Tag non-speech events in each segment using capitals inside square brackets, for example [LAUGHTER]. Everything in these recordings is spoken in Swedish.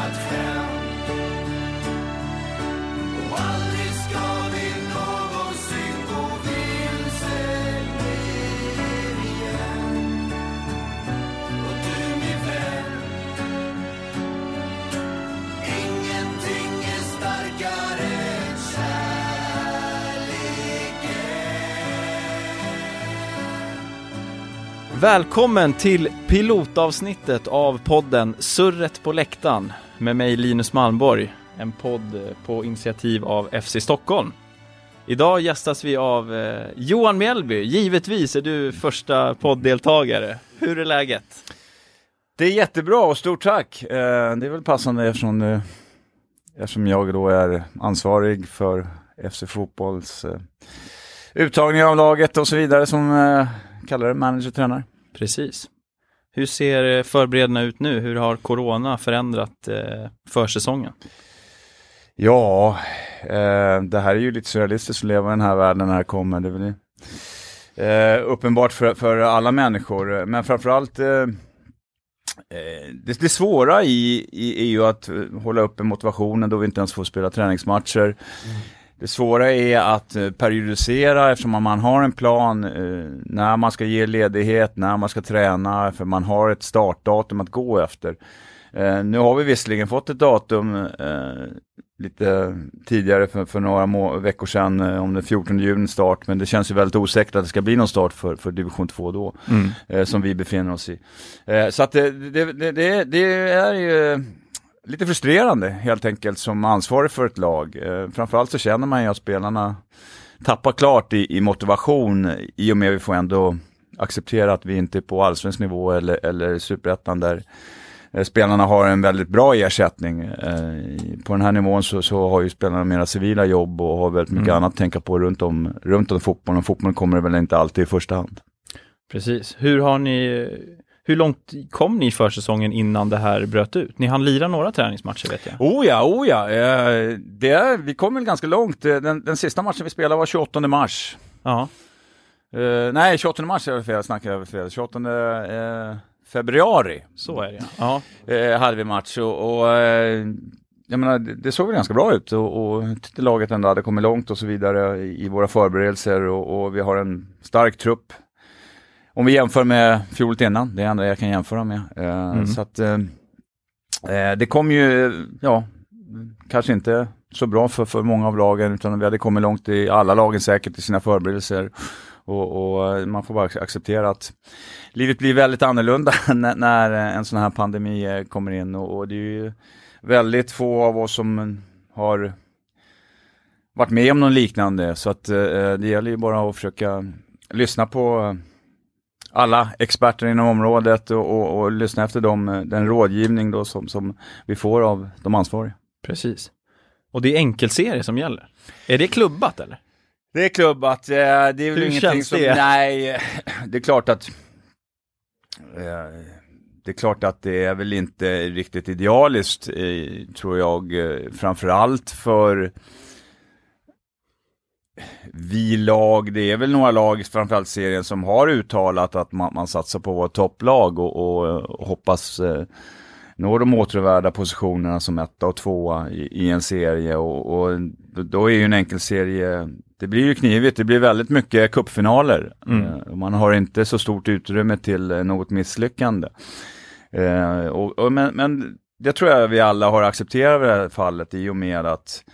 hittat hem. Och aldrig ska vi någonsin gå vilse igen. Och du min vän Ingenting är starkare än kärleken. Välkommen till pilotavsnittet av podden Surret på läktaren med mig Linus Malmborg, en podd eh, på initiativ av FC Stockholm. Idag gästas vi av eh, Johan Mjällby, givetvis är du första podddeltagare. Hur är läget? Det är jättebra och stort tack. Eh, det är väl passande eftersom, eh, eftersom jag då är ansvarig för FC Fotbolls eh, uttagning av laget och så vidare som eh, kallar det manager och tränare. Precis. Hur ser eh, förberedelserna ut nu? Hur har corona förändrat eh, försäsongen? Ja, eh, det här är ju lite surrealistiskt att leva i den här världen när det kommer. Det är väl eh, uppenbart för, för alla människor, men framförallt eh, eh, det, det svåra i, i, är ju att eh, hålla uppe motivationen då vi inte ens får spela träningsmatcher. Det svåra är att eh, periodisera eftersom man har en plan eh, när man ska ge ledighet, när man ska träna, för man har ett startdatum att gå efter. Eh, nu har vi visserligen fått ett datum lite tidigare för, för några veckor sedan, om är 14 juni start, men det känns ju väldigt osäkert att det ska bli någon start för, för division 2 då, eh, som vi befinner oss i. Så att det, det, det, det är ju lite frustrerande helt enkelt som ansvarig för ett lag. Eh, framförallt så känner man ju att spelarna tappar klart i, i motivation i och med att vi får ändå acceptera att vi inte är på allsvensk nivå eller, eller superettan där eh, spelarna har en väldigt bra ersättning. Eh, på den här nivån så, så har ju spelarna mera civila jobb och har väldigt mycket Mm. annat att tänka på runt om, runt om fotbollen. Och fotbollen kommer väl inte alltid i första hand. Precis. Hur har ni, hur långt kom ni i försäsongen innan det här bröt ut? Ni hann lira några träningsmatcher vet jag. Oh ja, oh ja. Eh, det, vi kom väl ganska långt. Eh, Den, den sista matchen vi spelade var 28 mars. Ja, Eh, nej, 28 mars är fel, snackar jag fel. 28 eh, februari så är det ja. eh, hade vi match och, och jag menar, det, det såg väl ganska bra ut och, och jag laget ändå hade kommit långt och så vidare i, i våra förberedelser och, och vi har en stark trupp. Om vi jämför med fjolåret innan, det är det enda jag kan jämföra med. Eh, Mm. Så att eh, eh, det kom ju, ja, kanske inte så bra för, för många av lagen utan vi hade kommit långt i alla lagen säkert i sina förberedelser. Och, och eh, man får bara acceptera att livet blir väldigt annorlunda [LAUGHS] när, när en sån här pandemi eh, kommer in och, och det är ju väldigt få av oss som har varit med om något liknande så att eh, det gäller ju bara att försöka lyssna på eh, alla experter inom området och, och, och lyssna efter dem, eh, den rådgivning då som, som vi får av de ansvariga. Precis. Och det är enkelserie som gäller. Är det klubbat eller? Det är klubbat, eh, det är väl Hur ingenting som... det? Nej, eh, det är klart att... Det är klart att det är väl inte riktigt idealiskt, tror jag, framförallt för vi lag, det är väl några lag, framförallt serien, som har uttalat att man, man satsar på att vara topplag och, och, och hoppas eh, nå de återvärda positionerna som etta och tvåa i, i en serie och, och då- är ju en enkel serie det blir ju knivigt, det blir väldigt mycket cupfinaler. Mm. Eh, man har inte så stort utrymme till eh, något misslyckande. Eh, och, och, men, men det tror jag vi alla har accepterat i det här fallet i och med att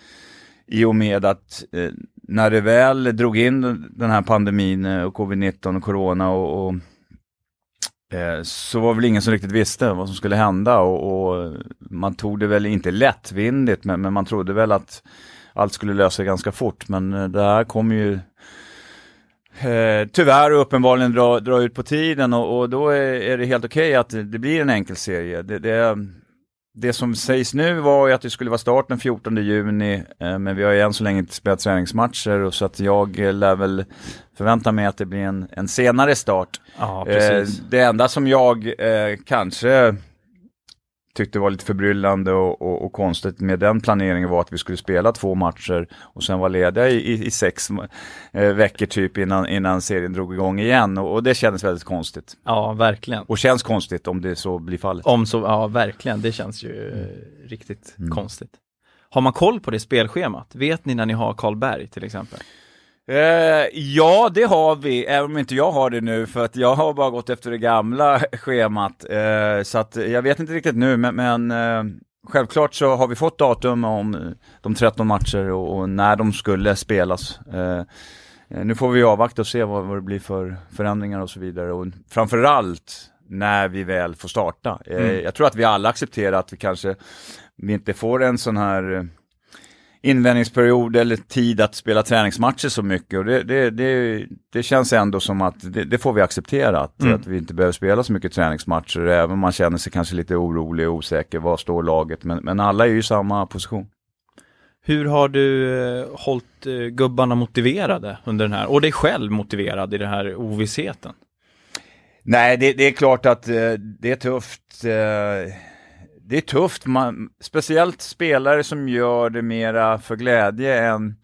i och med att eh, när det väl drog in den här pandemin eh, och covid-19 och corona och, och eh, så var väl ingen som riktigt visste vad som skulle hända och, och man tog det väl inte lättvindigt men, men man trodde väl att allt skulle lösa sig ganska fort men eh, det här kom ju eh, tyvärr och uppenbarligen dra, dra ut på tiden och, och då är, är det helt okej att det, det blir en enkel serie. Det, det, det som sägs nu var ju att det skulle vara start den 14 juni, eh, men vi har ju än så länge inte spelat träningsmatcher och så att jag eh, lär väl förvänta mig att det blir en, en senare start. Ja, Eh, precis. det enda som jag kanske tyckte var lite förbryllande och, och, och, konstigt med den planeringen var att vi skulle spela två matcher och sen vara lediga i, i, i sex eh, veckor typ innan, innan serien drog igång igen och, och, det kändes väldigt konstigt. Ja, verkligen. Och känns konstigt om det så blir fallet. Om så, ja verkligen, det känns ju mm. riktigt mm. konstigt. Har man koll på det spelschemat? Vet ni när ni har Karlberg till exempel? Eh, ja, det har vi, även om inte jag har det nu, för att jag har bara gått efter det gamla [LAUGHS] schemat. Eh, så att jag vet inte riktigt nu, men, men eh, självklart så har vi fått datum om de 13 matcher och, och när de skulle spelas. Eh, nu får vi avvakta och se vad, vad, det blir för förändringar och så vidare. Och framförallt när vi väl får starta. Eh, mm. Jag tror att vi alla accepterar att vi kanske vi inte får en sån här invändningsperiod eller tid att spela träningsmatcher så mycket. Och det, det, det, det känns ändå som att det, det får vi acceptera, att, mm. att vi inte behöver spela så mycket träningsmatcher, även om man känner sig kanske lite orolig och osäker, var står laget? Men, men alla är ju i samma position. Hur har du eh, hållit eh, gubbarna motiverade under den här, och dig själv motiverad i den här ovissheten? Nej, det, det är klart att eh, det är tufft. Eh, det är tufft, man, speciellt spelare som gör det mera för glädje än,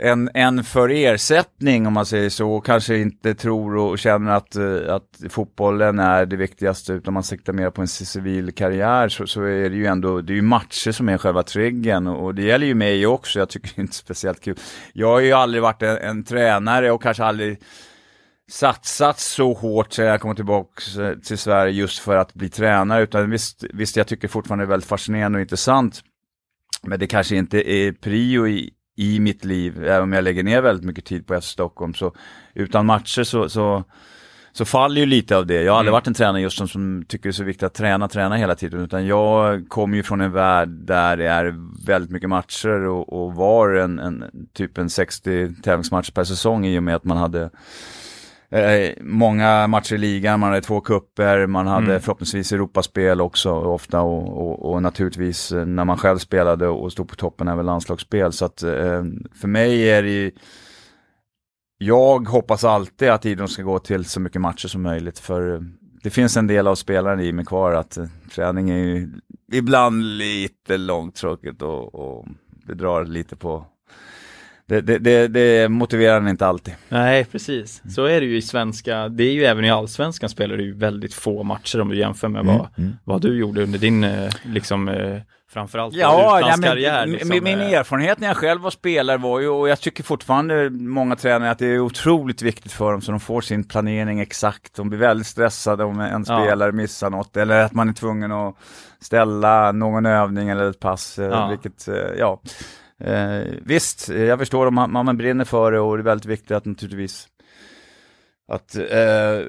än, än för ersättning om man säger så, och kanske inte tror och känner att, eh, att fotbollen är det viktigaste utan man siktar mer på en civil karriär så, så är det ju ändå, det är ju matcher som är själva triggen och, och det gäller ju mig också, jag tycker det är inte speciellt kul. Jag har ju aldrig varit en, en tränare och kanske aldrig satsat så hårt sedan jag kom tillbaka till Sverige just för att bli tränare. Utan visst, visst jag tycker fortfarande det är väldigt fascinerande och intressant. Men det kanske inte är prio i, i mitt liv, även om jag lägger ner väldigt mycket tid på FC Stockholm. Så utan matcher så, så, så faller ju lite av det. Jag har aldrig mm. varit en tränare just som, som tycker det är så viktigt att träna, träna hela tiden. Utan jag kommer ju från en värld där det är väldigt mycket matcher och, och var en, en typ en 60 tävlingsmatcher per säsong i och med att man hade eh, många matcher i ligan, man hade två kupper, man hade mm. förhoppningsvis Europaspel också ofta och, och, och, naturligtvis eh, när man själv spelade och stod på toppen även landslagsspel. Så att eh, för mig är det jag hoppas alltid att idrotten ska gå till så mycket matcher som möjligt för det finns en del av spelaren i mig kvar att eh, träning är ju ibland lite långtråkigt och, och det drar lite på det, det, det, det motiverar den inte alltid. Nej, precis. Så är det ju i svenska, det är ju även i allsvenskan spelar du ju väldigt få matcher om du jämför med mm, vad, mm. vad du gjorde under din, eh, liksom, eh, framförallt ja. Ja, liksom. Min, min eh. erfarenhet när jag själv var spelare var ju, och jag tycker fortfarande många tränare att det är otroligt viktigt för dem så de får sin planering exakt. De blir väldigt stressade om en spelare missar något eller att man är tvungen att ställa någon övning eller ett pass. Ja. Vilket, ja. Eh, visst, jag förstår om man, man brinner för det och det är väldigt viktigt att naturligtvis att eh,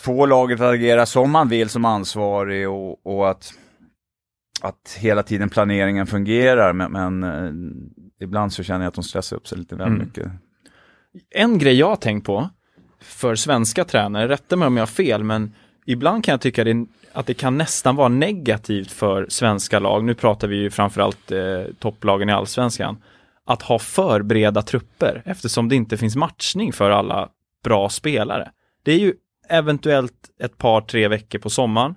få laget att agera som man vill som ansvarig och, och att, att hela tiden planeringen fungerar. Men, men eh, ibland så känner jag att de stressar upp sig lite väl mm. mycket. En grej jag har tänkt på för svenska tränare, rätta mig om jag har fel, men ibland kan jag tycka det att det kan nästan vara negativt för svenska lag, nu pratar vi ju framförallt eh, topplagen i allsvenskan, att ha för breda trupper eftersom det inte finns matchning för alla bra spelare. Det är ju eventuellt ett par, tre veckor på sommaren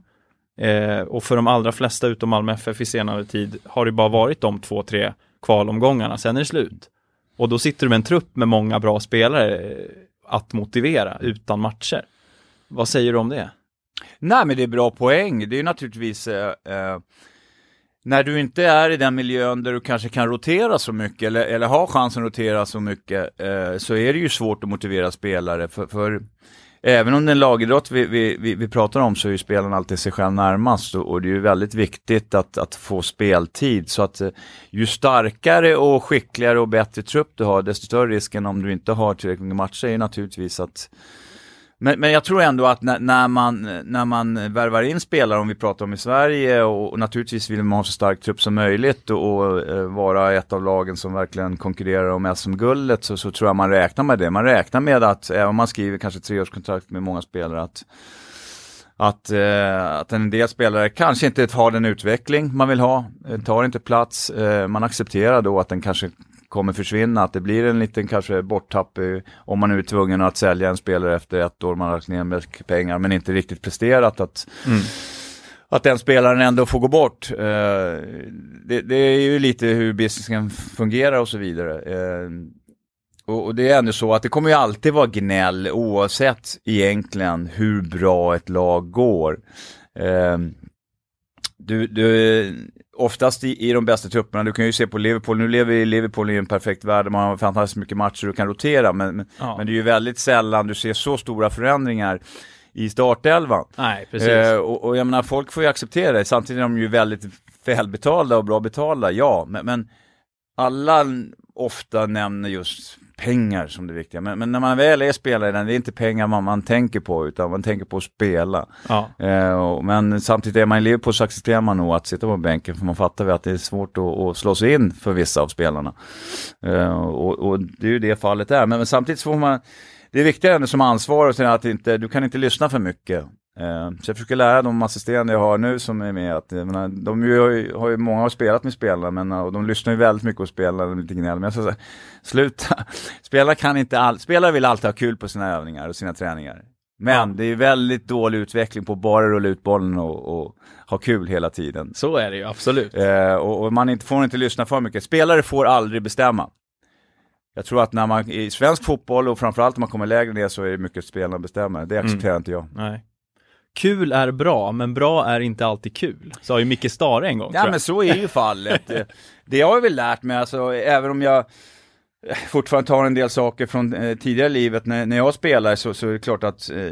eh, och för de allra flesta utom Malmö FF i senare tid har det bara varit de två, tre kvalomgångarna, sen är det slut. Och då sitter du med en trupp med många bra spelare eh, att motivera utan matcher. Vad säger du om det? Nej, men det är bra poäng. Det är naturligtvis eh, eh, när du inte är i den miljön där du kanske kan rotera så mycket eller, eller har chansen att rotera så mycket eh, så är det ju svårt att motivera spelare. För, för även om det är en lagidrott vi, vi, vi, vi, pratar om så är ju spelaren alltid sig själv närmast och, och, det är ju väldigt viktigt att, att få speltid. Så att eh, ju starkare och skickligare och bättre trupp du har, desto större risken om du inte har tillräckligt många matcher är naturligtvis att men, men jag tror ändå att när, när, man, när man värvar in spelare, om vi pratar om i Sverige, och, och naturligtvis vill man ha så stark trupp som möjligt och, och eh, vara ett av lagen som verkligen konkurrerar om SM-guldet, så, så tror jag man räknar med det. Man räknar med att, även om man skriver kanske treårskontrakt med många spelare, att att, eh, att en del spelare kanske inte har den utveckling man vill ha, eh, tar inte plats, eh, man accepterar då att den kanske kommer försvinna, att det blir en liten kanske borttapp om man nu är tvungen att sälja en spelare efter ett år man har lagt ner mycket pengar men inte riktigt presterat. Att, mm. att den spelaren ändå får gå bort. Eh, det, det är ju lite hur businessen fungerar och så vidare. Eh, och, och det är ändå så att det kommer ju alltid vara gnäll oavsett egentligen hur bra ett lag går. Eh, du, du, oftast i, i de bästa trupperna, du kan ju se på Liverpool, nu lever vi Liverpool i en perfekt värld, man har fantastiskt mycket matcher och kan rotera, men, men, Ja. men det är ju väldigt sällan du ser så stora förändringar i startelvan. Nej, precis. Eh, och, och jag menar, folk får ju acceptera det, samtidigt är de ju väldigt välbetalda och bra betalda, ja, men, men alla ofta nämner just pengar som det viktiga, men, men när man väl är spelare, det är inte pengar man, man tänker på, utan man tänker på att spela. ja. Eh, och, men samtidigt är man i Liverpool så accepterar man nog att sitta på bänken, för man fattar väl att det är svårt att, att slå sig in för vissa av spelarna. Eh, och, och det är ju det fallet är, men, men samtidigt så får man, det är viktigt ändå som ansvarig att inte, du kan inte lyssna för mycket. Eh, så jag försöker lära de assisterande jag har nu som är med att, jag menar, de ju, har ju, många har spelat med spelarna men, och de lyssnar ju väldigt mycket på spelarna, lite gnäll. Men jag säga, [LAUGHS] sluta, spelare kan inte all, spelare vill alltid ha kul på sina övningar och sina träningar. Men det är ju väldigt dålig utveckling på att bara rulla ut bollen och, och ha kul hela tiden. Så är det ju, absolut. Eh, och, och man inte, får inte lyssna för mycket. Spelare får aldrig bestämma. Jag tror att när man i svensk fotboll och framförallt när man kommer lägre ner så är det mycket spelarna bestämmer. Det accepterar inte jag. Nej. Kul är bra, men bra är inte alltid kul. Sa ju Micke Stare en gång. Ja men så är ju fallet. [LAUGHS] Det har jag väl lärt mig, alltså, även om jag fortfarande tar en del saker från eh, tidigare livet när, när jag spelar så, så är det klart att eh,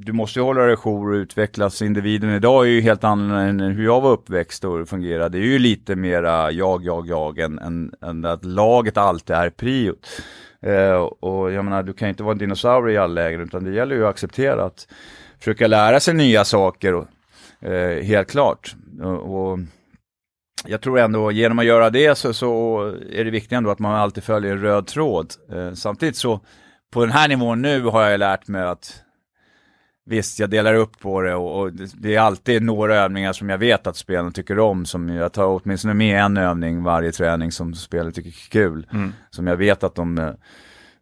du måste ju hålla dig jour och utvecklas. Individen idag är ju helt annorlunda än hur jag var uppväxt och fungerade. Det är ju lite mera jag, jag, jag än, än, än att laget alltid är priot. Eh, och jag menar, du kan ju inte vara en dinosaurie i alla lägen utan det gäller ju att acceptera att försöka lära sig nya saker. Och, eh, helt klart. Och, och jag tror ändå genom att göra det så, så är det viktigt ändå att man alltid följer en röd tråd. Eh, samtidigt så på den här nivån nu har jag lärt mig att Visst, jag delar upp på det och, och det, är alltid några övningar som jag vet att spelarna tycker om. Som jag tar åtminstone med en övning varje träning som spelarna tycker är kul. Som jag vet att de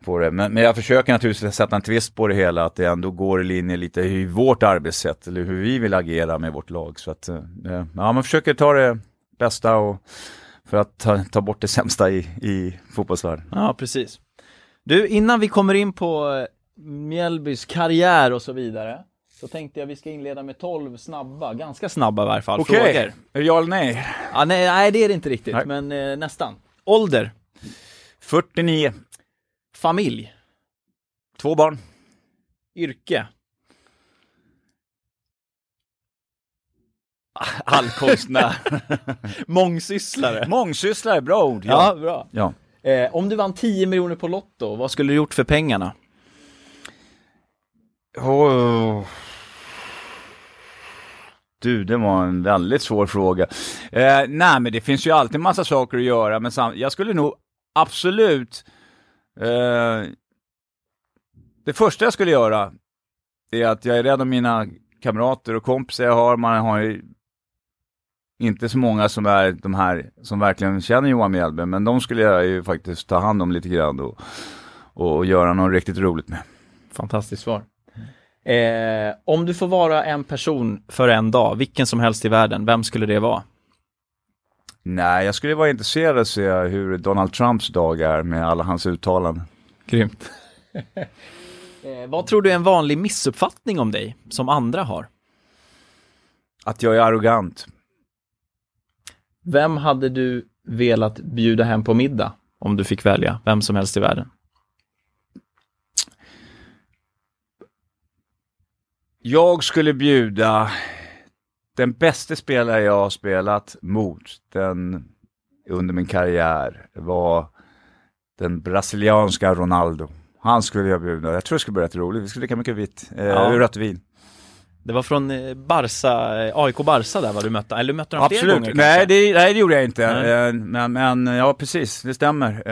eh, får det. Men, men jag försöker naturligtvis sätta en twist på det hela, att det ändå går i linje lite i vårt arbetssätt, eller hur vi vill agera med vårt lag. Så att, eh, ja, man försöker ta det bästa och för att ta, ta bort det sämsta i, i fotbollsvärlden. Ja, precis. Du, innan vi kommer in på eh, Mjällbys karriär och så vidare, så tänkte jag vi ska inleda med 12 snabba, ganska snabba i varje fall, Okej, frågor. det ja eller nej? Ja, nej, nej, det är det inte riktigt, Nej. men eh, nästan. Ålder, 49, familj, två barn. yrke, Allkonstnär. [LAUGHS] mångsysslare. Mångsysslare, bra ord. Ja, bra. ja. Eh, om du vann 10 miljoner på Lotto, vad skulle du gjort för pengarna? Oh. Du, det var en väldigt svår fråga. Eh, nej, men det finns ju alltid massa saker att göra, men jag skulle nog absolut... Eh, det första jag skulle göra är att jag är rädd om mina kamrater och kompisar jag har. Man har ju inte så många som är de här som verkligen känner Johan Mjällby, men de skulle jag ju faktiskt ta hand om lite grann och, och göra något riktigt roligt med. Fantastiskt svar. Eh, om du får vara en person för en dag, vilken som helst i världen, vem skulle det vara? Nej, jag skulle vara intresserad av att se hur Donald Trumps dag är med alla hans uttalanden. Grymt. [LAUGHS] eh, vad tror du är en vanlig missuppfattning om dig, som andra har? Att jag är arrogant. Vem hade du velat bjuda hem på middag, om du fick välja, vem som helst i världen? Jag skulle bjuda den bästa spelare jag har spelat mot den, under min karriär var den brasilianska Ronaldo. Han skulle jag bjuda. Jag tror det skulle bli rätt roligt. Vi skulle dricka mycket vitt. Eh, Ja. Rött vin. Det var från eh, Barca, eh, AIK Barca där var du mötte, eller du mötte flera Absolut. gånger nej, kanske? det, nej, det gjorde jag inte. Nej. Eh, men, men ja, precis. Det stämmer.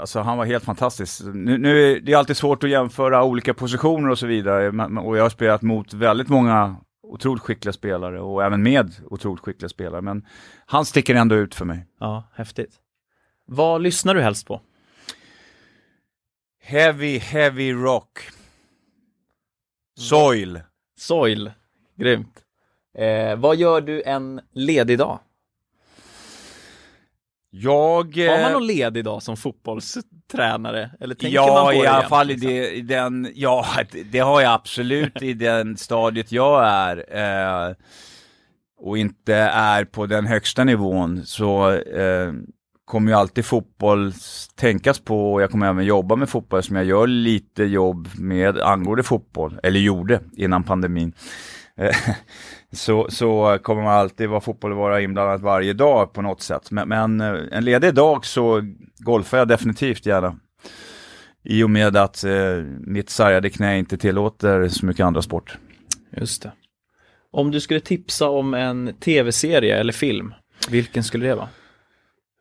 Alltså, han var helt fantastisk. Nu, nu är det är alltid svårt att jämföra olika positioner och så vidare. Och jag har spelat mot väldigt många otroligt skickliga spelare och även med otroligt skickliga spelare. Men han sticker ändå ut för mig. Ja, häftigt. Vad lyssnar du helst på? Heavy, heavy rock. Soil. Soil, grymt. Eh, vad gör du en ledig dag? Jag... Har man eh, någon ledig dag som fotbollstränare? Eller tänker man Ja, på i det alla jämt, fall i, liksom? det, i den, ja, det- [LAUGHS] det har jag absolut i den stadiet jag är. Eh, och inte är på den högsta nivån så eh, kommer ju alltid fotboll tänkas på och jag kommer även jobba med fotboll som jag gör lite jobb med angående fotboll, eller gjorde innan pandemin. Så, så kommer man alltid vara fotboll vara inblandad varje dag på något sätt. Men, men eh, en ledig dag så golfar jag definitivt gärna. I och med att eh, mitt sargade knä inte tillåter så mycket andra sport. Just det. Om du skulle tipsa om en tv-serie eller film, vilken skulle det vara?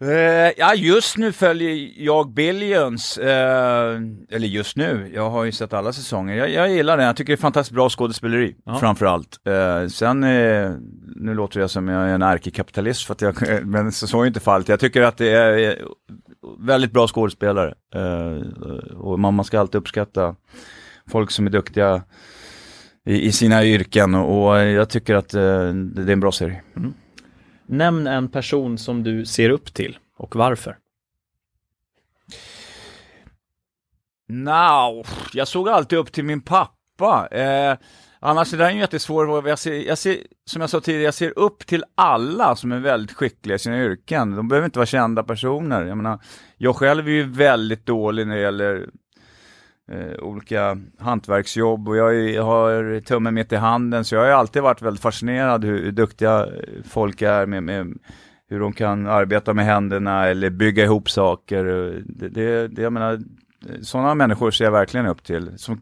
Eh, ja, just nu följer jag Billions, eh, eller just nu, jag har ju sett alla säsonger. Jag, jag gillar den, jag tycker det är fantastiskt bra skådespeleri Ja. framförallt. Eh, sen, nu låter jag som jag är en ärkekapitalist, för att jag, [LAUGHS] men så, så är inte fallet. Jag tycker att det är väldigt bra skådespelare. Och man, man ska alltid uppskatta folk som är duktiga i, i sina yrken och, och jag tycker att det det är en bra serie. Nämn en person som du ser upp till och varför. Now, jag såg alltid upp till min pappa. Eh, annars är det en jättesvår jag ser, jag ser, som jag sa tidigare, jag ser upp till alla som är väldigt skickliga i sina yrken. De behöver inte vara kända personer. Jag menar, jag själv är ju väldigt dålig när det gäller eh, olika hantverksjobb och jag, är, jag har tummen mitt i handen så jag har ju alltid varit väldigt fascinerad hur, hur duktiga folk är med, med hur de kan arbeta med händerna eller bygga ihop saker. Det, det, det, jag menar, sådana människor ser jag verkligen upp till. Som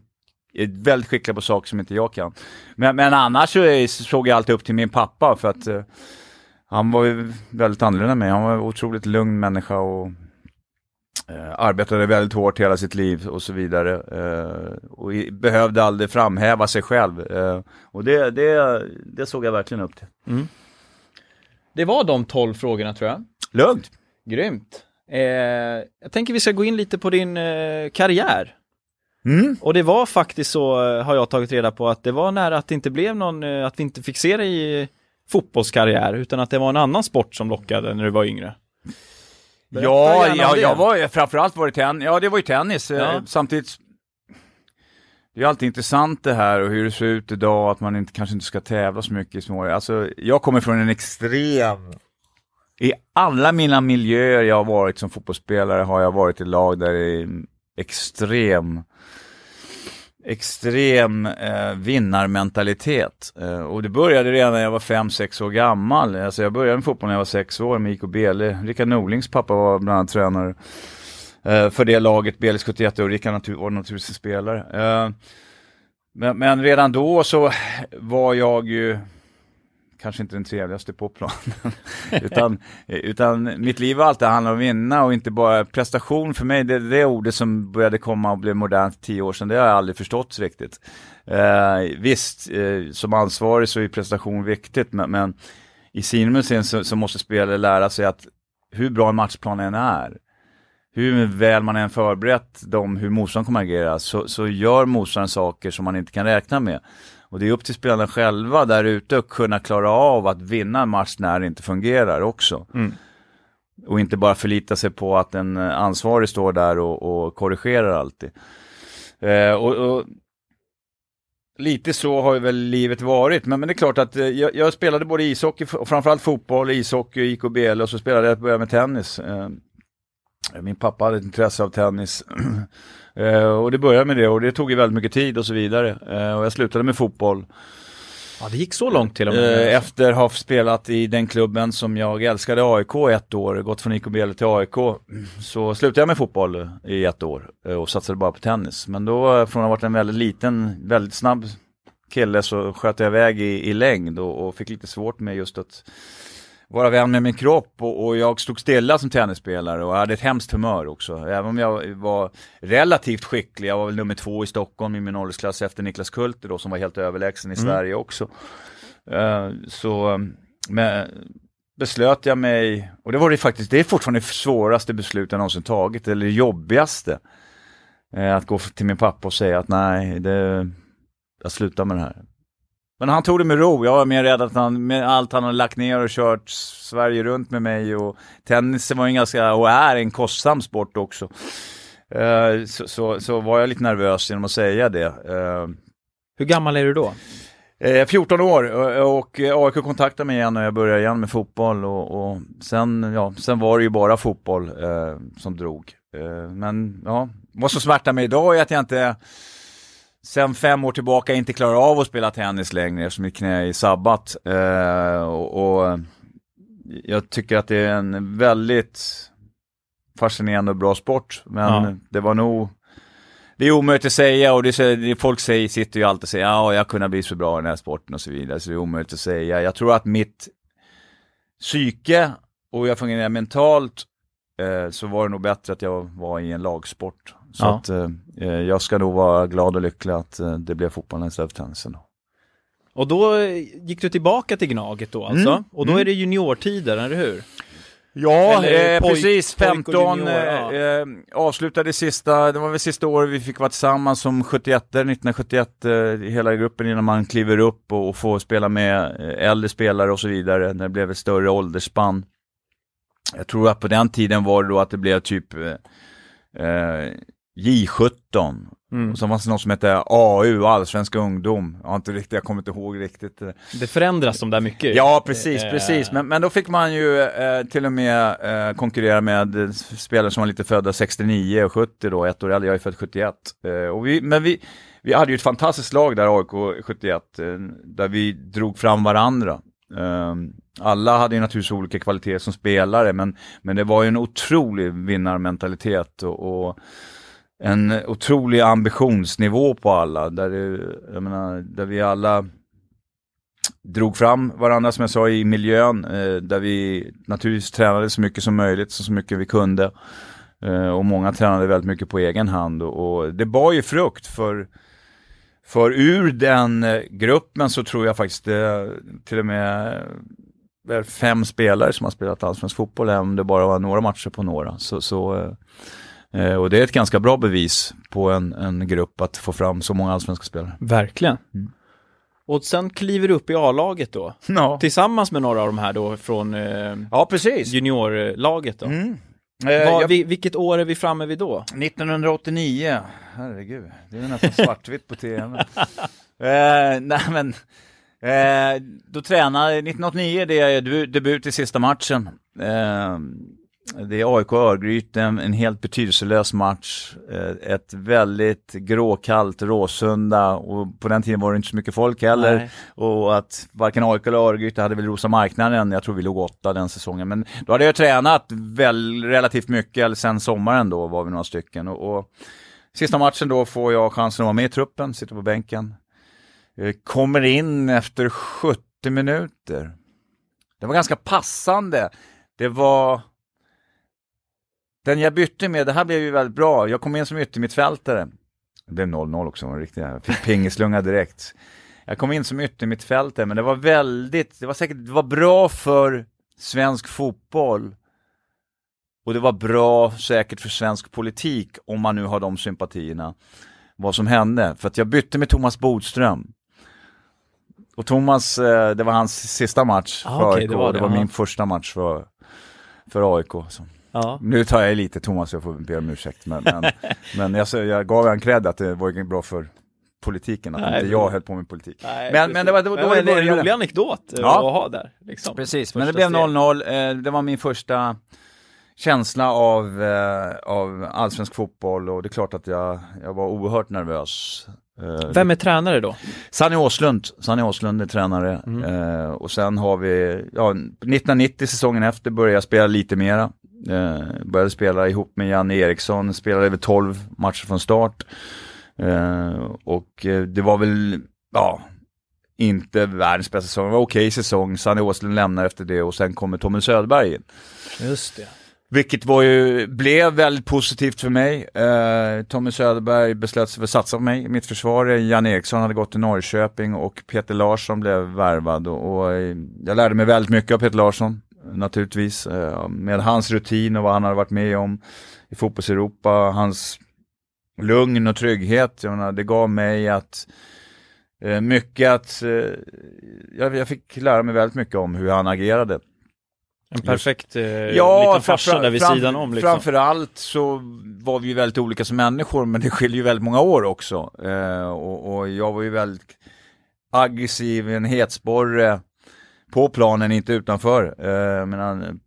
är väldigt skickliga på saker som inte jag kan. Men, men annars så är- såg jag alltid upp till min pappa för att eh, han var ju väldigt annorlunda än mig. Han var en otroligt lugn människa och eh, arbetade väldigt hårt hela sitt liv och så vidare. Eh, och i, behövde aldrig framhäva sig själv. Eh, och det, det, det såg jag verkligen upp till. Det var de 12 frågorna tror jag. Lugnt! Grymt. Eh, jag tänker vi ska gå in lite på din eh, karriär. Mm. Och det var faktiskt så, har jag tagit reda på, att det var nära att det inte blev någon, att vi inte fick se dig i fotbollskarriär, utan att det var en annan sport som lockade när du var yngre. Berätta Ja, ja jag var framförallt var det tennis. Ja, det var ju tennis. Eh, Ja. Samtidigt, det är alltid intressant det här och hur det ser ut idag, att man inte, kanske inte ska tävla så mycket i små. Alltså, jag kommer från en extrem... I alla mina miljöer jag har varit som fotbollsspelare har jag varit i lag där det är extrem extrem eh, vinnarmentalitet. Eh, och det började redan när jag var 5-6 år gammal. Alltså jag började med fotboll när jag var 6 år med IK Bele. Rickard Norlings pappa var bland annat tränare eh, för det laget, Beles 71 och Rickard natur- var naturligtvis en spelare. Eh, men, men redan då så var jag ju kanske inte den trevligaste på planen. [LAUGHS] utan, utan mitt liv har alltid handlat om att vinna och inte bara prestation för mig. Det, det ordet som började komma och blev modernt för tio år sedan, det har jag aldrig förstått riktigt. Eh, visst, eh, som ansvarig så är prestation viktigt, men, men i sinusen så, så måste spelare lära sig att hur bra en matchplan än är, hur väl man än förberett dem, hur motståndaren kommer att agera, så, så gör motståndaren saker som man inte kan räkna med. Och det är upp till spelarna själva där ute att kunna klara av att vinna en match när det inte fungerar också. Mm. Och inte bara förlita sig på att en eh, ansvarig står där och, och korrigerar alltid. Eh, och, och Lite så har ju väl livet varit, men, men det är klart att eh, jag, jag spelade både ishockey och framförallt fotboll, ishockey, IKBL och så spelade jag började med tennis. Eh, min pappa hade ett intresse av tennis. [CLEARS THROAT] Eh, och det började med det och det tog ju väldigt mycket tid och så vidare. Eh, och jag slutade med fotboll. Ja, det gick så långt till och med. Eh, efter att ha spelat i den klubben som jag älskade, AIK, ett år, gått från IKBL till AIK, så slutade jag med fotboll i ett år och satsade bara på tennis. Men då, från att ha varit en väldigt liten, väldigt snabb kille så sköt jag iväg i, i längd och, och fick lite svårt med just att vara vän med min kropp och, och jag stod stilla som tennisspelare och hade ett hemskt humör också. Även om jag var relativt skicklig, jag var väl nummer två i Stockholm i min åldersklass efter Niklas Kulter då som var helt överlägsen i Sverige också. Eh, så men, beslöt jag mig, och det var det faktiskt, det är fortfarande det svåraste beslutet jag någonsin tagit, eller det jobbigaste. eh, att gå till min pappa och säga att nej, det, jag slutar med det här. Men han tog det med ro. Jag var mer rädd att han, med allt han har lagt ner och kört Sverige runt med mig och tennis var en ganska, och är en kostsam sport också. Eh, så, så, så var jag lite nervös genom att säga det. Eh, Hur gammal är du då? Eh, 14 år och, och eh, AIK kontaktade mig igen när jag började igen med fotboll och, och sen, ja, sen var det ju bara fotboll eh, som drog. Eh, men ja, vad som smärtar mig idag är att jag inte sen fem år tillbaka inte klarar av att spela tennis längre eftersom mitt knä är sabbat. Eh, och, och jag tycker att det är en väldigt fascinerande och bra sport, men Ja. det var nog det är omöjligt att säga och det är, folk säger, sitter ju alltid och säger ja, jag kunde bli så bra i den här sporten och så vidare, så det är omöjligt att säga. Jag tror att mitt psyke och jag fungerar mentalt eh, så var det nog bättre att jag var i en lagsport. Så Ja. att eh, eh, jag ska nog vara glad och lycklig att eh, det blev fotbollen istället för tennisen. Och då eh, gick du tillbaka till Gnaget då alltså? Mm, Och då mm. är det juniortider, eller hur? Ja, Eller eh, pojk- precis. pojk och 15 junior, ja. eh, eh, avslutade sista, det var väl sista året vi fick vara tillsammans som 71 1971 eh, hela gruppen innan man kliver upp och, och får spela med eh, äldre spelare och så vidare. När det blev ett större åldersspann. Jag tror att på den tiden var det då att det blev typ eh, eh, J17. Mm. Och så fanns det något som hette AU, Allsvensk ungdom. Jag har inte riktigt, jag kommer inte ihåg riktigt. eh, Det förändras de där mycket. Ja, precis, Eh, precis. Men, men då fick man ju eh, till och med eh, konkurrera med eh, spelare som var lite födda 69 och 70 då, ett år äldre, jag är född 71. Eh, och vi, men vi, vi hade ju ett fantastiskt lag där, AIK 71, eh, där vi drog fram varandra. Eh, alla hade ju naturligtvis olika kvaliteter som spelare, men, men det var ju en otrolig vinnarmentalitet och, och en otrolig ambitionsnivå på alla, där, det, jag menar, där vi alla drog fram varandra som jag sa i miljön, eh, där vi naturligtvis tränade så mycket som möjligt, så, så mycket vi kunde. Eh, och många tränade väldigt mycket på egen hand och, och det bar ju frukt för för ur den eh, gruppen så tror jag faktiskt det till och med eh, fem spelare som har spelat allsvensk fotboll, även om det bara var några matcher på några. Så, så, och det är ett ganska bra bevis på en, en grupp att få fram så många allsvenska spelare. Verkligen. Mm. Och sen kliver du upp i A-laget då? Ja, Tillsammans med några av de här då från eh, ja precis. juniorlaget då? Mm. Eh, Vad- jag- vi, vilket år är vi framme vid då? 1989, herregud, det är nästan svartvitt på tv. eh, nej men, eh, då tränade, 1989 det är debu- debut i sista matchen. Det är AIK Örgryte, en, en helt betydelselös match. Eh, ett väldigt gråkallt Råsunda och på den tiden var det inte så mycket folk heller. Nej. Och att varken AIK eller Örgryte hade väl Rosa marknaden, jag tror vi låg åtta den säsongen. Men då hade jag tränat väl relativt mycket, eller sen sommaren då var vi några stycken. Och, och sista matchen då får jag chansen att vara med i truppen, sitter på bänken. Eh, Kommer in efter 70 minuter. Det var ganska passande. Det var den jag bytte med, det här blev ju väldigt bra. Jag kom in som yttermittfältare. Det blev 0-0 också, en riktig jag fick pingislunga direkt. Jag kom in som yttermittfältare, men det var väldigt, det var säkert, det var bra för svensk fotboll. Och det var bra säkert för svensk politik, om man nu har de sympatierna. Vad som hände, för att jag bytte med Thomas Bodström. Och Thomas, eh, det var hans sista match Ah, för okej, AIK, det var det det, var min första match för, för AIK. Så. Ja. Nu tar jag lite Thomas, jag får be om ursäkt. Men, men, [LAUGHS] men jag, jag gav en cred att det var bra för politiken, att Nej, inte jag höll på med politik. Nej, Men- men det var- det var- då var det en rolig anekdot eh, Ja. att ha där. Liksom. Precis, Första men det blev steg. 0-0. Eh, det var min första känsla av, eh, av allsvensk fotboll och det är klart att jag, jag var oerhört nervös. Vem är tränare då? Sanny Åslund, Sanny Åslund är tränare. Mm. Och sen har vi, ja, 1990 säsongen efter började jag spela lite mera. Eh, började spela ihop med Janne Eriksson, spelade över 12 matcher från start. Eh, och eh, det var väl, ja, inte världens bästa säsong, det var okej säsong. Sanny Åslund lämnar efter det och sen kommer Tommy Söderberg in. Just det. Vilket var ju, blev väldigt positivt för mig. Eh, Tommy Söderberg beslöt sig för att satsa på mig i mitt försvar. Jan Eriksson hade gått till Norrköping och Peter Larsson blev värvad. Och, och eh, jag lärde mig väldigt mycket av Peter Larsson, naturligtvis. Eh, med hans rutin och vad han hade varit med om i fotbolls-Europa. Hans lugn och trygghet, jag menar, det gav mig att eh, mycket att, eh, jag, jag fick lära mig väldigt mycket om hur han agerade. En perfekt eh, Ja, liten farsa där vid fram- sidan om liksom. Framförallt så var vi ju väldigt olika som människor, men det skiljer ju väldigt många år också. Eh, och, och jag var ju väldigt aggressiv, en hetsporre på planen, inte utanför. Eh, medan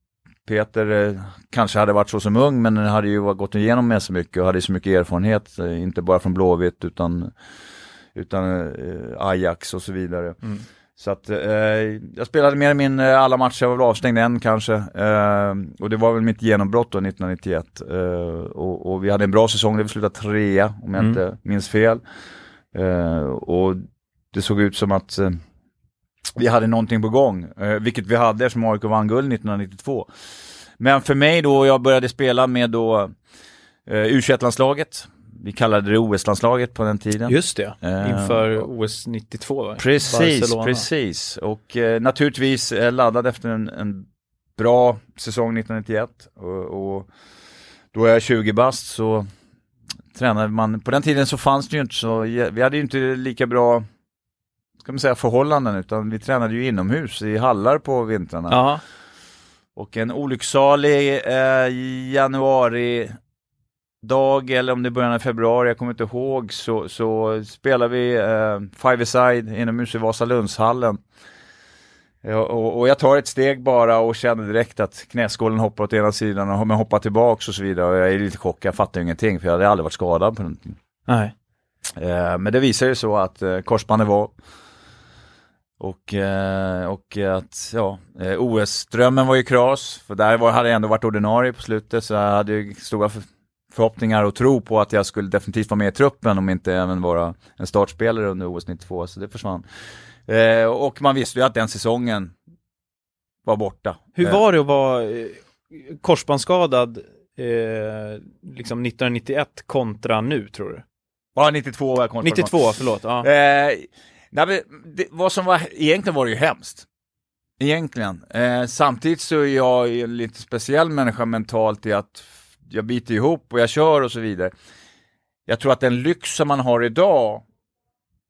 Peter eh, kanske hade varit så som ung, men hade ju gått igenom med så mycket och hade så mycket erfarenhet, eh, inte bara från Blåvitt utan, utan eh, Ajax och så vidare. Mm. Så att eh, jag spelade mer eller mindre alla matcher, jag var väl avstängd en kanske. Eh, och det var väl mitt genombrott då 1991. Eh, och, och vi hade en bra säsong där vi slutade trea, om jag Mm. inte minns fel. Eh, och det såg ut som att eh, vi hade någonting på gång, eh, vilket vi hade eftersom AIK vann guld 1992. Men för mig då, jag började spela med då eh, U21-landslaget. Vi kallade det OS-landslaget på den tiden. Just det, Eh, inför OS 92 va? Precis, Barcelona. precis. Och eh, naturligtvis laddad efter en, en bra säsong 1991. Och, och då är jag 20 bast så tränade man, på den tiden så fanns det ju inte så, vi hade ju inte lika bra ska man säga förhållanden utan vi tränade ju inomhus i hallar på vintrarna. Ja, Och en olycksalig eh, januari dag eller om det är början av februari, jag kommer inte ihåg, så, så spelar vi eh, five-a-side inomhus i Vasalundshallen. Ja, och, och jag tar ett steg bara och känner direkt att knäskålen hoppar åt ena sidan och men hoppar tillbaks och så vidare. Och jag är lite chockad, jag fattar ingenting för jag hade aldrig varit skadad på tiden. nej. Eh, men det visar ju så att eh, korsbandet var och, eh, och att ja, eh, OS-drömmen var ju kras, för där var, hade jag ändå varit ordinarie på slutet så jag hade ju stora för, förhoppningar och tro på att jag skulle definitivt vara med i truppen om inte även vara en startspelare under OS 92, så det försvann. Eh, och man visste ju att den säsongen var borta. Hur var det att vara korsbandsskadad eh, liksom 1991 kontra nu tror du? Ja, 92 var jag korsband. 92, förlåt. Ja. Eh, nej, men det, vad som var, egentligen var det ju hemskt. Egentligen. Eh, samtidigt så är jag en lite speciell människa mentalt i att jag biter ihop och jag kör och så vidare. Jag tror att den lyx som man har idag,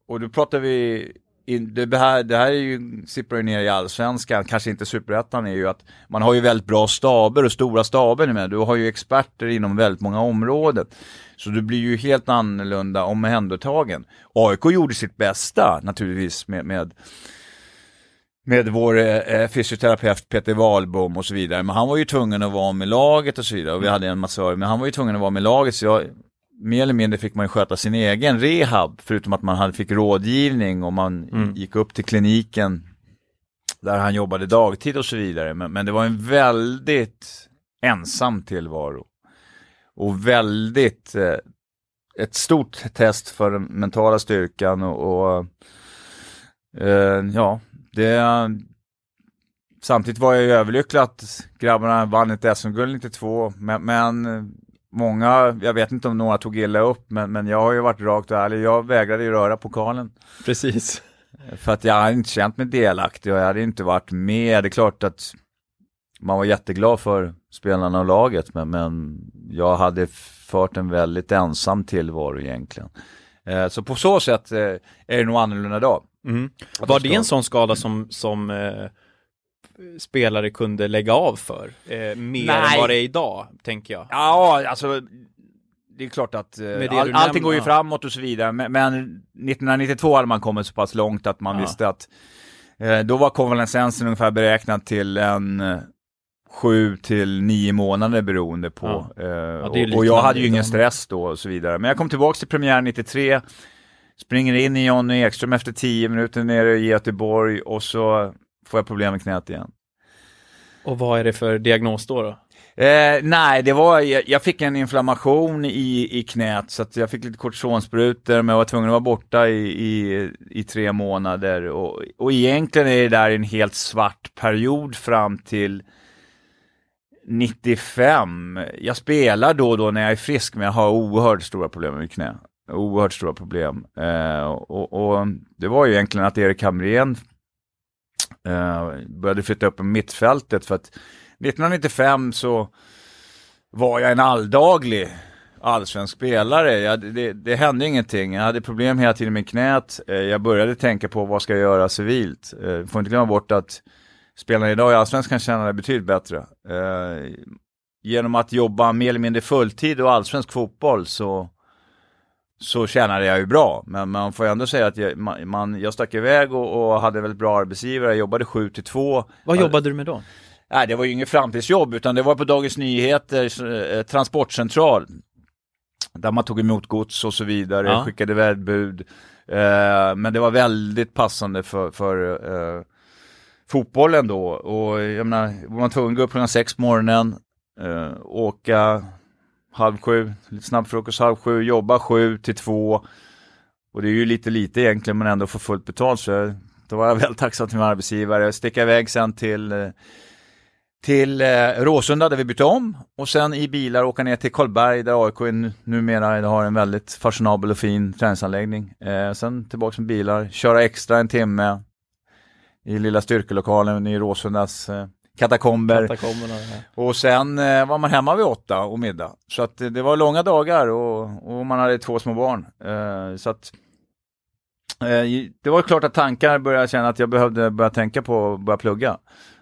och då pratar vi, in, det, här, det här är ju, sipprar ju ner i allsvenskan, kanske inte superettan, är ju att man har ju väldigt bra staber och stora staber med. Du har ju experter inom väldigt många områden. Så du blir ju helt annorlunda omhändertagen. AIK gjorde sitt bästa naturligtvis med, med, med vår eh, fysioterapeut Peter Wahlbom och så vidare. Men han var ju tvungen att vara med laget och så vidare. Och vi hade en massör, men han var ju tvungen att vara med laget. Så jag, mer eller mindre fick man ju sköta sin egen rehab, förutom att man hade, fick rådgivning och man Mm. gick upp till kliniken där han jobbade dagtid och så vidare. Men, men det var en väldigt ensam tillvaro. Och väldigt, eh, ett stort test för den mentala styrkan och, och eh, ja, det Samtidigt var jag ju överlycklig att grabbarna vann ett SM-guld 92, men, men många, jag vet inte om några tog illa upp, men, men jag har ju varit rakt och ärlig, jag vägrade ju röra pokalen. Precis. För att jag hade inte känt mig delaktig och jag hade inte varit med. Det är klart att man var jätteglad för spelarna och laget, men, men jag hade fört en väldigt ensam tillvaro egentligen. Eh, så på så sätt eh, är det nog annorlunda idag. Mm. Var det en sån skada som, som eh, spelare kunde lägga av för? Eh, mer Nej. än vad det är idag, tänker jag. Ja, alltså det är klart att eh, all, allting går ju ja. framåt och så vidare. Men, men 1992 hade man kommit så pass långt att man Ja. visste att eh, då var konvalescensen ungefär beräknad till en eh, sju till nio månader beroende på. Ja. Eh, är och, och jag hade ju ingen stress då och så vidare. Men jag kom tillbaka till premiären 93, springer in i Jonny Ekström efter tio minuter nere i Göteborg och så får jag problem med knät igen. Och vad är det för diagnos då? då? Eh, nej, det var, jag, jag fick en inflammation i, i knät så att jag fick lite kortisonsprutor men jag var tvungen att vara borta i, i, i tre månader och, och egentligen är det där en helt svart period fram till 95. Jag spelar då och då när jag är frisk men jag har oerhört stora problem med knä. Oerhört stora problem. Eh, och, och det var ju egentligen att Erik Hamrén eh, började flytta upp på mittfältet för att 1995 så var jag en alldaglig allsvensk spelare. Jag, det, det hände ingenting. Jag hade problem hela tiden med knät. Eh, Jag började tänka på vad ska jag göra civilt. Eh, Får inte glömma bort att spelarna idag i allsvenskan tjänar det betydligt bättre. Eh, Genom att jobba mer eller mindre fulltid och allsvensk fotboll så så tjänade jag ju bra, men man får ju ändå säga att jag, man, jag stack iväg och, och hade väldigt bra arbetsgivare, jag jobbade 7 till 2 Vad jobbade du med då? Nej, det var ju inget framtidsjobb, utan det var på Dagens Nyheters eh, transportcentral. Där man tog emot gods och så vidare, Ja. skickade värdbud. Eh, men det var väldigt passande för, för eh, fotbollen då. Och jag menar, var man tvungen att gå upp klockan sex på morgonen, eh, åka halv sju, lite snabbfrukost halv sju, jobba sju till två. Och det är ju lite lite egentligen, men ändå få fullt betalt. Så då var jag väl tacksam till min arbetsgivare. Sticka iväg sen till eh, till eh, Råsunda där vi bytte om och sen i bilar åka ner till Karlberg där AIK numera har en väldigt fashionabel och fin träningsanläggning. Eh, sen tillbaka med bilar, köra extra en timme i lilla styrkelokalen i Råsundas eh, katakomber. Katakomberna, ja. Och sen eh, var man hemma vid åtta och middag. Så att eh, det var långa dagar och, och man hade två små barn. Eh, så att det var klart att tankar började känna att jag behövde börja tänka på att börja plugga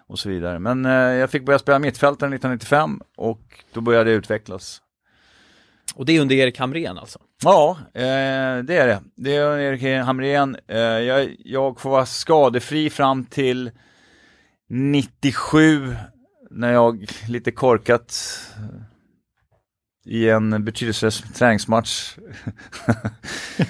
och så vidare. Men jag fick börja spela mittfältare 1995 och då började det utvecklas. Och det är under Erik Hamrén alltså? Ja, eh, det är det. Det är Erik Hamrén. Eh, jag, jag får vara skadefri fram till 97 när jag lite korkat i en betydelselös träningsmatch. [LAUGHS]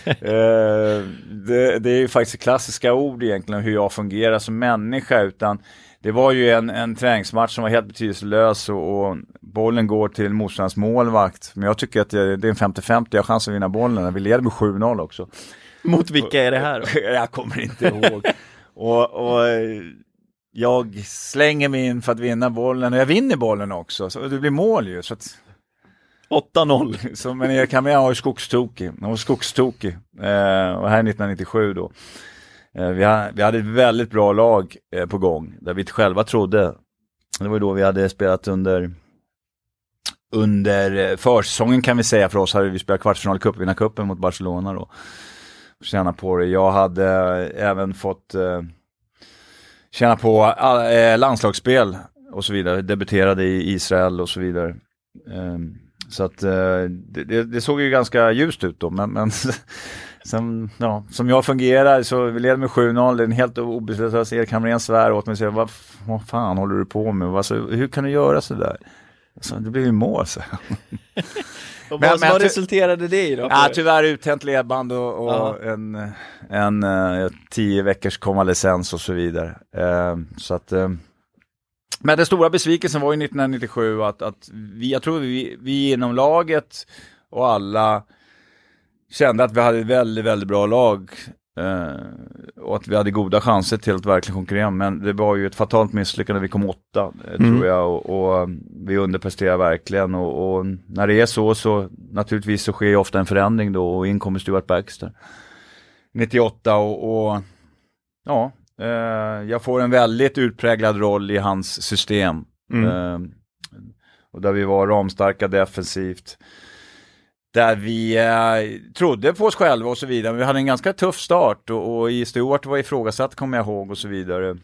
eh, det, det är ju faktiskt klassiska ord egentligen hur jag fungerar som människa utan det var ju en, en träningsmatch som var helt betydelselös och, och bollen går till motståndarens målvakt. Men jag tycker att det, det är en 50-50, jag har chans att vinna bollen. Vi leder med 7-0 också. Mot vilka är det här då? [LAUGHS] jag kommer inte ihåg. och, och jag slänger mig in för att vinna bollen och jag vinner bollen också. Så det blir mål ju. Så att, 8-0. [LAUGHS] så, men Erik Hamrén var ju skogstokig. Han var skogstokig. Eh, och här är 1997 då. Eh, vi, ha, vi hade ett väldigt bra lag eh, på gång, där vi själva trodde. Det var ju då vi hade spelat under under eh, försäsongen kan vi säga för oss hade vi spelat kvartsfinal i cupvinnarcupen mot Barcelona då. Tjäna på det. Jag hade eh, även fått eh, tjäna på all, eh, landslagsspel och så vidare. Debuterade i Israel och så vidare. Ehm, så att eh, det, det, såg ju ganska ljust ut då, men, men [LAUGHS] Sen, ja, som jag fungerar så vi leder med 7-0, det är en helt obeslutslös Erik Hamrén svär åt mig och säger vad, vad fan håller du på med? Alltså, hur kan du göra sådär? Alltså, det blir ju mål så. [LAUGHS] Och Men- vad, men vad resulterade det i då? Ja, tyvärr uttänt ledband och, och Ja. en, en eh, tio veckors konvalescens och så vidare. Eh, så att, eh, men den stora besvikelsen var ju 1997 att, att vi, jag tror vi, vi inom laget och alla kände att vi hade ett väldigt, väldigt bra lag. Eh, och att vi hade goda chanser till att verkligen konkurrera. Men det var ju ett fatalt misslyckande, vi kom åtta eh, Mm. tror jag. Och, och eh, vi underpresterade verkligen. Och, och när det är så, så naturligtvis så sker ju ofta en förändring då och in kommer Stuart Baxter. 98 och, och ja, eh, jag får en väldigt utpräglad roll i hans system. Mm. Eh, och där vi var ramstarka defensivt. Där vi eh, trodde på oss själva och så vidare. Men vi hade en ganska tuff start och, och i Stuart var ifrågasatt kommer jag ihåg och så vidare.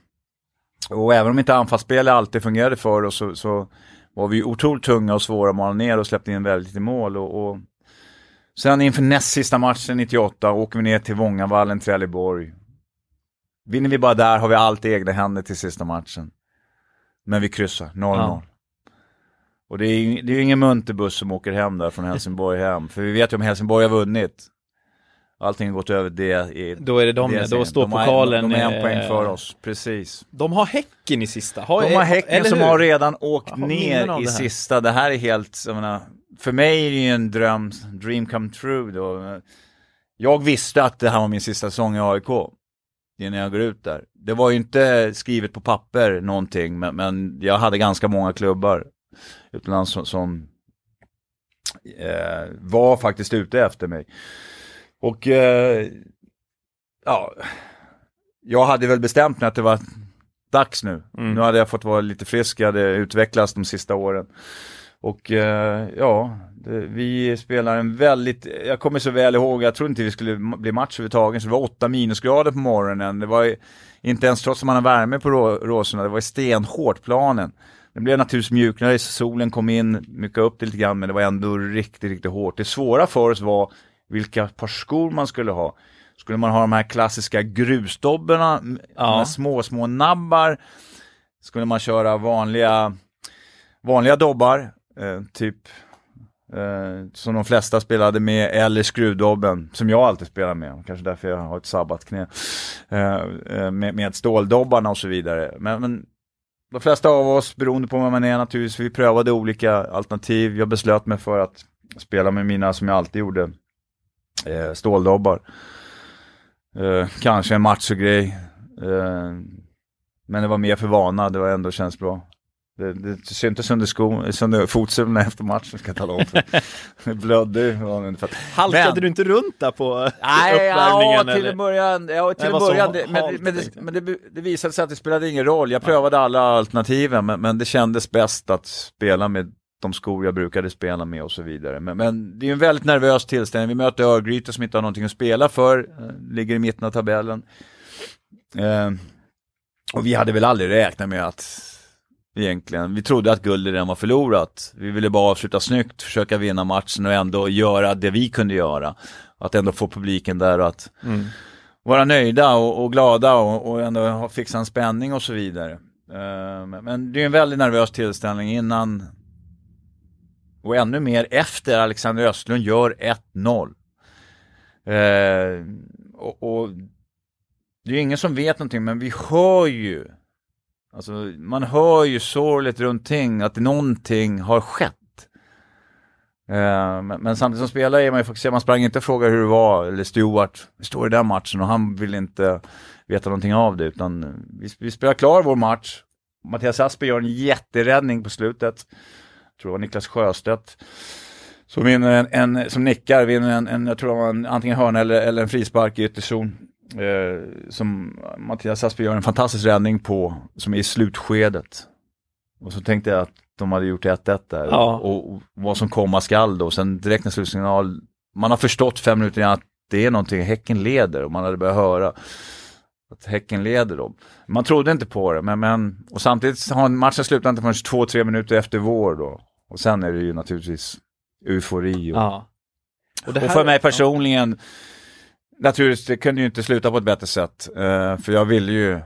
Och även om inte anfallsspelet alltid fungerade för oss så, så var vi otroligt tunga och svåra att mala ner och släppte in väldigt lite mål. Och, och sen inför näst sista matchen 98 åker vi ner till Vångavallen, Trelleborg. Vinner vi bara där har vi allt i egna händer till sista matchen. Men vi kryssar, 0-0. Ja. Och det är, ju- det är ingen munterbuss som åker hem där från Helsingborg hem. För vi vet ju om Helsingborg har vunnit. Allting har gått över det. I, Då är det de, det då står de pokalen... De har en eh, poäng för oss, precis. De har Häcken i sista. Har, De har Häcken eller som hur? har redan åkt har ner i det sista. Det här är helt, jag menar, för mig är det ju en dröm, dream come true då. Jag visste att det här var min sista säsong i AIK. Innan jag går ut där. Det var ju inte skrivet på papper någonting, men, men jag hade ganska många klubbar utomlands som, som eh, var faktiskt ute efter mig. Och eh, ja, jag hade väl bestämt mig att det var dags nu. Mm. Nu hade jag fått vara lite frisk, jag hade utvecklats de sista åren. Och eh, ja, det, vi spelar en väldigt, jag kommer så väl ihåg, jag trodde inte vi skulle bli match överhuvudtaget, så det var åtta minusgrader på morgonen. Det var inte ens trots att man har värme på rå, Råsunda, det var stenhårt planen. Det blev naturligtvis mjukare, solen kom in, mjukade upp det lite grann, men det var ändå riktigt, riktigt hårt. Det svåra för oss var vilka par skor man skulle ha. Skulle man ha de här klassiska grusdobborna, m- de här Ja. små, små nabbar? Skulle man köra vanliga, vanliga dobbar, eh, typ eh, som de flesta spelade med, eller skruvdobben, som jag alltid spelar med, kanske därför jag har ett sabbatknä, eh, eh, med, med ståldobbarna och så vidare. Men, men de flesta av oss, beroende på vem man är naturligtvis, vi prövade olika alternativ. Jag beslöt mig för att spela med mina, som jag alltid gjorde, eh, ståldobbar. Eh, kanske en machogrej. Eh, men det var mer för vana, det var ändå känns bra. Det, det syntes under, sko, under fotsulorna efter matchen ska jag tala om. det blödde. Halkade Men- du inte runt där på Nej, ja, uppvärmningen? till eller? en början. Ja, till så början det, men, halt, men, det, men det, det visade sig att det spelade ingen roll. Jag prövade alla alternativen, men, men det kändes bäst att spela med de skor jag brukade spela med och så vidare. Men, men det är en väldigt nervös tillställning. Vi möter Örgryte som inte har någonting att spela för, eh, ligger i mitten av tabellen. Eh, och vi hade väl aldrig räknat med att egentligen, vi trodde att guldet redan var förlorat. Vi ville bara avsluta snyggt, försöka vinna matchen och ändå göra det vi kunde göra. Att ändå få publiken där och att Mm. vara nöjda och, och glada och, och ändå fixa en spänning och så vidare. Eh, men, det är en väldigt nervös tillställning innan och ännu mer efter Alexander Östlund gör 1-0. Eh, och, och det är ingen som vet någonting men vi hör ju Alltså man hör ju sorgligt runt ting att någonting har skett. Eh, men, men samtidigt som spelare är man ju fokuserad, man sprang inte och frågade hur det var, eller Stewart, vi står i den matchen och han vill inte veta någonting av det utan vi, vi spelar klar vår match. Mattias Asper gör en jätteräddning på slutet. Jag tror det var Niklas Sjöstedt. Som, vinner en, en, som nickar, vinner en, en, jag tror det var en, antingen hörna eller, eller en frispark i ytterzon. Eh, som Mattias Asper gör en fantastisk räddning på, som är i slutskedet. Och så tänkte jag att de hade gjort 1-1 där. Ja. Och, och vad som komma skall då. Sen direkt när slutsignal, man har förstått fem minuter innan att det är någonting, Häcken leder och man hade börjat höra att Häcken leder då. Man trodde inte på det, men, men och samtidigt har matchen slutat inte förrän två, tre minuter efter vår då. Och sen är det ju naturligtvis eufori. Och, Ja. Och, det och för mig personligen, naturligtvis, det kunde ju inte sluta på ett bättre sätt. eh, för jag ville ju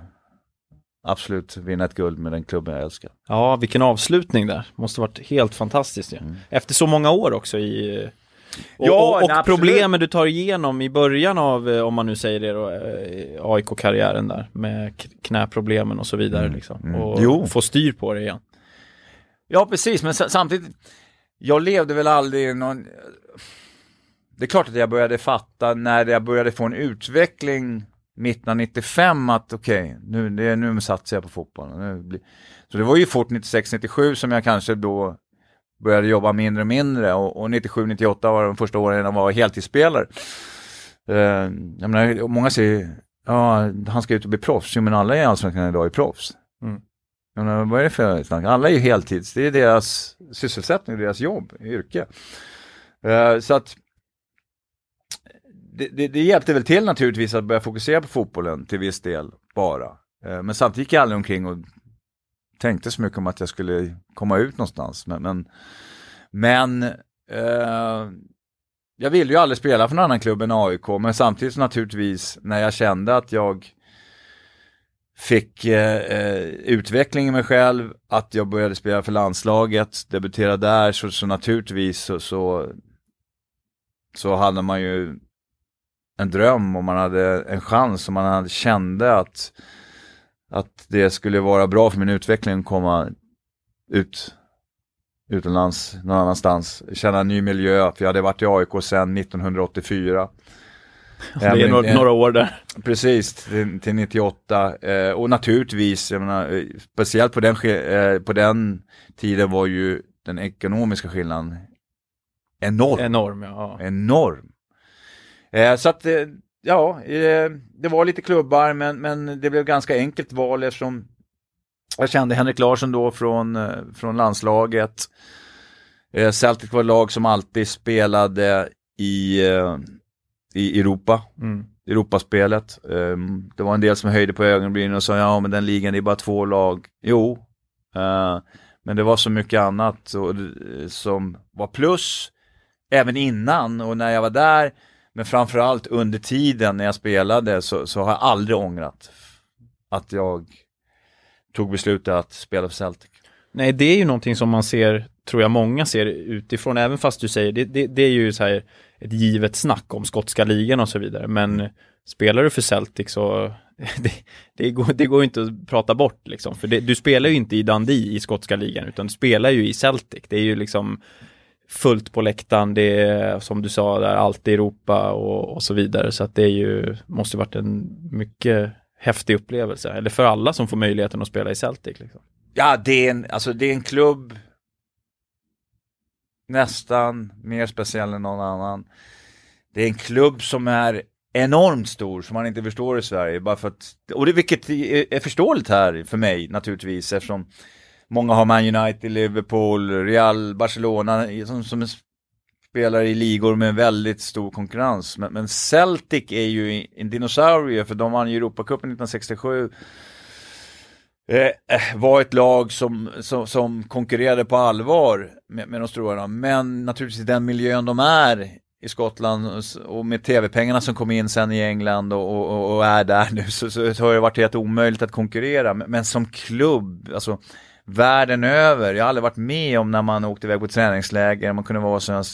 absolut vinna ett guld med den klubben jag älskar. Ja, vilken avslutning där. Måste varit helt fantastiskt ju. Efter så många år också i... Och, Mm. Ja, och, och nej, problemen du tar igenom i början av, eh, om man nu säger det då, eh, AIK-karriären där med knäproblemen och så vidare liksom. mm. Och Jo. få styr på det igen. Ja, precis, men sa- samtidigt, jag levde väl aldrig någon... Det är klart att jag började fatta när jag började få en utveckling mitten av 95 att okej, nu, det, nu satsar jag på fotbollen. Nu blir... Så det var ju fort 96-97 som jag kanske då började jobba mindre och mindre och, och 97-98 var de första åren jag var heltidsspelare. Uh, jag menar, många säger, ja, han ska ut och bli proffs. Jo, men alla i Allsvenskan idag är proffs. Mm. Jag menar, vad är det för snack? Alla är ju heltids, det är deras sysselsättning, deras jobb, yrke. Eh, så att det, det, det hjälpte väl till naturligtvis att börja fokusera på fotbollen till viss del bara. Eh, men samtidigt gick jag aldrig omkring och tänkte så mycket om att jag skulle komma ut någonstans. Men, men, men eh, jag ville ju aldrig spela för någon annan klubb än AIK, men samtidigt naturligtvis när jag kände att jag fick eh, eh, utveckling i mig själv, att jag började spela för landslaget, debutera där, så, så naturligtvis så, så, så hade man ju en dröm och man hade en chans och man hade, kände att, att det skulle vara bra för min utveckling att komma ut utomlands, någon annanstans, känna en ny miljö, för jag hade varit i AIK sedan 1984. [LAUGHS] Det är några, några år där. Precis, till, till 98. Eh, och naturligtvis, menar, eh, speciellt på den, eh, på den tiden var ju den ekonomiska skillnaden enorm. Enorm, ja. enorm. Eh, så att, eh, ja, eh, det var lite klubbar men, men det blev ganska enkelt val eftersom jag kände Henrik Larsson då från, eh, från landslaget. Eh, Celtic var ett lag som alltid spelade i, eh, i Europa, Mm. Europaspelet. Ehm, det var en del som höjde på ögonbrynen och sa ja men den ligan det är bara två lag. Jo, men det var så mycket annat som var plus även innan och när jag var där. Men framförallt under tiden när jag spelade så, så har jag aldrig ångrat att jag tog beslutet att spela för Celtic. Nej, det är ju någonting som man ser, tror jag många ser utifrån, även fast du säger, det, det, det är ju så här ett givet snack om skotska ligan och så vidare, men spelar du för Celtic så [LAUGHS] det, det, går, det går inte att prata bort liksom, för det, du spelar ju inte i Dundee i skotska ligan, utan du spelar ju i Celtic, det är ju liksom fullt på läktaren, det är som du sa, där allt i Europa och, och så vidare, så att det är ju, måste varit en mycket häftig upplevelse, eller för alla som får möjligheten att spela i Celtic. Liksom. Ja, det är en, alltså det är en klubb nästan mer speciell än någon annan. Det är en klubb som är enormt stor som man inte förstår i Sverige. Bara för att, och det, vilket är, är förståeligt här för mig naturligtvis eftersom många har Man United, Liverpool, Real, Barcelona som, som spelar i ligor med väldigt stor konkurrens. Men, men Celtic är ju en dinosaurie för de vann ju Europacupen 1967 eh, eh, var ett lag som, som, som konkurrerade på allvar med, med de stora. Men naturligtvis den miljön de är i Skottland och med tv-pengarna som kom in sen i England och, och, och är där nu så, så, så har det varit helt omöjligt att konkurrera. Men, men som klubb, alltså världen över, jag har aldrig varit med om när man åkte iväg på träningsläger, man kunde vara sådana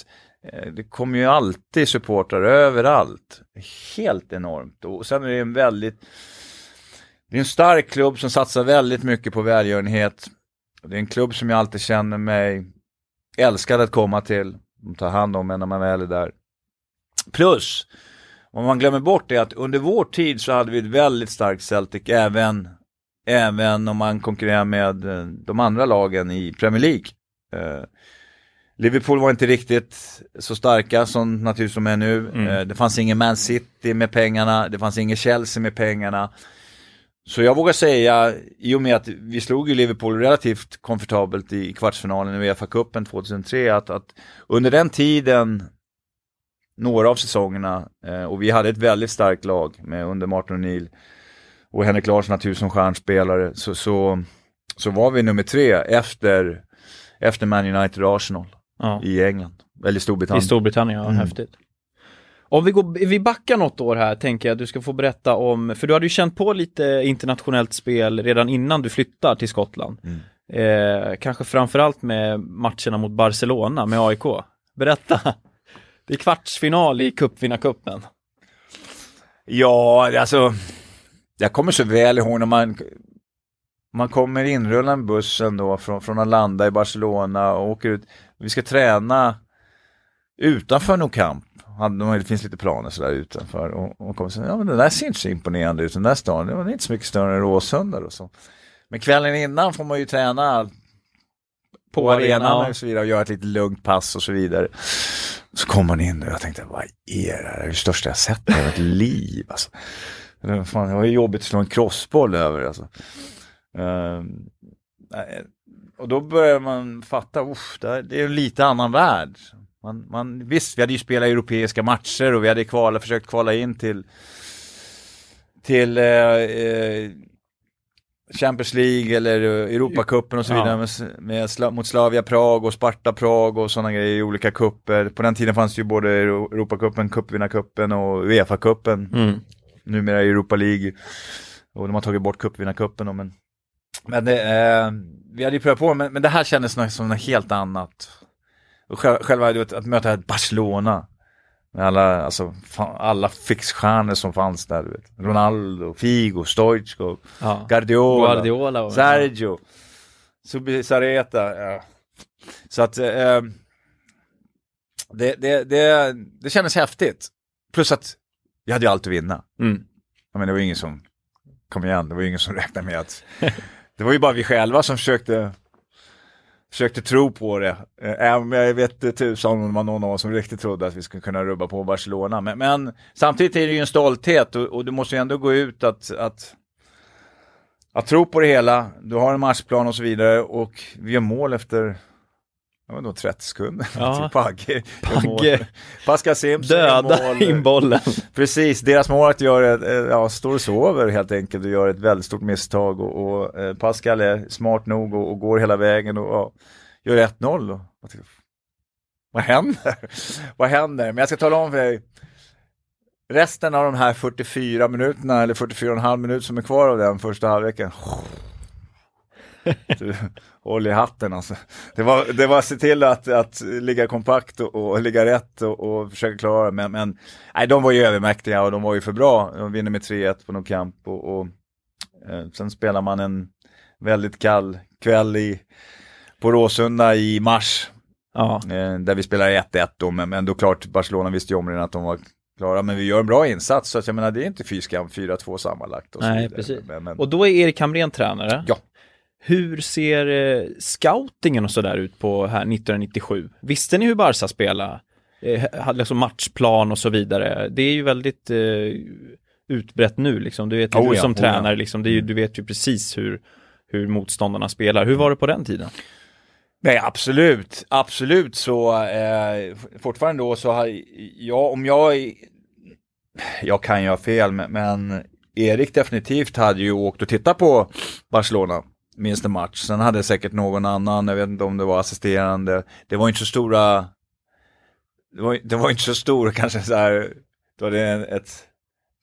eh, det kommer ju alltid supportrar överallt. Helt enormt. Och sen är det en väldigt det är en stark klubb som satsar väldigt mycket på välgörenhet. Det är en klubb som jag alltid känner mig älskad att komma till. De tar hand om en när man väl är där. Plus, Vad man glömmer bort är att under vår tid så hade vi ett väldigt starkt Celtic även, även om man konkurrerar med eh, de andra lagen i Premier League. Eh, Liverpool var inte riktigt så starka som naturligtvis de är nu. Mm. Eh, det fanns ingen Man City med pengarna, det fanns ingen Chelsea med pengarna. Så jag vågar säga, i och med att vi slog ju Liverpool relativt komfortabelt i kvartsfinalen i Uefa-cupen 2003, att, att under den tiden, några av säsongerna, eh, och vi hade ett väldigt starkt lag med under Martin O'Neill och Henrik Larsson naturligtvis som stjärnspelare, så, så, så var vi nummer tre efter, efter Man United och Arsenal Ja. i England, eller I Storbritannien. Storbritannien, ja, Mm. häftigt. Om vi, går, vi backar något år här, tänker jag att du ska få berätta om, för du hade ju känt på lite internationellt spel redan innan du flyttar till Skottland. Mm. Eh, kanske framförallt med matcherna mot Barcelona med AIK. Berätta! Det är kvartsfinal i cupvinnarcupen. Ja, alltså, jag kommer så väl ihåg när man, man kommer inrullande med bussen då från, från att landa i Barcelona och åker ut. Vi ska träna utanför Nou Camp. Det finns lite planer sådär utanför och, och kommer säga, ja men det där ser inte så imponerande ut, den där stan, det var inte så mycket större än Råsunda och så. Men kvällen innan får man ju träna på, På arenan, ja. och så vidare och göra ett lite lugnt pass och så vidare. Så kom man in och jag tänkte, vad är det här? Det är det största jag sett i mitt liv. Alltså. Det var Fan, det var ju jobbigt att slå en crossboll över. Alltså. Nej, och då börjar man fatta, uff, det, är en lite annan värld. Man, man, visst, vi hade ju spelat europeiska matcher och vi hade kvala, försökt kvala in till, till eh, eh, Champions League eller eh, Europacupen och så Ja. vidare med, med, Sla- mot Slavia Prag och Sparta Prag och sådana grejer i olika kupper. På den tiden fanns ju både Euro- Europacupen, Cupvinnarcupen och Uefa-cupen. Mm. Numera i Europa League. Och de har tagit bort cupvinnarcupen men Men det, eh, vi hade ju prövat på, men, men det här kändes som något helt annat. Och själv, själva vet, att möta Barcelona. Med alla, alltså, fan, alla fixstjärnor som fanns där. Du vet. Ronaldo, Figo, Stoichkov, Ja. Guardiola, Guardiola och... Sergio, Subisareta. Ja. Så att eh, det, det, det, det kändes häftigt. Plus att vi hade ju allt att vinna. Mm. Menar, det var ingen som, kom igen, det var ingen som [LAUGHS] räknade med att, [LAUGHS] det var ju bara vi själva som försökte, försökte tro på det. Eh, Även jag vet inte tusan om det var någon av oss som riktigt trodde att vi skulle kunna rubba på Barcelona. Men, men samtidigt är det ju en stolthet och, och du måste ju ändå gå ut att, att, att tro på det hela. Du har en matchplan och så vidare och vi gör mål efter det var nog 30 sekunder Ja. [LAUGHS] till Pagge. Pagge. Pascal Simpson Döda in bollen. [LAUGHS] Precis, deras målvakt gör ett, eh, ja, står och sover helt enkelt och gör ett väldigt stort misstag och, och eh, Pascal är smart nog och, och går hela vägen och ja, gör 1-0. Och, jag tycker, vad händer? [LAUGHS] vad händer? Men jag ska tala om för dig, resten av de här 44 minuterna eller 44,5 minuter som är kvar av den första halvleken. Håll i hatten alltså. Det var, det var se till att, att ligga kompakt och, och ligga rätt och, och försöka klara det. Men, men nej, de var ju övermäktiga och de var ju för bra. De vinner med 3-1 på någon kamp och, och eh, sen spelar man en väldigt kall kväll i, på Råsunda i mars. Ja, Eh, där vi spelar 1-1 då, men, men då klart Barcelona visste ju om redan att de var klara. Men vi gör en bra insats så att jag menar det är inte fy skam 4-2 sammanlagt. Och så Nej, vidare. precis. Men, men, och då är Erik Hamrén tränare. Ja. Hur ser eh, scoutingen och sådär ut på här 1997? Visste ni hur Barca spelade? Eh, hade liksom matchplan och så vidare. Det är ju väldigt eh, utbrett nu liksom. Du vet Oh du ja, som oh ja. tränare liksom, det är ju, du vet ju precis hur, hur motståndarna spelar. Hur var det på den tiden? Nej, absolut. Absolut så, eh, fortfarande då så har jag, om jag, jag kan ju ha fel, men, men Erik definitivt hade ju åkt och tittat på Barcelona minst en match. Sen hade säkert någon annan, jag vet inte om det var assisterande. Det var inte så stora, det var, det var inte så stor [LAUGHS] kanske så här, då det är ett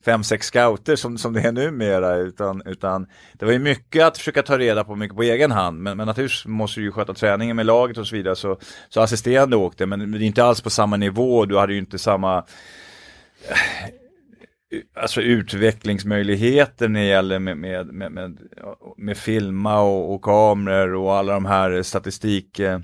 fem, sex scouter som, som det är numera, utan, utan det var ju mycket att försöka ta reda på, mycket på egen hand, men, men naturligtvis måste du ju sköta träningen med laget och så vidare, så, så assisterande åkte, men det är inte alls på samma nivå, du hade ju inte samma Alltså utvecklingsmöjligheter när det gäller med, med, med, med, med filma och, och kameror och alla de här statistik eh,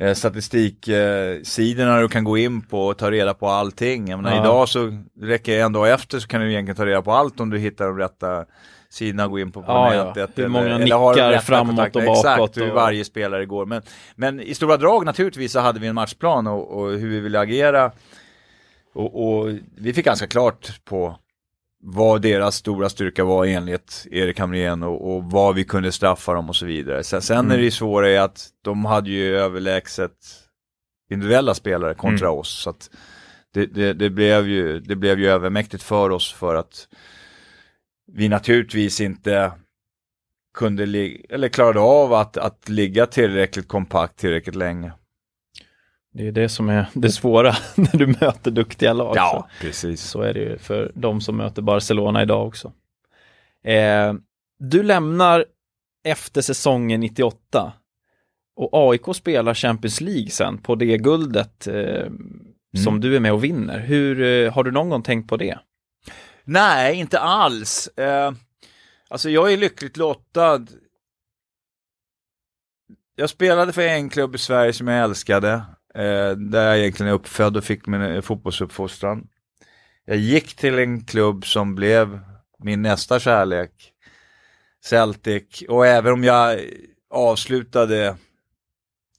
eh, statistiksidorna du kan gå in på och ta reda på allting. Jag menar, Ja. Idag så räcker en dag efter så kan du egentligen ta reda på allt om du hittar de rätta sidorna och gå in på, på Ja, ja. nätet. Hur många de nickar rätta framåt och kontakterna. bakåt Exakt, hur och- varje spelare går. Men, men i stora drag naturligtvis så hade vi en matchplan och, och hur vi ville agera. Och, och vi fick ganska klart på vad deras stora styrka var enligt Erik Hamrén och, och vad vi kunde straffa dem och så vidare. Sen, sen är det ju svåra i att de hade ju överlägset individuella spelare kontra oss. Så att det, det, det, blev ju, det blev ju övermäktigt för oss för att vi naturligtvis inte kunde eller klarade av att, att ligga tillräckligt kompakt tillräckligt länge. Det är det som är det svåra [LAUGHS] när du möter duktiga lag. så. precis. Så är det ju för de som möter Barcelona idag också. Eh, du lämnar efter säsongen 98 och AIK spelar Champions League sen på det guldet eh, som du är med och vinner. Hur, eh, har du någon gång tänkt på det? Nej, inte alls. Eh, alltså jag är lyckligt lottad. Jag spelade för en klubb i Sverige som jag älskade. Eh, där jag egentligen är uppfödd och fick min eh, fotbollsuppfostran. Jag gick till en klubb som blev min nästa kärlek. Celtic. Och även om jag avslutade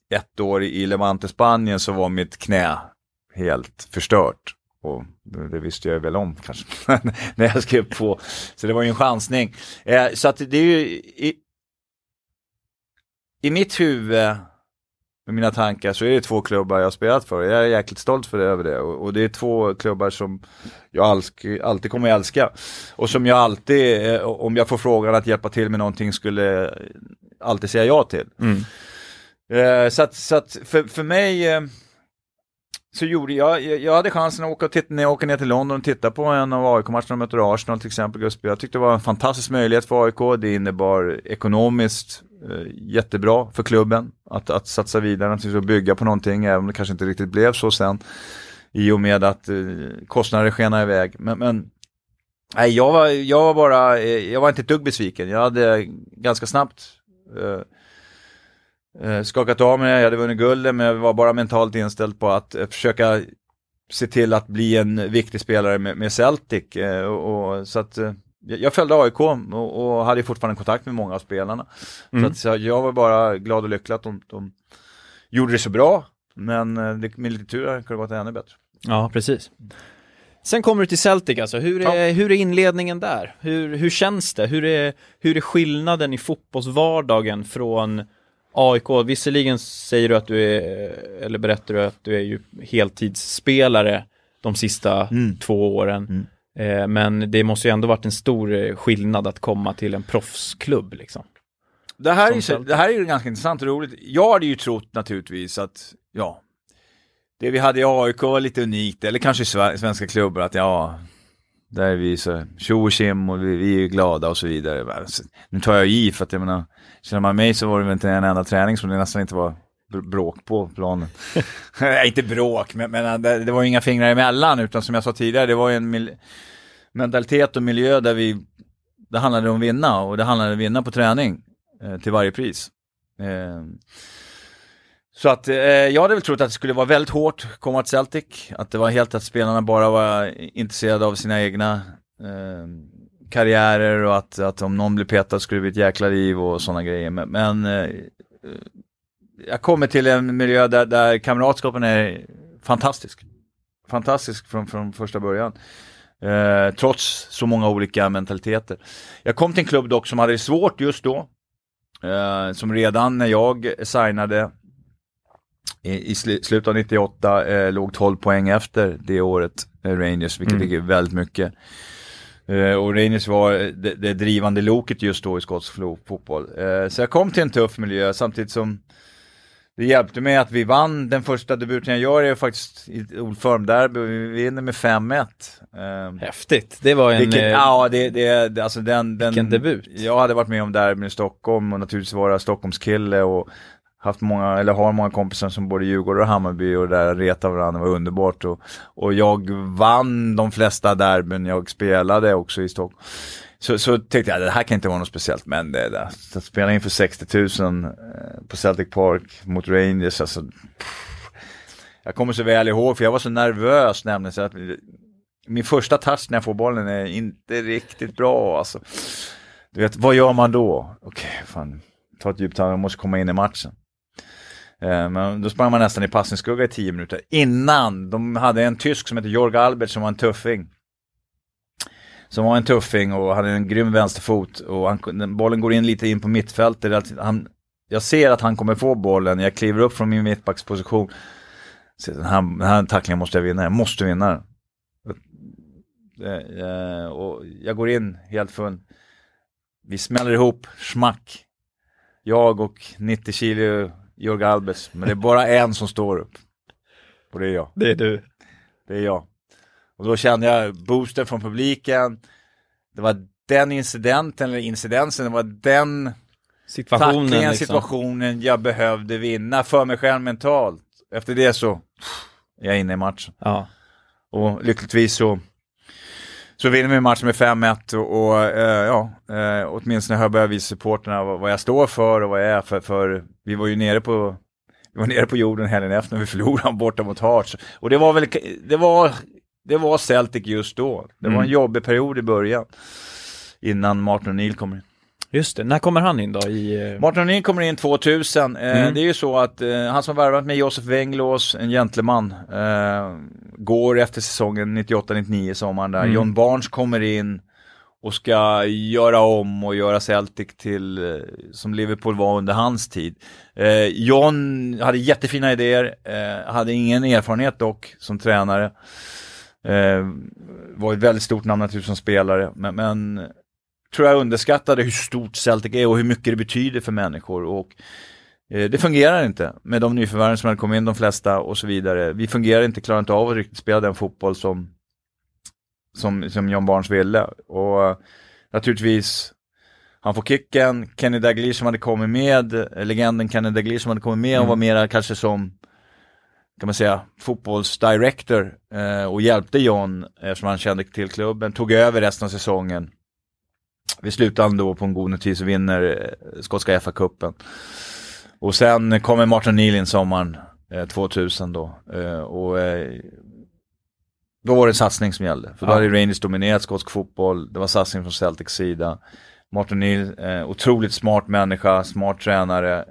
ett år i Levante, Spanien, så var mitt knä helt förstört. Och det det visste jag väl om kanske, [LAUGHS] när jag skrev på. Så det var ju en chansning. Eh, så att det är ju i, i mitt huvud, med mina tankar, så är det två klubbar jag har spelat för. Jag är jäkligt stolt för det, över det. Och, och det är två klubbar som jag alltid, alltid kommer att älska. Och som jag alltid, eh, om jag får frågan att hjälpa till med någonting, skulle alltid säga ja till. Eh, så att, så att för, för mig eh, så gjorde jag, jag, hade chansen att åka titta, när jag åker ner till London och titta på en av AIK-matcherna de möter Arsenal till exempel. Jag tyckte det var en fantastisk möjlighet för AIK. Det innebar ekonomiskt Eh, jättebra för klubben att, att satsa vidare och liksom bygga på någonting, även om det kanske inte riktigt blev så sen. I och med att eh, kostnader skenar iväg. Men, men nej, jag, var, jag var bara, eh, jag var inte ett dugg besviken. Jag hade ganska snabbt eh, eh skakat av mig, jag hade vunnit guldet men jag var bara mentalt inställd på att eh, försöka se till att bli en viktig spelare med, med Celtic. Eh, och, och, så att, eh, jag följde AIK och, och hade fortfarande kontakt med många av spelarna. Så, att, så jag var bara glad och lycklig att de, de gjorde det så bra. Men eh, det, med lite tur hade det gått ännu bättre. Ja, precis. Sen kommer du till Celtic alltså, hur är, hur är inledningen där? Hur, hur känns det? Hur är, hur är skillnaden i fotbollsvardagen från AIK, visserligen säger du att du är, eller berättar du att du är ju heltidsspelare de sista Mm. två åren. Eh, men det måste ju ändå varit en stor eh, skillnad att komma till en proffsklubb liksom. Det här, är ju, det här är ju ganska intressant och roligt. Jag hade ju trott naturligtvis att, ja, det vi hade i AIK var lite unikt, eller kanske i sve- svenska klubbar, att ja, där är vi så tjo och tjim och vi, vi är glada och så vidare. Men så- Nu tar jag i för att jag menar, känner man mig så var det väl inte en enda träning som det nästan inte var bråk på planen. [LAUGHS] Nej, inte bråk, men, men äh, det, det var ju inga fingrar emellan, utan som jag sa tidigare, det var ju en mil- mentalitet och miljö där vi, det handlade om att vinna och det handlade om att vinna på träning eh, till varje pris. Eh, så att eh, jag hade väl trott att det skulle vara väldigt hårt att komma till Celtic, att det var helt att spelarna bara var intresserade av sina egna eh, karriärer och att, att om någon blir petad skulle det bli ett jäkla liv och sådana grejer. Men, men jag kommer till en miljö där, där kamratskapen är fantastisk. Fantastisk från, från första början. Eh, trots så många olika mentaliteter. Jag kom till en klubb dock som hade det svårt just då. Eh, som redan när jag signade i, i sl- slutet av 98 eh, låg 12 poäng efter det året, eh, Rangers, vilket Mm. är väldigt mycket. Eh, och Rangers var det, det drivande loket just då i skotsk fotboll. Eh, så jag kom till en tuff miljö samtidigt som det hjälpte mig att vi vann den första debuten jag gör är faktiskt i Old Firm-derby vi vinner med 5-1. Eh, Häftigt, det var en... vilket, eh, ja, det, det, alltså den, den... vilken debut. Jag hade varit med om derbyn i Stockholm och naturligtvis vara Stockholmskille och haft många, eller har många kompisar som både Djurgården och Hammarby och där retade varandra, det var underbart. Och, och jag vann de flesta derbyn jag spelade också i Stockholm. Så, så tyckte jag, det här kan inte vara något speciellt, men eh, det, det att spela inför 60 000 på Celtic Park mot Rangers, alltså pff. jag kommer så väl ihåg, för jag var så nervös nämligen, så att min första touch när jag får bollen är inte riktigt bra alltså. Du vet, vad gör man då? Okej, fan, ta ett djupt andetag, jag måste komma in i matchen. Eh, men då sprang man nästan i passningsskugga i tio minuter. Innan, de hade en tysk som hette Jörg Albert som var en tuffing. Som var en tuffing och hade en grym vänsterfot och han, bollen går in lite in på mittfältet. Han, jag ser att han kommer få bollen, jag kliver upp från min mittbacksposition. Så den, här, den här tacklingen måste jag vinna, jag måste vinna den. Eh, eh, och jag går in helt full. Vi smäller ihop, smack. Jag och 90 kilo Jörg Albers, men det är bara en som står upp. Och det är jag. Det är du. Det är jag. Och då kände jag booster från publiken. Det var den incidenten, eller incidensen, det var den Situationen tacklingen, liksom. situationen jag behövde vinna för mig själv mentalt. Efter det så är jag inne i matchen. Ja. Och lyckligtvis så, så vinner vi matchen med 5-1 och, och eh, ja, eh, åtminstone har jag börjat visa supporterna vad, vad jag står för och vad jag är för, för vi var ju nere på vi var nere på jorden helgen efter när vi förlorade borta mot Hearts. Och det var väl, det var, det var Celtic just då. Det var en Mm. jobbig period i början. Innan Martin O'Neill kommer in. Just det, när kommer han in då? I, eh, Martin O'Neill kommer in 2000. Eh, Mm. Det är ju så att eh, han som värvat med Josef Wenglås, en gentleman, eh, går efter säsongen 98-99 sommaren där. Mm. John Barnes kommer in och ska göra om och göra Celtic till, eh, som Liverpool var under hans tid. Eh, John hade jättefina idéer, eh, hade ingen erfarenhet dock som tränare. Eh, var ett väldigt stort namn naturligtvis som spelare, men, men tror jag underskattade hur stort Celtic är och hur mycket det betyder för människor. Och eh, det fungerar inte med de nyförvärven som hade kommit in, de flesta och så vidare. Vi fungerar inte, klarar inte av att riktigt spela den fotboll som, som, som John Barnes ville. Och naturligtvis, han får kicken, Kenny Dalglish som hade kommit med, legenden Kenny Dalglish som hade kommit med och Mm. var mera kanske som kan man säga, fotbollsdirector eh, och hjälpte John eftersom han kände till klubben, tog över resten av säsongen. Vi slutade då på en god notis och vinner eh, skotska FA-cupen. Och sen kommer Martin Neal in sommaren eh, 2000 då. Eh, och eh, då var det en satsning som gällde. För då Ja. hade Rangers dominerat skotsk fotboll. Det var satsning från Celtics sida. Martin Neal, eh, otroligt smart människa, smart tränare.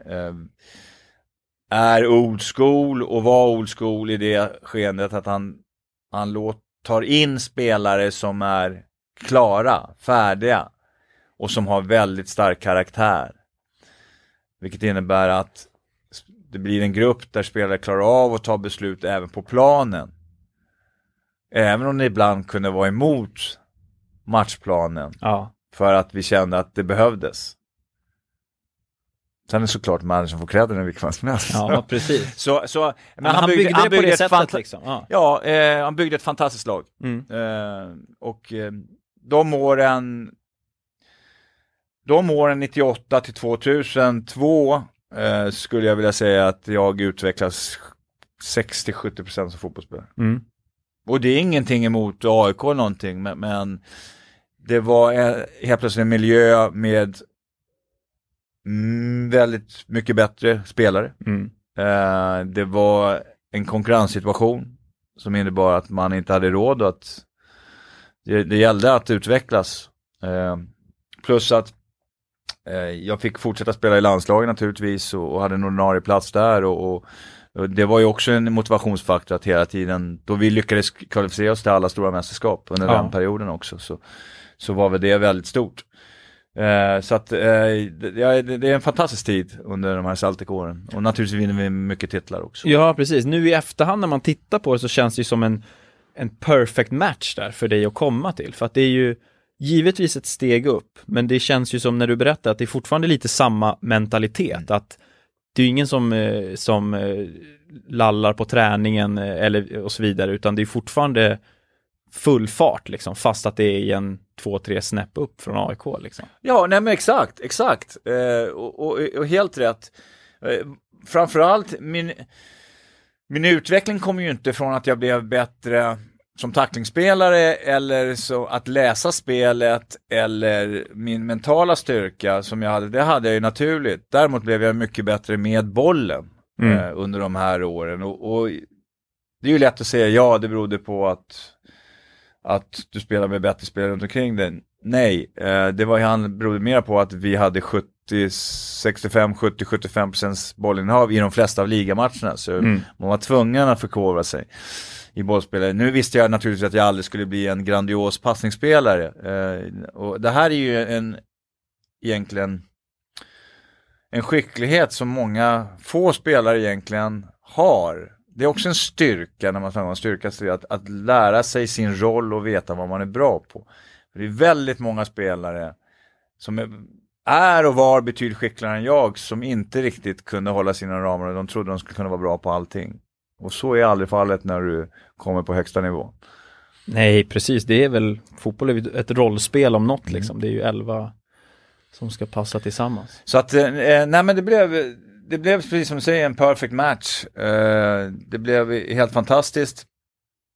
Är old school och var old school i det skeendet att han, han låt, tar in spelare som är klara, färdiga och som har väldigt stark karaktär. Vilket innebär att det blir en grupp där spelare klarar av att ta beslut även på planen. Även om det ibland kunde vara emot matchplanen. Ja. För att vi kände att det behövdes. Sen är det såklart managern får credden vilket fall som helst. Ja, precis. Så, så, Men, han, byggde, det på det sättet fanta- liksom. Ja. Ja, eh, han byggde ett fantastiskt lag. Mm. Eh, och eh, de åren, de åren 98 till 2002 eh, skulle jag vilja säga att jag utvecklas 60-70% som fotbollsspelare. Mm. Och det är ingenting emot AIK någonting, men, men det var eh, helt plötsligt en miljö med mm, väldigt mycket bättre spelare. Mm. Eh, det var en konkurrenssituation som innebar att man inte hade råd att det, det gällde att utvecklas. Eh, plus att eh, jag fick fortsätta spela i landslaget naturligtvis och, och hade en ordinarie plats där och, och, och det var ju också en motivationsfaktor att hela tiden, då vi lyckades kvalificera oss till alla stora mästerskap under Ja. den perioden också, så, så var väl det väldigt stort. Eh, så att eh, det, det är en fantastisk tid under de här Celtic-åren. Och naturligtvis vinner vi mycket titlar också. Ja, precis. Nu i efterhand när man tittar på det så känns det ju som en, en perfect match där för dig att komma till. För att det är ju givetvis ett steg upp, men det känns ju som när du berättar att det är fortfarande lite samma mentalitet. Att det är ju ingen som, eh, som eh, lallar på träningen eh, eller och så vidare, utan det är fortfarande full fart liksom, fast att det är en två, tre snäpp upp från AIK liksom. Ja, nej men exakt, exakt. Eh, och, och, och helt rätt. Eh, framförallt, min, min utveckling kom ju inte från att jag blev bättre som tacklingsspelare eller så att läsa spelet eller min mentala styrka som jag hade, det hade jag ju naturligt. Däremot blev jag mycket bättre med bollen Mm. eh, under de här åren. Och, och det är ju lätt att säga ja, det berodde på att, att du spelar med bättre spelare runt omkring dig. Nej, eh, det var, han berodde mer på att vi hade 70, 65, 70, 75 procents bollinnehav i de flesta av ligamatcherna. Så Mm. man var tvungen att förkovra sig i bollspelare. Nu visste jag naturligtvis att jag aldrig skulle bli en grandios passningsspelare. Eh, och det här är ju en, egentligen, en skicklighet som många få spelare egentligen har. Det är också en styrka när man snackar om styrka, att, att lära sig sin roll och veta vad man är bra på. För det är väldigt många spelare som är, är och var betydligt skickligare än jag som inte riktigt kunde hålla sina ramar och de trodde de skulle kunna vara bra på allting. Och så är aldrig fallet när du kommer på högsta nivå. Nej, precis. Det är väl, fotboll är ett rollspel om något liksom. Det är ju elva som ska passa tillsammans. Så att, eh, nej men det blev, det blev precis som du säger en perfect match. Eh, det blev helt fantastiskt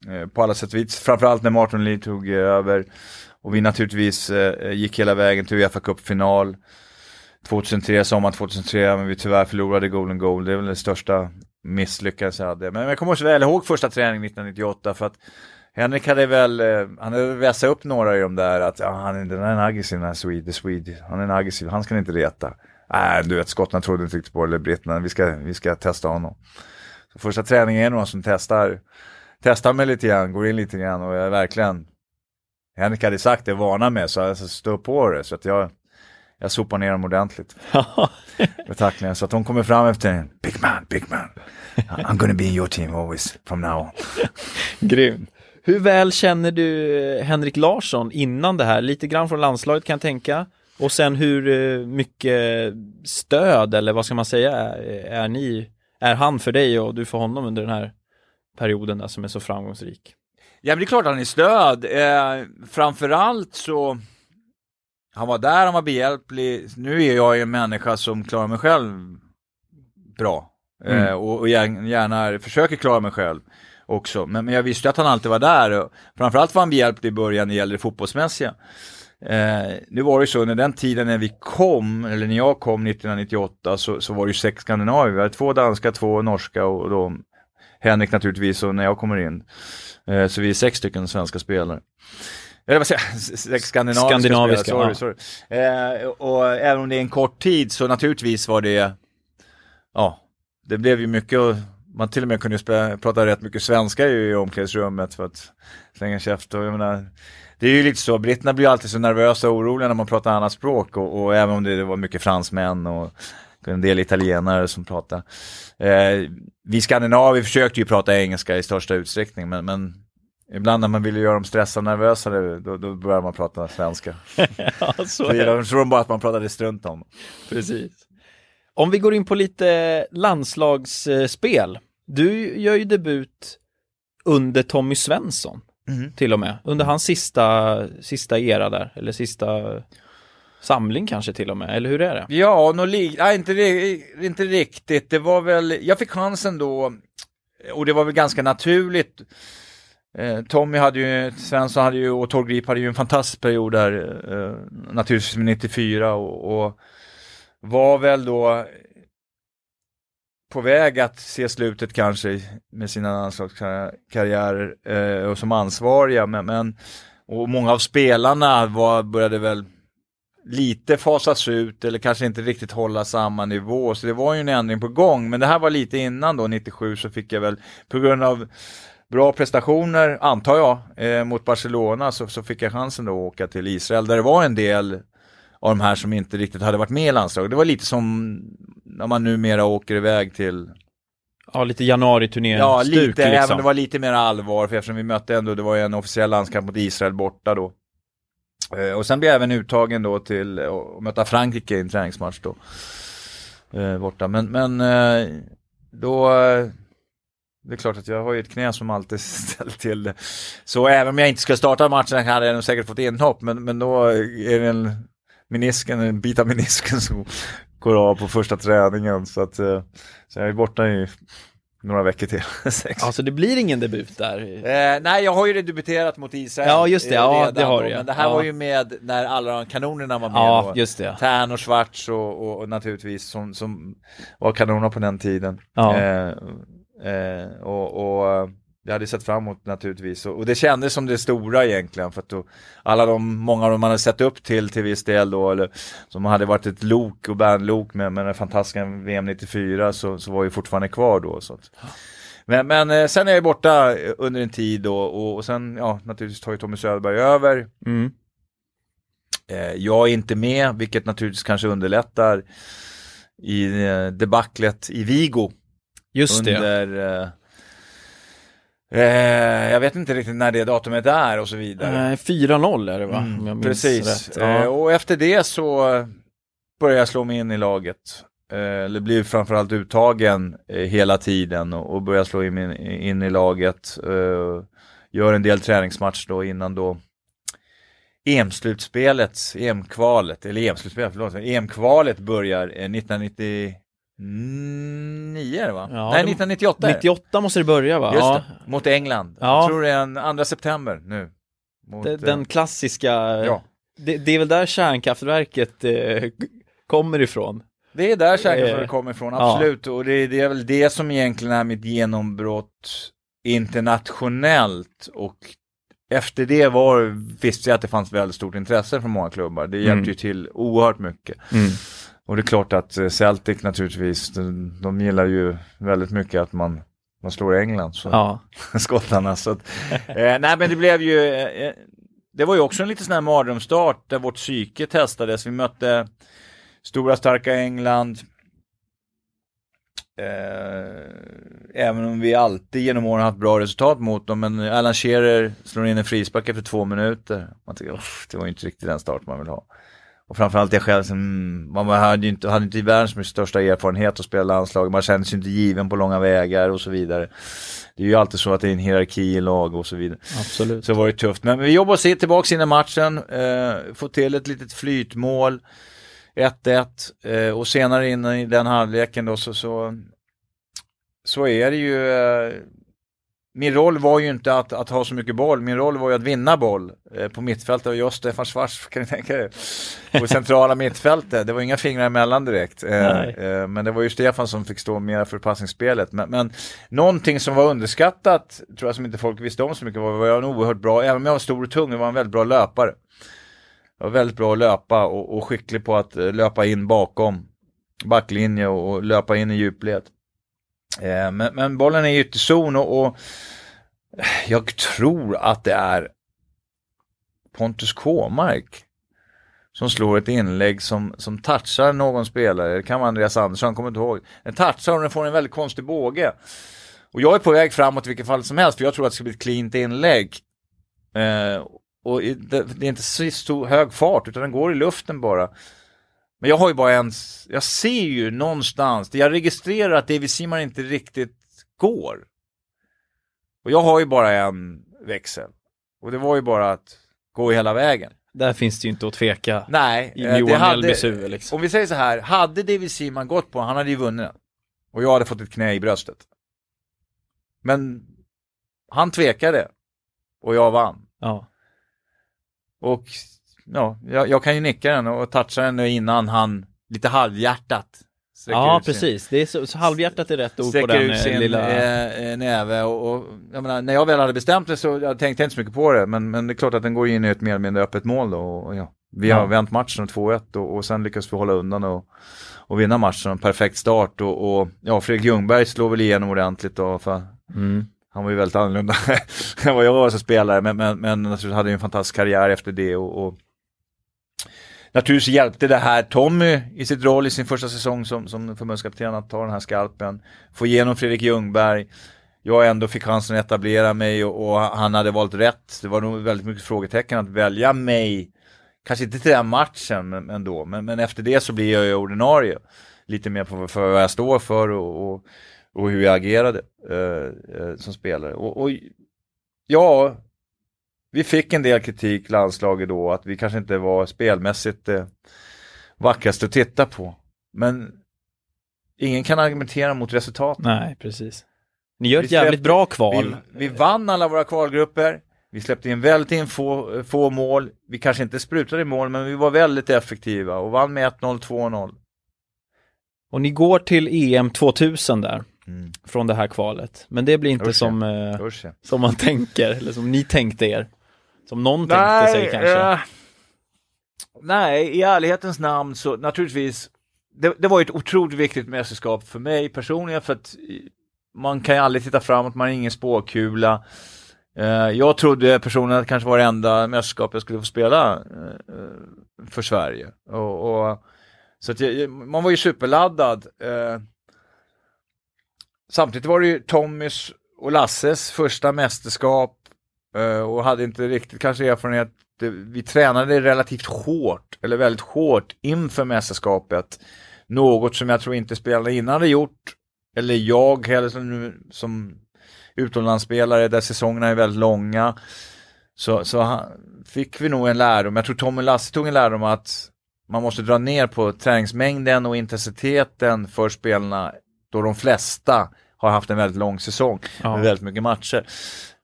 eh, på alla sätt och vis. Framförallt när Martin Lee tog eh, över och vi naturligtvis gick hela vägen till Uefa Cup-final 2003, sommaren 2003, men vi tyvärr förlorade Golden Goal. Det är väl det största misslyckandet jag hade. Men jag kommer så väl ihåg första träningen 1998 för att Henrik hade väl, han hade vässat upp några i de där att ja, han är, den är en aggressiv den här Swede, the Swede. Han är en aggressiv, han ska ni inte reta. Nej, du vet skottarna trodde inte riktigt på det, eller britterna, vi ska, vi ska testa honom. Så första träningen är någon som testar, testar mig lite grann, går in lite grann och jag är verkligen, Henrik hade sagt det, varna med, så jag stå på det. Så att jag, jag sopar ner dem ordentligt [LAUGHS] med tacklingar. Så att de kommer fram efter en, big man, big man. I'm gonna be in your team always from now on. [LAUGHS] Grymt. Hur väl känner du Henrik Larsson innan det här? Lite grann från landslaget kan jag tänka. Och sen hur eh, mycket stöd eller vad ska man säga är, ni, är han för dig och du för honom under den här perioden där som är så framgångsrik? Ja men det är klart han är stöd. Eh, framförallt så, han var där, han var behjälplig. Nu är jag ju en människa som klarar mig själv bra. Eh, Mm. och, och gärna, försöker klara mig själv också. Men, men jag visste att han alltid var där. Framförallt var han behjälplig i början när det gäller det fotbollsmässiga. Eh, nu var det ju så, under den tiden när vi kom, eller när jag kom 1998, så, så var det ju sex skandinavier. Vi hade två danska, två norska och då Henrik naturligtvis och när jag kommer in. Eh, så vi är sex stycken svenska spelare. Eller vad säger jag? Skandinaviska, Skandinaviska, spelare, ja. sorry, sorry. Eh, och även om det är en kort tid så naturligtvis var det, ja, det blev ju mycket, och man till och med kunde spela, prata rätt mycket svenska i omklädningsrummet för att slänga käft och jag menar, det är ju lite så, britterna blir alltid så nervösa och oroliga när man pratar annat språk och, och även om det, det var mycket fransmän och en del italienare som pratar. Eh, vi skandinaver försökte ju prata engelska i största utsträckning, men, men ibland när man vill göra dem stressade och nervösa, då, då börjar man prata svenska. [LAUGHS] ja, så är det. de tror de bara att man pratade strunt om. Precis. Om vi går in på lite landslagsspel. Du gör ju debut under Tommy Svensson till och med. Under hans sista, sista era där, eller sista samling kanske till och med, eller hur är det? Ja, li- nej, inte, inte riktigt. Det var väl, jag fick chansen då och det var väl ganska naturligt. Eh, Tommy hade ju, Svensson hade ju och Torgrip hade ju en fantastisk period där, eh, naturligtvis med 94 och, och var väl då på väg att se slutet kanske med sina landslagskarriärer eh, och som ansvariga, men, men och många av spelarna var, började väl lite fasas ut eller kanske inte riktigt hålla samma nivå. Så det var ju en ändring på gång. Men det här var lite innan då, 97, så fick jag väl på grund av bra prestationer, antar jag, eh, mot Barcelona så, så fick jag chansen då att åka till Israel där det var en del av de här som inte riktigt hade varit med i landslaget. Det var lite som när man numera åker iväg till Ja, lite januariturné Ja, lite, liksom. även det var lite mer allvar, för eftersom vi mötte ändå, det var ju en officiell landskamp mot Israel borta då. Eh, och sen blev jag även uttagen då till att möta Frankrike i en träningsmatch då. Eh, borta, men, men eh, då, det är klart att jag har ju ett knä som alltid [LAUGHS] ställt till det. Så även om jag inte ska starta matchen hade jag nog säkert fått inhopp, men, men då är det en menisken, en bit av menisken som går av på första träningen. Så att, eh, så jag är borta i några veckor till. [LAUGHS] Sex. Alltså det blir ingen debut där. Eh, nej, jag har ju debuterat mot Israel. Ja, just det. eh, Ja, redan det har du. Men det här Ja. var ju med när alla de kanonerna var med Ja, då. just det. Tern och Schwarz och, och, och naturligtvis som, som var kanoner på den tiden. Ja. Eh, eh, och, och jag hade sett fram emot naturligtvis. Och, och det kändes som det stora egentligen. För att då, alla de, många av dem man hade sett upp till till viss del då, eller som hade varit ett lok och bärnlok med, med den fantastiska VM 94 så, så var ju fortfarande kvar då. Så att. Men, men eh, sen är jag borta eh, under en tid då och, och sen, ja, naturligtvis tar ju Tommy Söderberg över. Mm. Eh, jag är inte med, vilket naturligtvis kanske underlättar i debaclet i Vigo Just det. under eh, Eh, jag vet inte riktigt när det datumet är och så vidare. Eh, 4-0 är det va? Mm, precis. Eh, ja. Eh, och efter det så började jag slå mig in i laget. Eh, eller blev framförallt uttagen eh, hela tiden och, och började slå in, in i laget. gör en del träningsmatch då innan då EM-slutspelet, EM-kvalet, eller EM-slutspelet, förlåt, EM-kvalet börjar 1990 Mm, nio är det va? Ja, Nej, 1998 98 måste det börja va? Just ja. det, mot England. Ja. Jag tror det är den 2 september nu. Mot, den, den, eh, klassiska, ja. det, det, är väl där kärnkraftverket eh, kommer ifrån? Det är där kärnkraftverket eh, kommer ifrån, absolut. Och det, det, är väl det som egentligen är mitt genombrott internationellt och efter det var, visste jag att det fanns väldigt stort intresse från många klubbar. Det hjälpte mm. ju till oerhört mycket. Mm. Och det är klart att eh, Celtic naturligtvis, de, de gillar ju väldigt mycket att man, man slår England. Så. Ja. [LAUGHS] skottarna. Så att, eh, nej men det blev ju, eh, eh, det var ju också en liten sån här mardrömsstart där vårt psyke testades. Vi mötte stora starka England. Eh, även om vi alltid genom åren haft bra resultat mot dem. Men Alan Shearer slår in en frispark efter två minuter. Man tycker, "Uff, det var ju inte riktigt den start man vill ha. Och framförallt jag själv som, mm, man hade ju inte, hade inte världens största erfarenhet att spela landslag. Man kände sig inte given på långa vägar och så vidare. Det är ju alltid så att det är en hierarki i lag och så vidare. Absolut. Så var det tufft. Men vi jobbar oss tillbaka in i matchen, eh, få till ett litet flytmål, 1-1 eh, och senare in i den halvleken då så, så, så är det ju eh, min roll var ju inte att, att ha så mycket boll, min roll var ju att vinna boll eh, på mittfältet och jag Stefan Schwarz, [LAUGHS] kan ni tänka er? På centrala mittfältet, det var inga fingrar emellan direkt. Eh, eh, men det var ju Stefan som fick stå mer för passningsspelet. Men, men någonting som var underskattat, tror jag som inte folk visste om så mycket, var att jag var en oerhört bra, även om jag var stor och tung, jag var en väldigt bra löpare. Jag var väldigt bra att löpa och, och skicklig på att eh, löpa in bakom backlinje och, och löpa in i djupled. Eh, men, men bollen är i ytterzon och, och jag tror att det är Pontus Kåmark som slår ett inlägg som, som touchar någon spelare, det kan vara Andreas Andersson, kommer inte ihåg. Den touchar och den får en väldigt konstig båge. Och jag är på väg framåt i vilket fall som helst, för jag tror att det ska bli ett cleant inlägg. Eh, och det, det är inte så stor, hög fart, utan den går i luften bara. Men jag har ju bara en, jag ser ju någonstans, jag registrerar att David Seaman inte riktigt går. Och jag har ju bara en växel. Och det var ju bara att gå hela vägen. Där finns det ju inte att tveka. Nej, I eh, det Johan hade, huvud, liksom. om vi säger så här, hade David Seaman gått på, han hade ju vunnit den. Och jag hade fått ett knä i bröstet. Men han tvekade. Och jag vann. Ja. Och ja, jag, jag kan ju nicka den och toucha den innan han lite halvhjärtat Ja, ut sin- precis. Det är så, så halvhjärtat är rätt ord på den ut eh, sin lilla... eh, eh, näve och, och jag menar, när jag väl hade bestämt det så jag tänkte inte så mycket på det men, men det är klart att den går in i ett mer eller mindre öppet mål då och, ja, vi har Ja. vänt matchen 2-1 och, och sen lyckas vi hålla undan och, och vinna matchen, en perfekt start och, och ja, Fredrik Ljungberg slår väl igenom ordentligt då för Mm. han var ju väldigt annorlunda [LAUGHS] än vad jag var som spelare men, men, men naturligtvis hade ju en fantastisk karriär efter det och, och Naturligtvis hjälpte det här Tommy i sitt roll i sin första säsong som, som förbundskapten att ta den här skalpen. Få igenom Fredrik Ljungberg. Jag ändå fick chansen att etablera mig och, och han hade valt rätt. Det var nog väldigt mycket frågetecken att välja mig. Kanske inte till den matchen men, ändå. Men, men efter det så blir jag ju ordinarie. Lite mer på för vad jag står för och, och, och hur jag agerade eh, eh, som spelare. Och, och ja, vi fick en del kritik landslaget då att vi kanske inte var spelmässigt eh, vackrast att titta på. Men ingen kan argumentera mot resultatet. Nej, precis. Ni gör Vi ett jävligt släppte- bra kval. Vi, vi vann alla våra kvalgrupper. Vi släppte in väldigt in få, få mål. Vi kanske inte sprutade i mål, men vi var väldigt effektiva och vann med 1-0, 2-0. Och ni går till EM 2000 där, Mm. från det här kvalet. Men det blir inte Usch, som, eh, som man tänker, eller som ni tänkte er. Som någon tänkte sig kanske. eh, nej, i ärlighetens namn så naturligtvis, det, det var ett otroligt viktigt mästerskap för mig personligen för att man kan ju aldrig titta framåt, man är ingen spåkula. Eh, jag trodde personligen att det kanske var det enda mästerskap jag skulle få spela eh, för Sverige. Och, och, så jag, man var ju superladdad. Samtidigt var det ju Tommys och Lasses första mästerskap och hade inte riktigt kanske erfarenhet. Vi tränade relativt hårt, eller väldigt hårt inför mästerskapet. Något som jag tror inte spelarna innan hade gjort, eller jag heller som, som utomlandsspelare där säsongerna är väldigt långa. Så, så han, fick vi nog en lärdom, jag tror Tommy Lasse tog en lärdom att man måste dra ner på träningsmängden och intensiteten för spelarna då de flesta har haft en väldigt lång säsong Ja. med väldigt mycket matcher.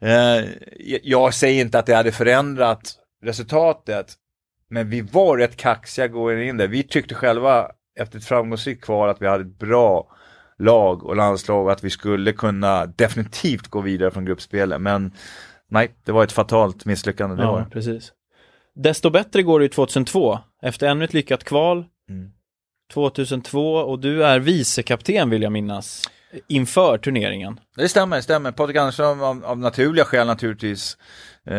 Eh, jag säger inte att det hade förändrat resultatet, men vi var rätt kaxiga going in där. Vi tyckte själva efter ett framgångsrikt kval att vi hade ett bra lag och landslag och att vi skulle kunna definitivt gå vidare från gruppspelet. Men nej, det var ett fatalt misslyckande. Det var Ja, det. precis. Desto bättre går det ju 2002, efter ännu ett lyckat kval. Mm. 2002 och du är vicekapten vill jag minnas, inför turneringen. Det stämmer, det stämmer. Patrik Andersson av, av naturliga skäl naturligtvis eh,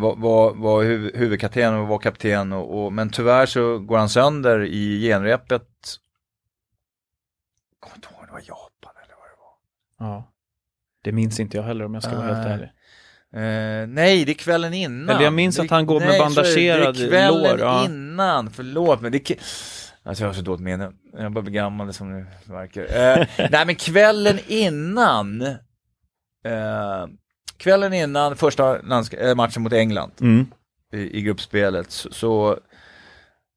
var, var, var huv, huvudkapten och var kapten. Och, och, men tyvärr så går han sönder i genrepet. Jag kommer inte ihåg, det var Japan eller vad det var. Ja. Det minns inte jag heller om jag ska vara helt Nej. ärlig. Eh, nej, det är kvällen innan. Eller jag minns Det- att han går med nej, det. bandagerad Det är kvällen lår, ja. innan, förlåt men det är... ki- Alltså jag har så dåligt minne. Jag börjar bli gammal som det verkar. Eh, [LAUGHS] nej men kvällen innan, eh, kvällen innan första eh, matchen mot England Mm. i, i gruppspelet så,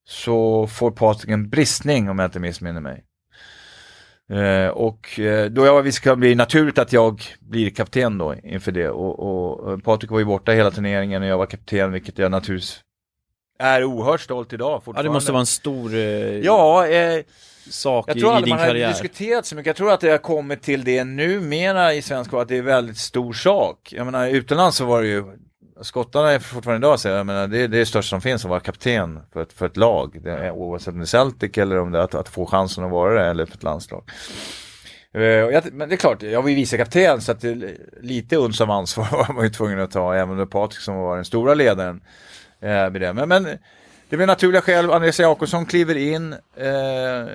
så, får Patrik en bristning om jag inte missminner mig. Eh, och eh, då jag visst kan bli naturligt att jag blir kapten då inför det och, och, och Patrik var ju borta hela turneringen och jag var kapten vilket jag naturligtvis är oerhört stolt idag Ja, fortfarande. det måste vara en stor eh, Ja, eh, sak jag i, tror i aldrig din man har diskuterat så mycket. Jag tror att det har kommit till det numera i svensk att det är väldigt stor sak. Jag menar utomlands så var det ju Skottarna är fortfarande idag så jag menar, det, är- det största som finns att vara kapten för ett, för ett lag. Det är, oavsett om det är Celtic eller om det är att, att få chansen att vara det eller för ett landslag. Eh, jag, men det är klart, jag var ju vicekapten så att det, lite uns av ansvar [LAUGHS] var man ju tvungen att ta, även med Patrik som var den stora ledaren. Eh, med det. Men, men det blir naturliga skäl, Andreas Jakobsson kliver in. Eh,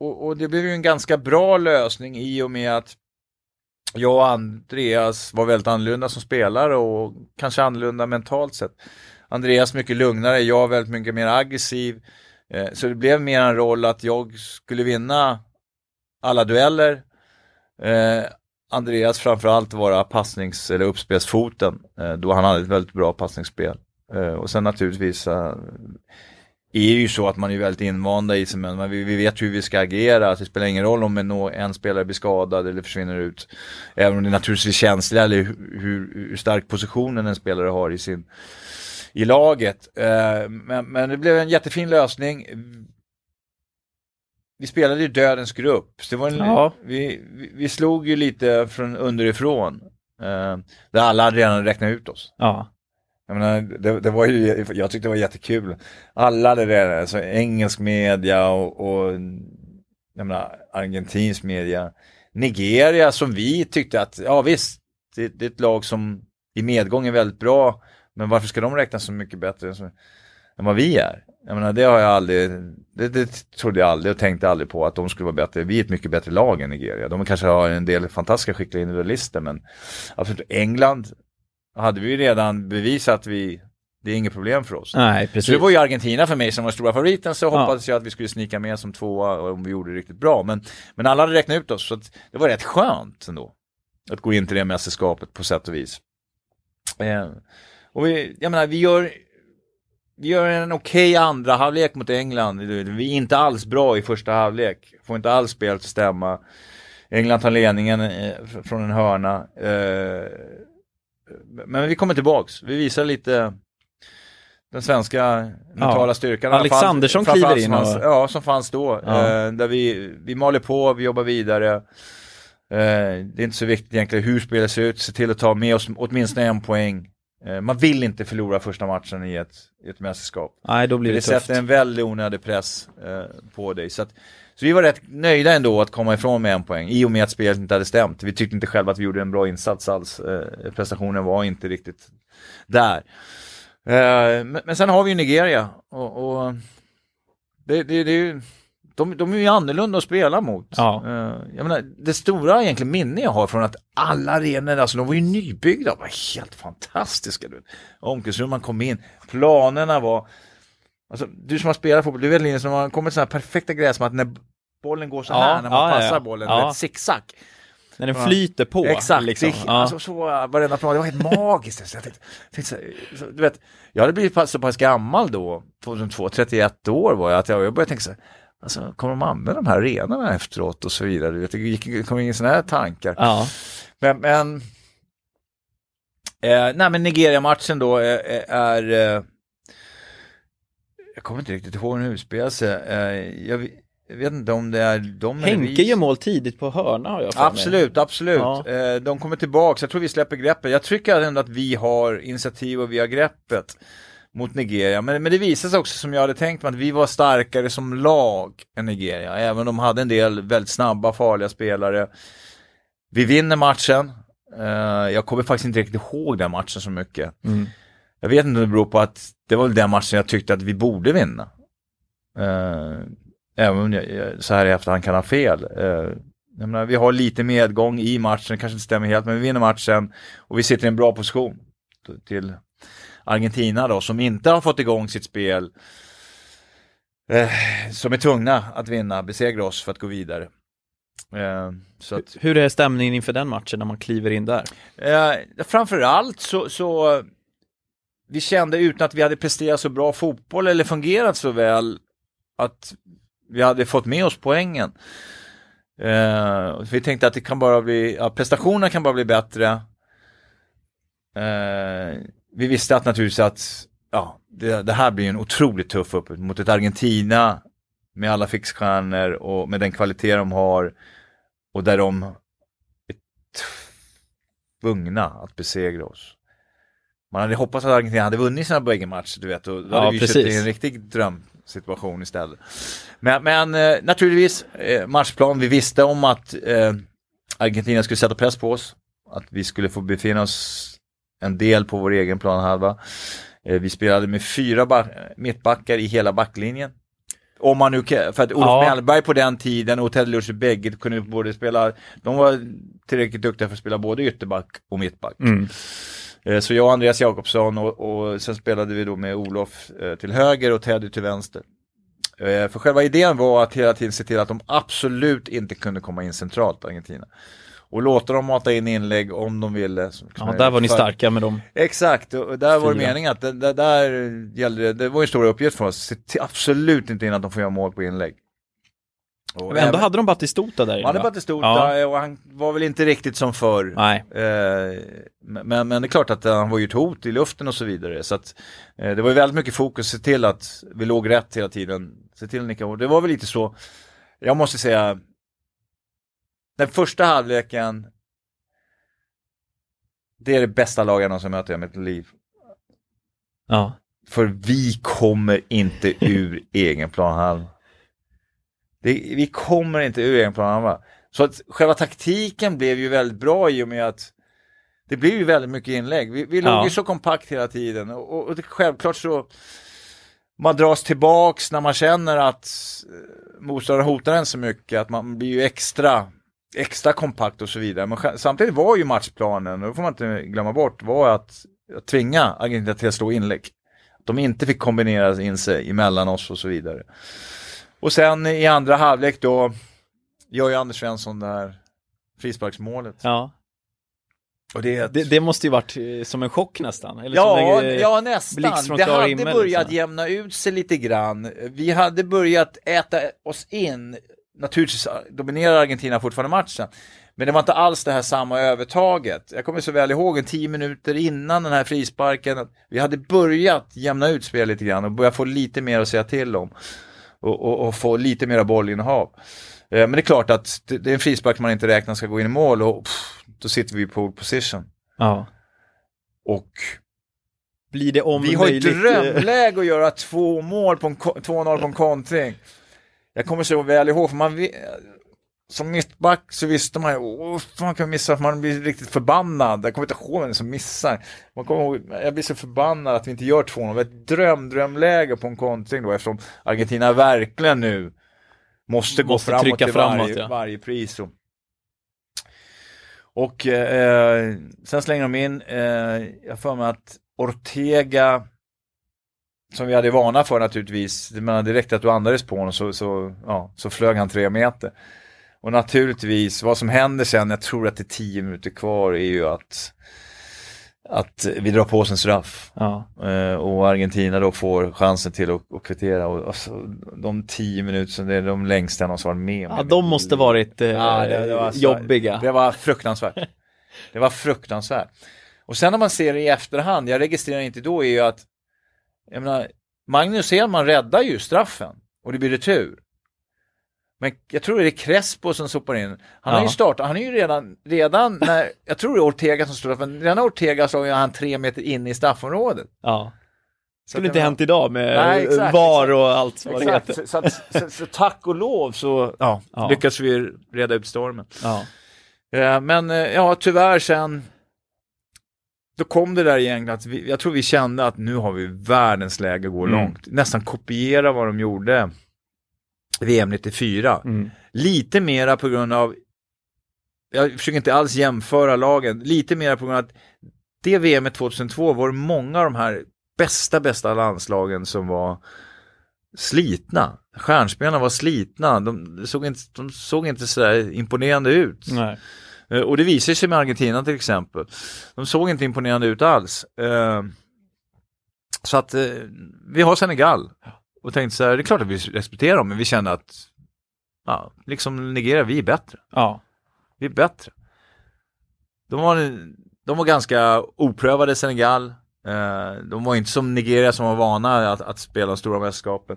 och, och det blev ju en ganska bra lösning i och med att jag och Andreas var väldigt annorlunda som spelare och kanske annorlunda mentalt sett. Andreas mycket lugnare, jag väldigt mycket mer aggressiv. Eh, så det blev mer en roll att jag skulle vinna alla dueller. Eh, Andreas framförallt vara passnings eller uppspelsfoten eh, då han hade ett väldigt bra passningsspel. Eh, och sen naturligtvis eh, är ju så att man är väldigt invanda i sig, men vi, vi vet hur vi ska agera. Att det spelar ingen roll om en, en spelare blir skadad eller försvinner ut. Även om det naturligtvis är känsligt eller hur, hur stark positionen en spelare har i, sin, i laget. Eh, men, men det blev en jättefin lösning. Vi spelade ju dödens grupp. Så det var en, Ja. vi, vi, slog ju lite från underifrån. Där alla redan räknat ut oss. Ja. Jag, menar, det, det var ju, jag tyckte det var jättekul. Alla det där, alltså engelsk media och, och jag menar, argentinsk media. Nigeria som vi tyckte att, ja visst, det, det är ett lag som i medgång är väldigt bra. Men varför ska de räknas så mycket bättre än, än vad vi är? Jag menar, det har jag aldrig, det, det trodde jag aldrig och tänkte aldrig på att de skulle vara bättre. Vi är ett mycket bättre lag än Nigeria. De kanske har en del fantastiska skickliga individualister men absolut, England hade vi ju redan bevisat att vi, det är inget problem för oss. Nej, Så precis. det var ju Argentina för mig som var stora favoriten så Ja. hoppades jag att vi skulle snika med som tvåa om vi gjorde det riktigt bra. Men, men alla hade räknat ut oss så att det var rätt skönt ändå. Att gå in till det mästerskapet på sätt och vis. Eh, och vi, jag menar, vi gör, vi gör en okej andra halvlek mot England. Vi är inte alls bra i första halvlek. Får inte alls spelet att stämma. England tar ledningen eh, fr- från en hörna. Eh, men vi kommer tillbaks. Vi visar lite den svenska mentala styrkan. Alex Framförallt- Andersson framförallt kliver in fanns- och- Ja, som fanns då. Ja. Eh, där vi, vi maler på, vi jobbar vidare. Eh, det är inte så viktigt egentligen hur spelet ser ut, se till att ta med oss åtminstone en poäng. Eh, man vill inte förlora första matchen i ett, i ett mästerskap. Nej, då blir Det det tufft. sätter en väldigt onödig press eh, på dig. Så, att, så vi var rätt nöjda ändå att komma ifrån med en poäng i och med att spelet inte hade stämt. Vi tyckte inte själva att vi gjorde en bra insats alls. Eh, prestationen var inte riktigt där. Eh, men, men sen har vi ju Nigeria och, och det, det, det är ju de, de är ju annorlunda att spela mot. Ja. Eh, jag menar, det stora egentligen minne jag har från att alla arenor, alltså de var ju nybyggda, de var helt fantastiska. Du vet. Omklädningsrum man kom in, planerna var, alltså du som har spelat fotboll, du vet Linus, när man kommer till sådana här perfekta gräsmattor när bollen går så Ja, här, när man ja, ja, passar ja. bollen, Ja. vet, zigzag. När den flyter på. Exakt, liksom. det, Ja. alltså, så varenda plan, det var helt magiskt. Jag tänkte, tänkte så, du vet, jag hade blivit så pass gammal då, 2002, 31 år var jag, att jag, jag började tänka så här, alltså, kommer de använda de här arenorna efteråt och så vidare? Du vet, det gick, kom in sådana här tankar. ja. Men, men, eh, nej men Nigeria-matchen då är, är eh, jag kommer inte riktigt ihåg hur den utspelar sig. Eh, jag, jag vet inte om det är de eller Henke vi- gör mål tidigt på hörna har jag för mig. Absolut, absolut. Ja. Eh, de kommer tillbaka, jag tror vi släpper greppet. Jag tycker ändå att vi har initiativ och vi har greppet mot Nigeria. Men, men det visar sig också som jag hade tänkt mig att vi var starkare som lag än Nigeria. Även om de hade en del väldigt snabba, farliga spelare. Vi vinner matchen. Eh, jag kommer faktiskt inte riktigt ihåg den matchen så mycket. Mm. Jag vet inte om det beror på att det var väl den matchen jag tyckte att vi borde vinna. Eh, även om jag, så här i efterhand kan ha fel. Eh, menar, vi har lite medgång i matchen, kanske inte stämmer helt, men vi vinner matchen och vi sitter i en bra position till Argentina då, som inte har fått igång sitt spel. Eh, som är tvungna att vinna, besegra oss för att gå vidare. Eh, så att, Hur är stämningen inför den matchen när man kliver in där? Eh, framförallt så, så vi kände utan att vi hade presterat så bra fotboll eller fungerat så väl att vi hade fått med oss poängen. Eh, vi tänkte att det kan bara bli, ja, prestationerna kan bara bli bättre. Eh, vi visste att naturligtvis att ja, det, det här blir en otroligt tuff upp mot ett Argentina med alla fixstjärnor och med den kvalitet de har och där de är tvungna att besegra oss. Man hade hoppats att Argentina hade vunnit sina bägge matcher, du vet, och då Ja, hade vi suttit precis. i en riktig drömsituation istället. Men, men eh, naturligtvis, eh, matchplan, vi visste om att eh, Argentina skulle sätta press på oss, att vi skulle få befinna oss en del på vår egen planhalva. Eh, vi spelade med fyra ba- mittbackar i hela backlinjen. Om man nu för att Olof Ja. Mellberg på den tiden och Ted Lucic bägge kunde både spela, de var tillräckligt duktiga för att spela både ytterback och mittback. Mm. Eh, Så jag och Andreas Jakobsson och, och sen spelade vi då med Olof eh, till höger och Teddy till vänster. Eh, För själva idén var att hela tiden se till att de absolut inte kunde komma in centralt, Argentina. Och låta dem mata in inlägg om de ville. Ja, där var ni starka med dem. Exakt, och där var det meningen att det, det, där gällde det, det var en stor uppgift för oss, se absolut inte in att de får göra mål på inlägg. Och Men ändå även- hade de Batistuta där inne, va? Batistuta Ja. och han var väl inte riktigt som förr. Nej. Eh, men, men det är klart att han var ju ett hot i luften och så vidare. Så att, eh, det var ju väldigt mycket fokus, se till att vi låg rätt hela tiden. Se till att nicka och det var väl lite så, jag måste säga, den första halvleken, det är det bästa lagarna som jag möter i mitt liv. Ja. För vi kommer inte ur egen planhalva. Det, vi kommer inte ur egen planhalva. Så att själva taktiken blev ju väldigt bra i och med att det blev ju väldigt mycket inlägg. Vi, vi låg Ja. ju så kompakt hela tiden och, och det, självklart så man dras tillbaks när man känner att eh, motståndaren hotar en så mycket att man blir ju extra extra kompakt och så vidare. Men samtidigt var ju matchplanen, och det får man inte glömma bort, var att, att tvinga Argentina till att slå inlägg. Att de inte fick kombinera in sig emellan oss och så vidare. Och sen i andra halvlek då gör ju Anders Svensson det här frisparksmålet. ja. Och det, ett- Det, det måste ju varit eh, som en chock nästan. Eller Ja, en, eh, ja nästan. Det hade himmel, börjat liksom. jämna ut sig lite grann. Vi hade börjat äta oss in. Naturligtvis dominerar Argentina fortfarande matchen. Men det var inte alls det här samma övertaget. Jag kommer så väl ihåg en tio minuter innan den här frisparken. att Vi hade börjat jämna ut spelet lite grann och börjat få lite mer att säga till om. Och, och, och få lite mera bollinnehav. Eh, Men det är klart att det, det är en frispark man inte räknar ska gå in i mål och pff, då sitter vi i pole position. Ja. Och Blir det om vi har eh, drömläge att göra två mål på en, ko- 2-0 på en kontring. Jag kommer så väl ihåg, för man vi- som mittback så visste man ju, åh fan kan missa, man blir riktigt förbannad. Jag kommer inte ihåg vem som missar. Man kommer ihåg, jag blir så förbannad att vi inte gör 2-0. Det var ett dröm, drömläge på en kontring då eftersom Argentina verkligen nu måste gå Måste framåt trycka till framåt, varje, ja. varje pris. Och, och eh, sen slänger de in, eh, jag för mig att Ortega, som vi hade vana för naturligtvis, men direkt att du andades på honom så, så, ja, så flög han tre meter. Och naturligtvis, vad som händer sen, jag tror att det är tio minuter kvar, är ju att, att vi drar på oss en straff. Ja. Eh, och Argentina då får chansen till att, att kvittera. Och, alltså, de tio minuterna, det är de längsta jag någonsin varit med om. ja, de måste varit eh, Ja, det- det var så- jobbiga. Det var fruktansvärt. [LAUGHS] Det var fruktansvärt. Och sen när man ser det i efterhand, jag registrerar inte då, är ju att jag menar, Magnus Hedman räddar ju straffen och det blir retur. Men jag tror det är Crespo som sopar in. Han har Ja. ju startat, han är ju redan, redan när, jag tror det är Ortega som står men redan när Ortega så är han tre meter in i straffområdet. Ja. Skulle inte hänt idag med Nej, exakt, VAR exakt. och allt vad det Exakt, heter. så, så, att, så, så tack och lov så ja, Ja. lyckas vi reda ut stormen. Ja. Eh, Men eh, ja, tyvärr sen då kom det där egentligen att vi, jag tror vi kände att nu har vi världens läge att gå Mm. långt. Nästan kopiera vad de gjorde VM 94. Mm. Lite mera på grund av, jag försöker inte alls jämföra lagen, lite mera på grund av att det VM 2002 var det många av de här bästa, bästa landslagen som var slitna. Stjärnspelarna var slitna, de såg inte, de såg inte sådär imponerande ut. Nej. Eh, Och det visar sig med Argentina till exempel. De såg inte imponerande ut alls. Eh, Så att eh, vi har Senegal. Och tänkte så här, det är klart att vi respekterar dem, men vi kände att, ja, liksom Nigeria, vi är bättre. Ja. Vi är bättre. De var, de var ganska oprövade Senegal. Eh, De var inte som Nigeria som var vana att, att spela de stora mästerskapen.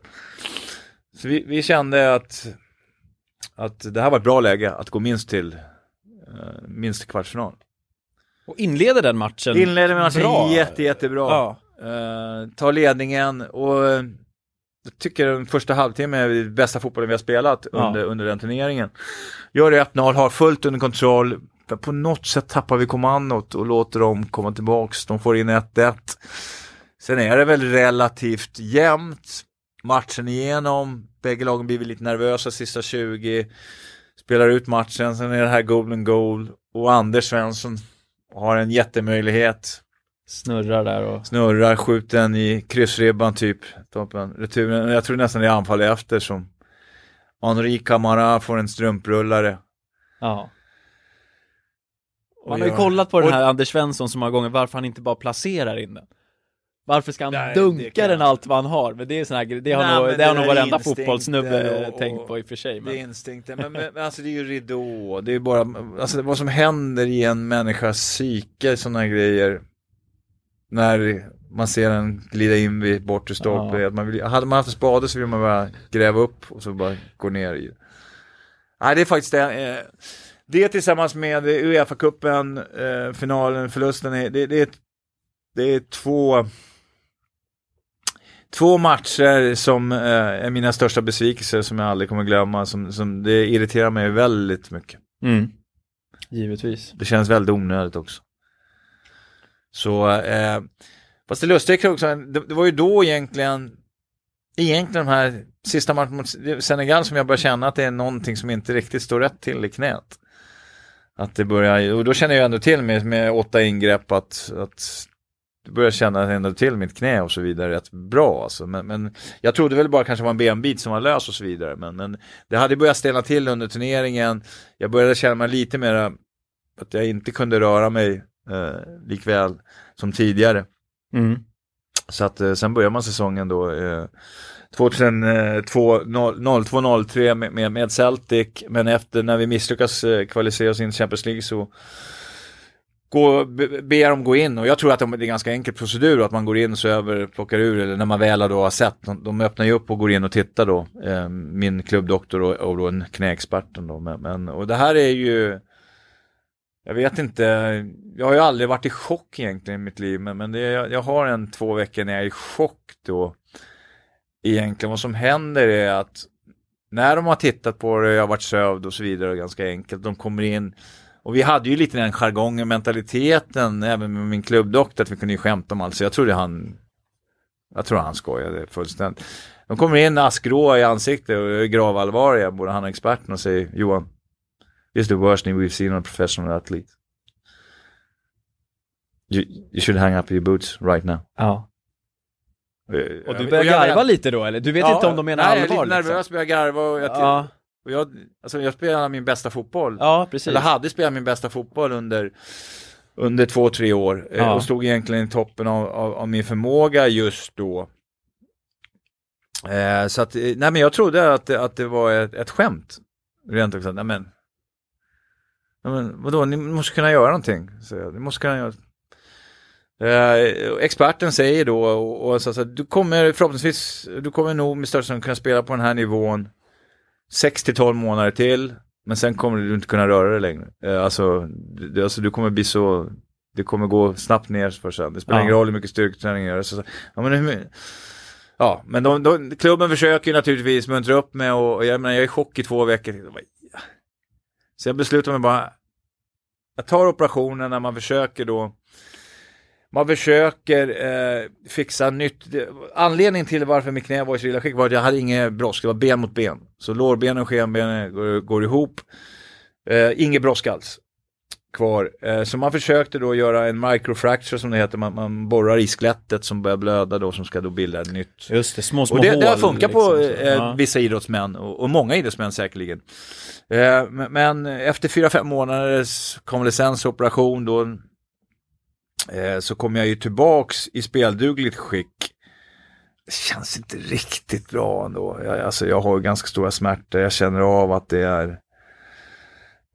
Så vi, vi kände att, att det här var ett bra läge att gå minst till, eh, minst till kvartsfinal. Och inleder den matchen. Inleder matchen bra. jätte, jättebra. Ja. Eh, tar ledningen och jag tycker den första halvtimmen är den bästa fotbollen vi har spelat Ja. under, under den turneringen. Gör det 1-0, har fullt under kontroll. Men på något sätt tappar vi kommandot och låter dem komma tillbaks. De får in 1-1. Sen är det väl relativt jämnt matchen igenom. Bägge lagen blir lite nervösa sista 20. Spelar ut matchen, sen är det här golden goal. Och Anders Svensson har en jättemöjlighet. Snurrar där och... Snurrar, skjuter den i kryssribban typ. Toppen. Returen, jag tror nästan det är anfall efter som Henri Camara får en strumprullare. Ja. Och Man har ju kollat på den och- här Anders Svensson så många gånger, varför han inte bara placerar in den. Varför ska han Nej, det dunka den allt vad han har? Men det är sån här det har Nej, nog, men det har det nog varenda fotbollssnubbe och- tänkt och- på i och för sig. Det är Men... instinkten, men, men, men alltså det är ju ridå, det är bara, alltså vad som händer i en människas psyke, sådana grejer. När man ser den glida in vid bortre stolpe, Ja. man vill, hade man haft en spade så vill man bara gräva upp och så bara gå ner i. Nej, det är faktiskt det. Eh, det tillsammans med Uefa-cupen, eh, finalen, förlusten, är, det, det, är, det är två Två matcher som eh, är mina största besvikelser som jag aldrig kommer glömma. Som, som, det irriterar mig väldigt mycket. Mm. Givetvis. Det känns väldigt onödigt också. Så, eh, fast det lustiga är också, det, det var ju då egentligen, egentligen de här sista matchen mot Senegal som jag börjar känna att det är någonting som inte riktigt står rätt till i knät. Att det börjar, och då känner jag ändå till med, med åtta ingrepp att, att det börjar känna ändå till mitt knä och så vidare rätt bra alltså. Men, men jag trodde väl bara kanske var en benbit som var lös och så vidare. Men, men det hade börjat ställa till under turneringen. Jag började känna mig lite mer att jag inte kunde röra mig eh, likväl som tidigare. Mm. Så att eh, sen börjar man säsongen då eh, 2002-03 med, med, med Celtic, men efter när vi misslyckas eh, kvalificera oss in i Champions League så gå, be, ber de gå in. Och jag tror att de, det är ganska enkel procedur att man går in så över, plockar ur eller när man väl då har sett, de, de öppnar ju upp och går in och tittar då, eh, min klubbdoktor och, och då en knäexperten då, men, men, och det här är ju jag vet inte, jag har ju aldrig varit i chock egentligen i mitt liv, men, men det, jag, jag har en två veckor när jag är i chock då. Egentligen vad som händer är att när de har tittat på det, jag har varit sövd och så vidare, ganska enkelt, de kommer in och vi hade ju lite den jargongen, mentaliteten, även med min klubbdoktor, att vi kunde ju skämta om allt, så jag trodde han, jag tror han skojade fullständigt. De kommer in askgrå i ansiktet och är gravallvariga, både han och experten, och säger Johan, This is the worst thing we've seen on a professional athlete. You, you should hang up your boots right now. Ja. Eh, Och du börjar jag- garva lite då eller? Du vet inte om de menar nej, allvar? jag är lite liksom. nervös, börjar garva och jag, Ja, och jag, alltså jag spelar min bästa fotboll. ja precis. Eller hade spelat min bästa fotboll under, under två, tre år. eh, Ja. Och stod egentligen i toppen av, av, av min förmåga just då. Eh, så att, eh, nej men jag trodde att, det- att det var ett, ett skämt. Rent också, nej men. Men vadå, ni måste kunna göra någonting. Så ni måste kunna göra. Eh, experten säger då, och, och så, så, du kommer förhoppningsvis, du kommer nog med största sannolikhet kunna spela på den här nivån 6 till 12 månader till. Men sen kommer du inte kunna röra dig längre. Eh, alltså, det, alltså du kommer bli så, det kommer gå snabbt ner för sen. Det spelar Ja. ingen roll hur mycket styrketräning du gör. Så, så, ja, men, hur, ja, men de, de, klubben försöker ju naturligtvis muntra upp mig och, och jag, menar, jag är i chock i två veckor. Så jag beslutar mig bara, jag tar operationen när man försöker då man försöker eh, fixa nytt. Anledningen till varför mitt knä var i så illa skick var att jag hade inget brosk, det var ben mot ben. Så lårbenen och skenbenen går, går ihop. Eh, inget brosk alls kvar. Eh, så man försökte då göra en microfracture som det heter. Man, man borrar i skelettet som börjar blöda då som ska då bilda ett nytt Just det, små, små och det, hål. det har funkat på liksom, så. eh, Ja. vissa idrottsmän och, och många idrottsmän säkerligen. Eh, men, men efter fyra fem månaders konvalescensoperation då eh, så kom jag ju tillbaks i speldugligt skick. Det känns inte riktigt bra ändå. Jag, alltså jag har ganska stora smärtor. Jag känner av att det är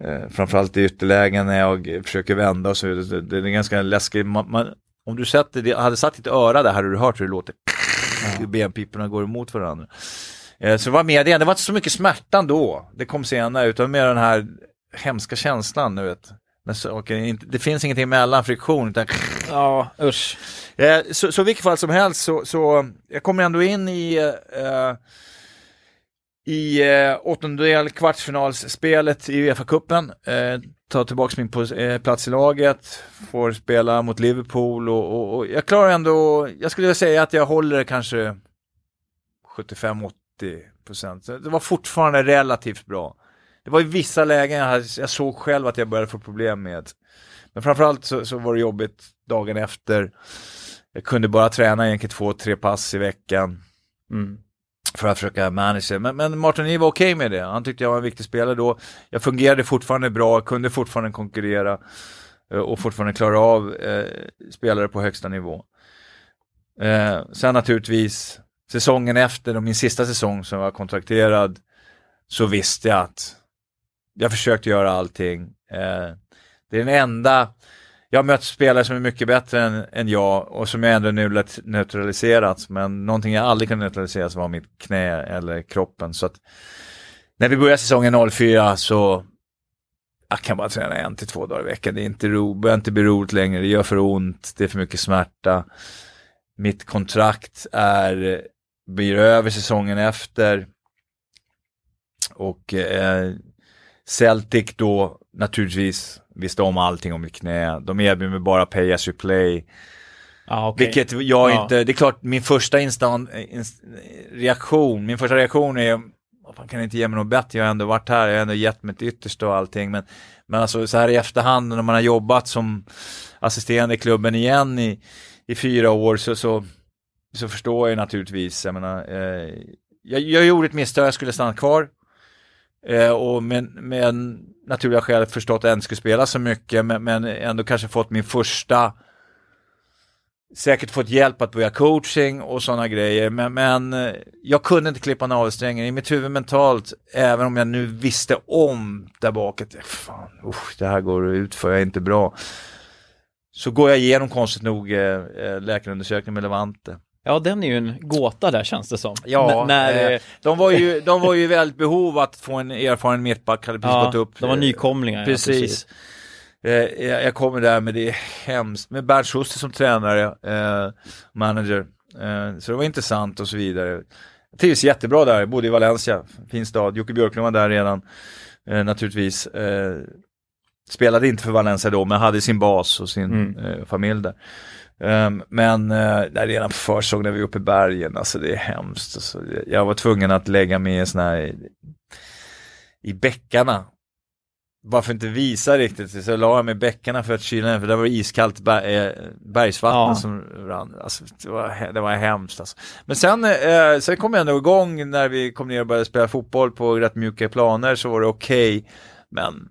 eh, framförallt i ytterlägen när jag försöker vända och så. Det, det är ganska läskigt. Man, man, om du sätter, hade satt ditt öra där hade du hört hur det låter hur benpiporna går emot varandra. Eh, Så det var mer det, det var inte så mycket smärtan då, det kom senare, utan mer den här hemska känslan, du vet. Saker inte, det finns ingenting mellan friktion, utan Ja, usch. Eh, så, så i vilket fall som helst så, så jag kommer ändå in i, eh, i eh, åttondel kvartsfinalsspelet i Uefa-cupen. Eh, tar tillbaka min pos- eh, plats i laget, får spela mot Liverpool och, och, och jag klarar ändå, jag skulle säga att jag håller kanske 75-80 procent. Det var fortfarande relativt bra. Det var i vissa lägen jag, hade, jag såg själv att jag började få problem med. Men framförallt så, så var det jobbigt dagen efter. Jag kunde bara träna egentligen två, tre pass i veckan Mm för att försöka manage. Men, men Martin var okej med det. Han tyckte jag var en viktig spelare då. Jag fungerade fortfarande bra, kunde fortfarande konkurrera eh, och fortfarande klara av eh, spelare på högsta nivå. Eh, sen naturligtvis, säsongen efter, och min sista säsong som jag var kontrakterad, så visste jag att jag försökte göra allting. Eh, det är den enda, jag har mött spelare som är mycket bättre än, än jag och som jag ändå nu neutraliserat, men någonting jag aldrig kunde neutralisera var mitt knä eller kroppen. Så att när vi började säsongen 04 så jag kan bara träna en till två dagar i veckan. Det är inte ro, börjar inte bli roligt längre, det gör för ont, det är för mycket smärta. Mitt kontrakt är, blir över säsongen efter. Och eh, Celtic då naturligtvis visste om allting om mitt knä. De erbjöd mig bara pay as you play. Ja, okej. Vilket jag Ja. inte, det är klart min första instan, inst, reaktion, min första reaktion är, fan kan inte ge mig något bättre? Jag har ändå varit här, jag har ändå gett mitt yttersta och allting. Men, men alltså så här i efterhand när man har jobbat som assisterande i klubben igen i, i fyra år så, så, så förstår jag naturligtvis, jag menar, eh, jag, jag gjorde ett misstag, jag skulle stanna kvar. Eh, och med, med naturliga skäl förstått att jag inte skulle spela så mycket, men, men ändå kanske fått min första säkert fått hjälp att börja coaching och sådana grejer, men, men eh, jag kunde inte klippa navelsträngen i mitt huvud mentalt, även om jag nu visste om där bak att fan, usch, det här går ut för jag är inte bra. Så går jag igenom konstigt nog eh, eh läkarundersökningen med Levante. Ja, den är ju en gåta där känns det som. Ja, N- när, eh, de var ju, de var ju väldigt behov att få en erfaren mittback, hade precis ja, gått upp. de var eh, nykomlingar. ja, Precis. Eh, jag, jag kommer där med det hemskt, med Bernt Schuster som tränare, eh, manager. Eh, så det var intressant och så vidare. Jag trivs jättebra där, bodde i Valencia, fin stad. Jocke Björklund var där redan, eh, naturligtvis. Eh, spelade inte för Valencia då, men hade sin bas och sin Mm. eh, familj där. Um, men uh, där redan på försång när vi är uppe i bergen, alltså det är hemskt. Alltså, jag var tvungen att lägga mig i här i bäckarna. Bara för att inte visa riktigt, så la jag mig i bäckarna för att kyla ner, för där var det iskallt ber eh, bergsvatten Ja. som rann. Alltså, det, var, det var hemskt alltså. Men sen, eh, sen kom jag ändå igång när vi kom ner och började spela fotboll på rätt mjuka planer så var det okej. Men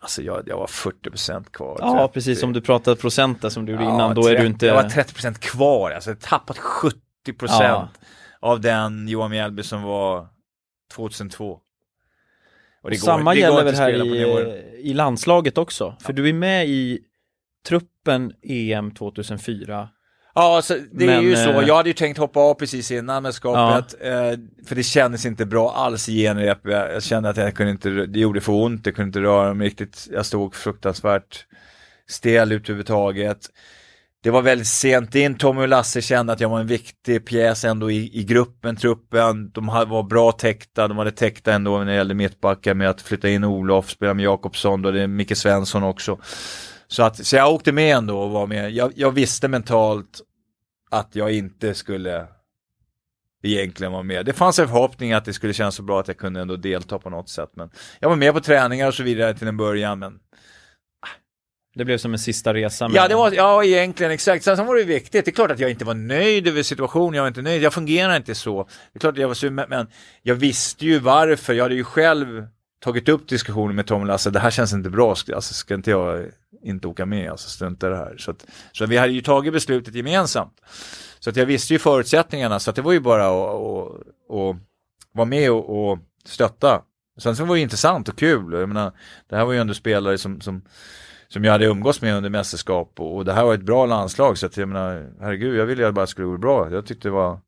alltså jag, jag var 40% kvar. Ja, 30. precis som du pratade procent där som du gjorde Ja, innan, då är 30 du inte... Jag var 30% kvar, alltså jag tappat 70% Ja. av den Johan Mjällby som var 2002. Och det går- Samma går gäller väl här i, i landslaget också, för du är med i truppen EM 2004. Ja, så det är Men, ju så. eh, Jag hade ju tänkt hoppa av precis innan mästerskapet. Eh, för det kändes inte bra alls i genrep. Jag, kände att jag kunde inte, det gjorde för ont, jag kunde inte röra mig riktigt. Jag stod fruktansvärt stel ut överhuvudtaget. Det var väldigt sent in, Tommy och Lasse kände att jag var en viktig pjäs ändå i, i gruppen, truppen. De var bra täckta, de hade täckta ändå när det gällde mittbackar med att flytta in Olof, spela med Jakobsson, då det är Micke Svensson också. Så, att, så jag åkte med ändå och var med. Jag, jag visste mentalt att jag inte skulle egentligen vara med. Det fanns en förhoppning att det skulle kännas så bra att jag kunde ändå delta på något sätt. Men jag var med på träningar och så vidare till en början. Men Det blev som en sista resa. med- Ja, det var, ja egentligen exakt. Sen, sen var det viktigt. Det är klart att jag inte var nöjd över situationen. Jag var inte nöjd. Jag fungerar inte så. Det är klart att jag var sur, men, jag visste ju varför. Jag hade ju själv tagit upp diskussionen med Tom och Lasse. Det här känns inte bra. Ska- Alltså, ska inte jag inte åka med? Alltså, strunta i det här. Så, att, så vi hade ju tagit beslutet gemensamt. Så att jag visste ju förutsättningarna. Så att det var ju bara att, att, att vara med och, och stötta. Sen så var det intressant och kul. Jag menar, det här var ju ändå spelare som, som som jag hade umgås med under mästerskap och, och det här var ett bra landslag så att jag menar, herregud, jag ville ju bara att det skulle gå bra. Jag tyckte det var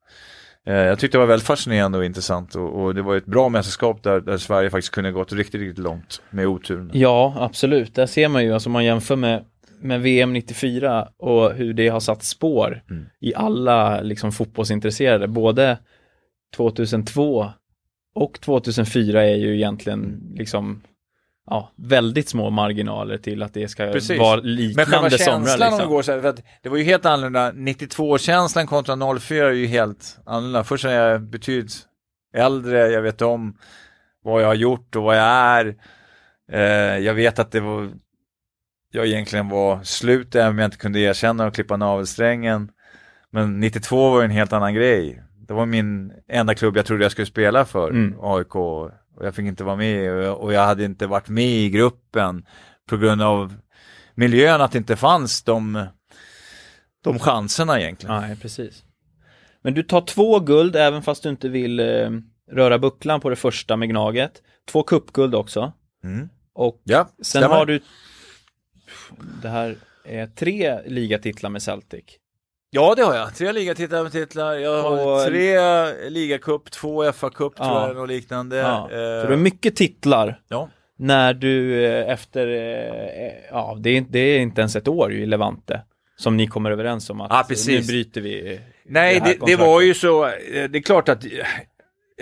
jag tyckte det var väldigt fascinerande och intressant och, och det var ett bra mästerskap där, där Sverige faktiskt kunde gått riktigt, riktigt långt med oturen. Ja, absolut. Där ser man ju, alltså man jämför med, med VM 94 och hur det har satt spår Mm. i alla liksom fotbollsintresserade, både 2002 och 2004 är ju egentligen liksom ja, väldigt små marginaler till att det ska Precis. vara Men själva liknande känslan somrar. om det Liksom. går så här, för att det var ju helt annorlunda, 92-känslan kontra 04 är ju helt annorlunda. Först när jag betydligt äldre, jag vet om vad jag har gjort och vad jag är. Eh, jag vet att det var, jag egentligen var slut även om jag inte kunde erkänna och klippa navelsträngen. Men 92 var ju en helt annan grej. Det var min enda klubb jag trodde jag skulle spela för, Mm. AIK. Och jag fick inte vara med och jag, och jag hade inte varit med i gruppen på grund av miljön, att det inte fanns de, de chanserna egentligen. Nej, precis. Men du tar två guld även fast du inte vill eh, röra bucklan på det första med Gnaget. Två cupguld också. Mm. Och Ja, sen stämmer. har du det här är tre ligatitlar med Celtic. Ja, det har jag. Tre ligatitlar. Jag har tre ligacup, två FA-cup Ja. tror jag, och liknande. Ja. Eh, Så du har mycket titlar ja. när du eh, efter, eh, ja det är, det är inte ens ett år i Levante som ni kommer överens om att precis. nu bryter vi eh, Nej, det det, det var ju så. eh, Det är klart att eh,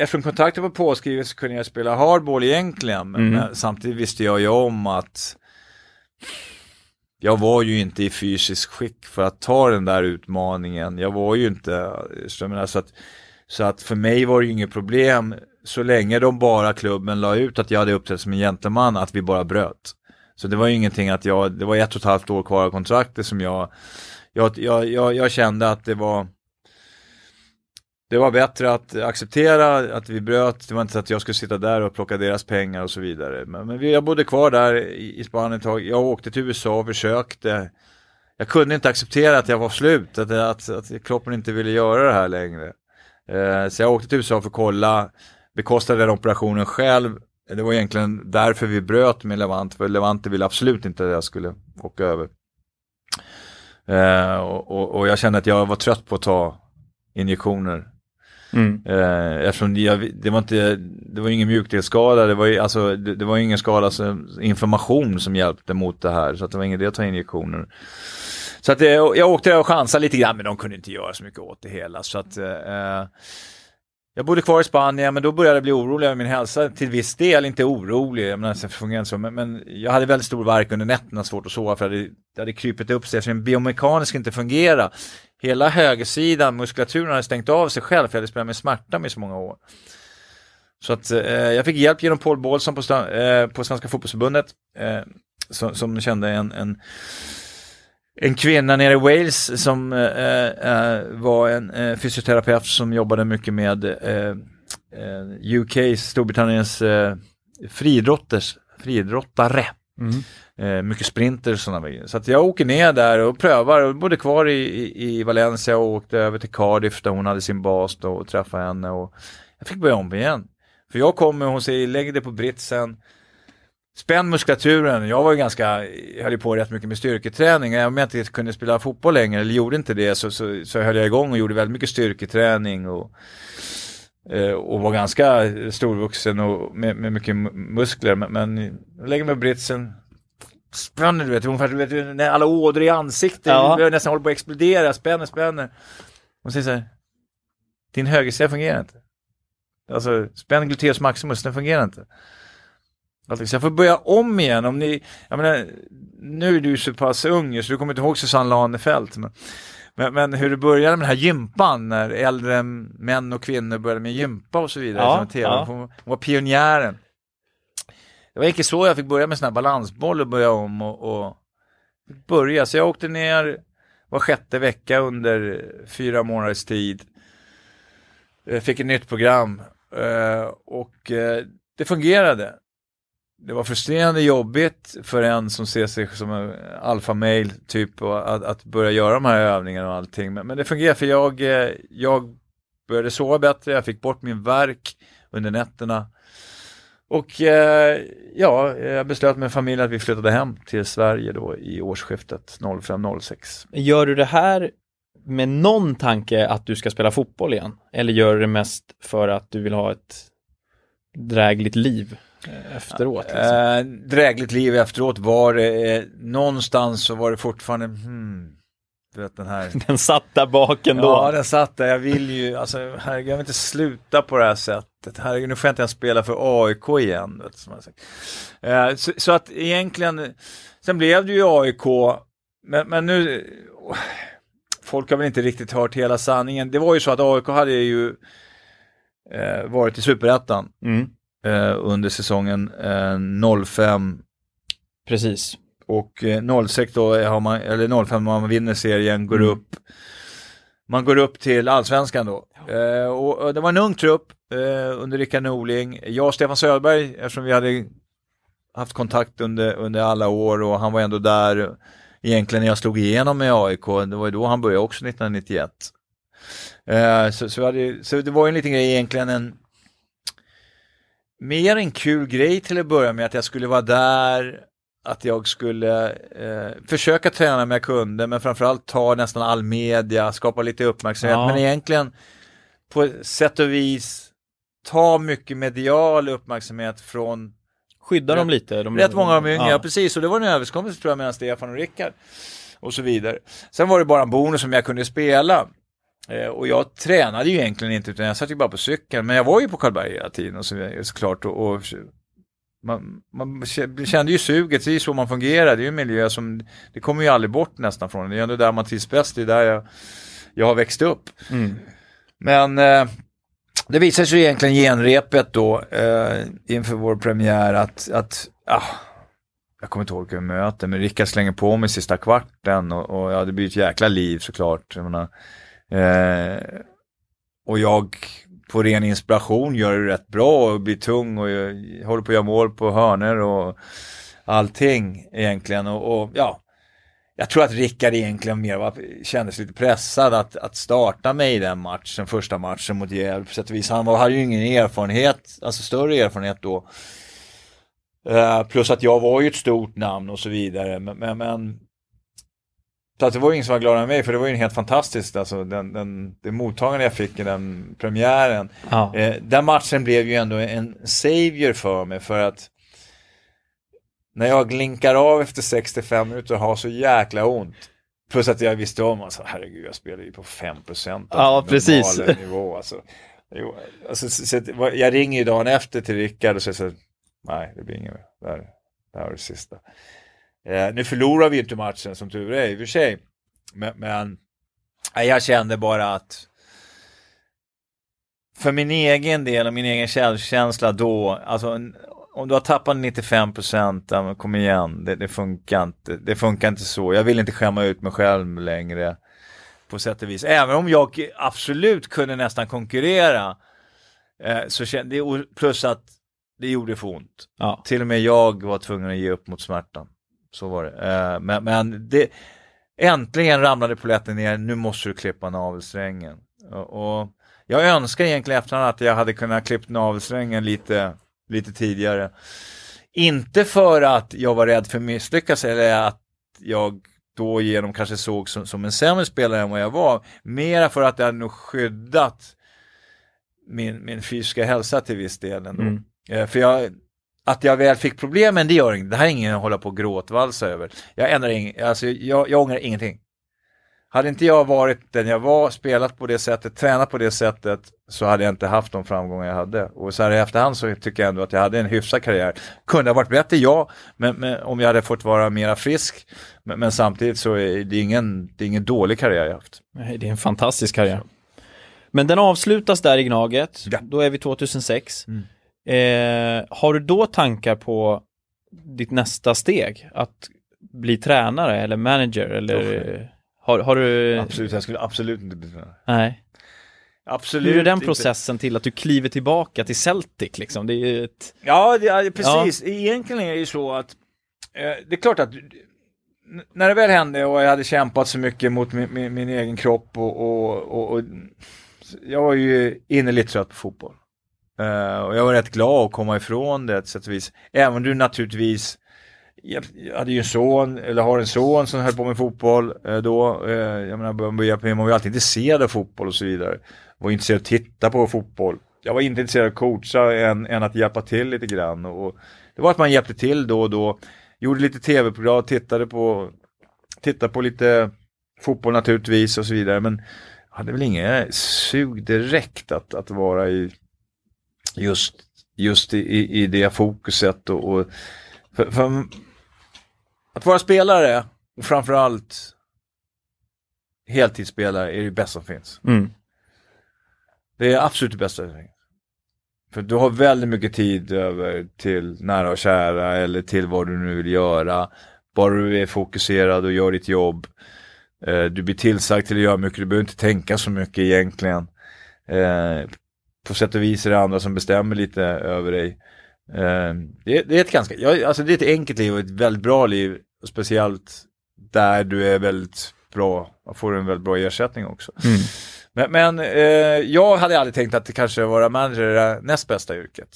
eftersom kontraktet var påskrivet så kunde jag spela hardball egentligen. Men, Mm. men samtidigt visste jag ju om att jag var ju inte i fysisk skick för att ta den där utmaningen. Jag var ju inte, så, menar, så, att, så att för mig var det ju inget problem så länge de bara klubben la ut att jag hade uppträtt som en gentleman, att vi bara bröt. Så det var ju ingenting att jag, det var ett och ett halvt år kvar av kontraktet som jag, jag, jag, jag, jag kände att det var det var bättre att acceptera att vi bröt, det var inte så att jag skulle sitta där och plocka deras pengar och så vidare. Men, men vi, jag bodde kvar där i, i Spanien ett tag, jag åkte till USA och försökte. Jag kunde inte acceptera att jag var slut, att, att, att kroppen inte ville göra det här längre. Eh, så jag åkte till USA för att kolla, bekostade den operationen själv. Det var egentligen därför vi bröt med Levant, för Levante ville absolut inte att jag skulle åka över. Eh, och, och, och jag kände att jag var trött på att ta injektioner. Mm. Eh, eftersom jag, det var inte, det var ingen mjukdelsskada, det var ju, alltså, det, det var ingen skada, som, information som hjälpte mot det här, så att det var ingen idé att ta injektioner. Så att eh, jag åkte där och chansade lite grann, men de kunde inte göra så mycket åt det hela, så att eh, eh jag bodde kvar i Spanien, men då började jag bli orolig över min hälsa till viss del, inte orolig, jag menar, sen fungerar inte så, men, men jag hade väldigt stor värk under nätterna, svårt att sova, för det hade, det hade krypit upp sig, eftersom biomekanisk inte fungerar. Hela högersidan, muskulaturen hade stängt av sig själv, för jag hade spelat med smärta med så många år. Så att eh, jag fick hjälp genom Paul Bålsson på, eh, på Svenska Fotbollförbundet, eh, som, som kände en, en en kvinna nere i Wales som eh, eh, var en eh, fysioterapeut som jobbade mycket med UK, Storbritanniens eh, friidrotters, friidrottare. Mm. Mycket sprinter och sådana grejer. Så att jag åker ner där och prövar och bodde kvar i, i, i Valencia och åkte över till Cardiff där hon hade sin bas då och träffade henne och jag fick börja om igen. För jag kommer och hon säger lägg dig på britsen, spänn muskulaturen. Jag var ju ganska, höll ju på rätt mycket med styrketräning. Även om jag inte kunde spela fotboll längre eller gjorde inte det så, så, så höll jag igång och gjorde väldigt mycket styrketräning och eh, och var ganska storvuxen och med, med mycket mu- muskler. Men, men lägger mig på britsen, spänner du vet, ungefär du vet, när alla ådror i ansiktet, Ja. jag nästan håller på att explodera, spänner, spänner. Hon säger så här, din högersida fungerar inte. Alltså, spänn gluteus maximus, den fungerar inte. Så jag får börja om igen. Om ni, jag menar, nu är du så pass ung så du kommer inte ihåg Susanne Lanefelt. Men, men, men hur det började med den här gympan när äldre män och kvinnor började med gympa och så vidare. Ja, som TV. ja. Hon, var pionjären. Det var inte så jag fick börja med sån här balansboll och börja om och, och börja. Så jag åkte ner var sjätte vecka under fyra månaders tid. Jag fick ett nytt program eh, och eh, det fungerade. Det var frustrerande jobbigt för en som ser sig som en alfamail typ och att, att börja göra de här övningarna och allting. Men, men det fungerade för jag, eh, jag började sova bättre, jag fick bort min värk under nätterna. Och eh, ja, jag beslöt med familjen att vi flyttade hem till Sverige då i årsskiftet 05-06. Gör du det här med någon tanke att du ska spela fotboll igen? Eller gör du det mest för att du vill ha ett drägligt liv efteråt? Liksom? Eh, drägligt liv efteråt var det, eh, någonstans så var det fortfarande, hmm, du vet den här [LAUGHS] Den satt där bak ändå. Ja, den satt där. Jag vill ju, alltså herregud, jag vill inte sluta på det här sättet. Herregud, nu får jag inte ens spela för AIK igen. Vet, som. Eh, så, så att egentligen, sen blev det ju AIK, men, men nu, folk har väl inte riktigt hört hela sanningen. Det var ju så att AIK hade ju eh, varit i Superettan Mm, eh, under säsongen eh, 05 precis. och eh, 06 då har man, eller 05 när man vinner serien, går Mm. upp. Man går upp till allsvenskan då. Eh, och, och det var en ung trupp eh, under Rickard Norling. Jag och Stefan Söderberg, eftersom vi hade haft kontakt under, under alla år och han var ändå där egentligen när jag slog igenom med AIK. Det var ju då han började också 1991. Eh, så, så, hade, så det var ju en liten grej egentligen en mer en kul grej till att börja med att jag skulle vara där, att jag skulle eh, försöka träna om jag kunde, men framförallt ta nästan all media, skapa lite uppmärksamhet, Ja. men egentligen på sätt och vis ta mycket medial uppmärksamhet från Skydda dem lite. De, rätt många av de yngre. Ja. precis, och det var en överenskommelse tror jag mellan Stefan och Rickard och så vidare. Sen var det bara en bonus som jag kunde spela. Eh, och jag tränade ju egentligen inte utan jag satt ju bara på cykeln. Men jag var ju på Karlberg hela tiden och så, såklart. Och, och man, man kände ju suget, det är ju så man fungerar. Det är ju en miljö som, det kommer ju aldrig bort nästan från. Det är ändå där man trivs bäst, det är där jag, jag har växt upp. Mm. Men eh, det visade sig egentligen genrepet då eh, inför vår premiär att, att ah, jag kommer inte ihåg hur jag möter, men Rickard slänger på mig sista kvarten och, och ja, det blir ett jäkla liv såklart. Jag menar, eh, och jag på ren inspiration gör det rätt bra och blir tung och jag, håller på att göra mål på hörner och allting egentligen. Och, och ja, jag tror att Rickard egentligen mer var, kändes lite pressad att, att starta mig i den matchen, första matchen mot Gävle på sätt och vis. Han var, hade ju ingen erfarenhet, alltså större erfarenhet då. Uh, plus att jag var ju ett stort namn och så vidare. Men, men, men så att det var ju ingen som var gladare än mig för det var ju helt fantastiskt, alltså den, den, det mottagande jag fick i den premiären. Ja. Eh, den matchen blev ju ändå en savior för mig för att när jag glinkar av efter 65 minuter och har så jäkla ont. Plus att jag visste om, alltså, herregud jag spelar ju på 5% av Ja, min precis. nivå. Alltså. Jo, alltså, så, så, jag ringer ju dagen efter till Rickard och säger så nej det blir inget mer, det här, det här var det sista. Eh, nu förlorar vi inte matchen som tur är i och för sig. Men, men nej, jag kände bara att för min egen del och min egen självkänsla då, alltså om du har tappat 95 procent, kom igen, det, det funkar inte. Det funkar inte så. Jag vill inte skämma ut mig själv längre på sätt och vis. Även om jag absolut kunde nästan konkurrera, eh, så kände plus att det gjorde för ont. Ja. Till och med jag var tvungen att ge upp mot smärtan. Så var det. Eh, men men det, äntligen ramlade polletten ner, nu måste du klippa navelsträngen. Och, och jag önskar egentligen efterhand att jag hade kunnat klippa navelsträngen lite, lite tidigare. Inte för att jag var rädd för att misslyckas eller att jag då genom kanske såg som, som en sämre spelare än vad jag var. Mera för att jag hade nog skyddat min, min fysiska hälsa till viss del ändå. Mm. Eh, För jag, att jag väl fick problemen, det gör inget. Det här är ingen att hålla på och gråtvalsa över. Jag ändrar ing, alltså jag, jag ångrar ingenting. Hade inte jag varit den jag var, spelat på det sättet, tränat på det sättet, så hade jag inte haft de framgångar jag hade. Och så här i efterhand så tycker jag ändå att jag hade en hyfsad karriär. Kunde ha varit bättre, ja, men, men om jag hade fått vara mera frisk. Men, men samtidigt så är det ingen, det är ingen dålig karriär jag haft. Nej, Det är en fantastisk karriär. Men den avslutas där i Gnaget. Ja. Då är vi 2006. Mm. Eh, har du då tankar på ditt nästa steg? Att bli tränare eller manager? Eller har, har du... Absolut, jag skulle absolut inte bli tränare. Nej. Absolut Hur är den inte. processen till att du kliver tillbaka till Celtic liksom? Det är ju ett... Ja, det, ja, precis. Egentligen är det ju så att eh, det är klart att när det väl hände och jag hade kämpat så mycket mot min, min, min egen kropp och, och, och, och jag var ju innerligt trött på fotboll. Uh, och jag var rätt glad att komma ifrån det på sätt och vis. Även om du naturligtvis jag jag hade ju en son, eller har en son som höll på med fotboll eh, då. Eh, jag menar, man var ju alltid intresserad av fotboll och så vidare. Var intresserad av att titta på fotboll. Jag var inte intresserad av att coacha än, än att hjälpa till lite grann. Och det var att man hjälpte till då och då. Gjorde lite tv-program, tittade på, tittade på lite fotboll naturligtvis och så vidare. Men jag hade väl inget sug direkt att, att vara i just, just i, i, det fokuset. Och, och för, för att vara spelare och framförallt heltidsspelare är det bästa som finns. Mm. Det är absolut det bästa. som finns. För du har väldigt mycket tid över till nära och kära eller till vad du nu vill göra. Bara du är fokuserad och gör ditt jobb. Eh, du blir tillsagd till att göra mycket, du behöver inte tänka så mycket egentligen. På sätt och vis är det andra som bestämmer lite över dig. Eh, det, det är ett ganska, ja, alltså det är ett enkelt liv och ett väldigt bra liv. Och speciellt där du är väldigt bra, får en väldigt bra ersättning också. Mm. Men, men eh, jag hade aldrig tänkt att det kanske vara manager är det näst bästa yrket.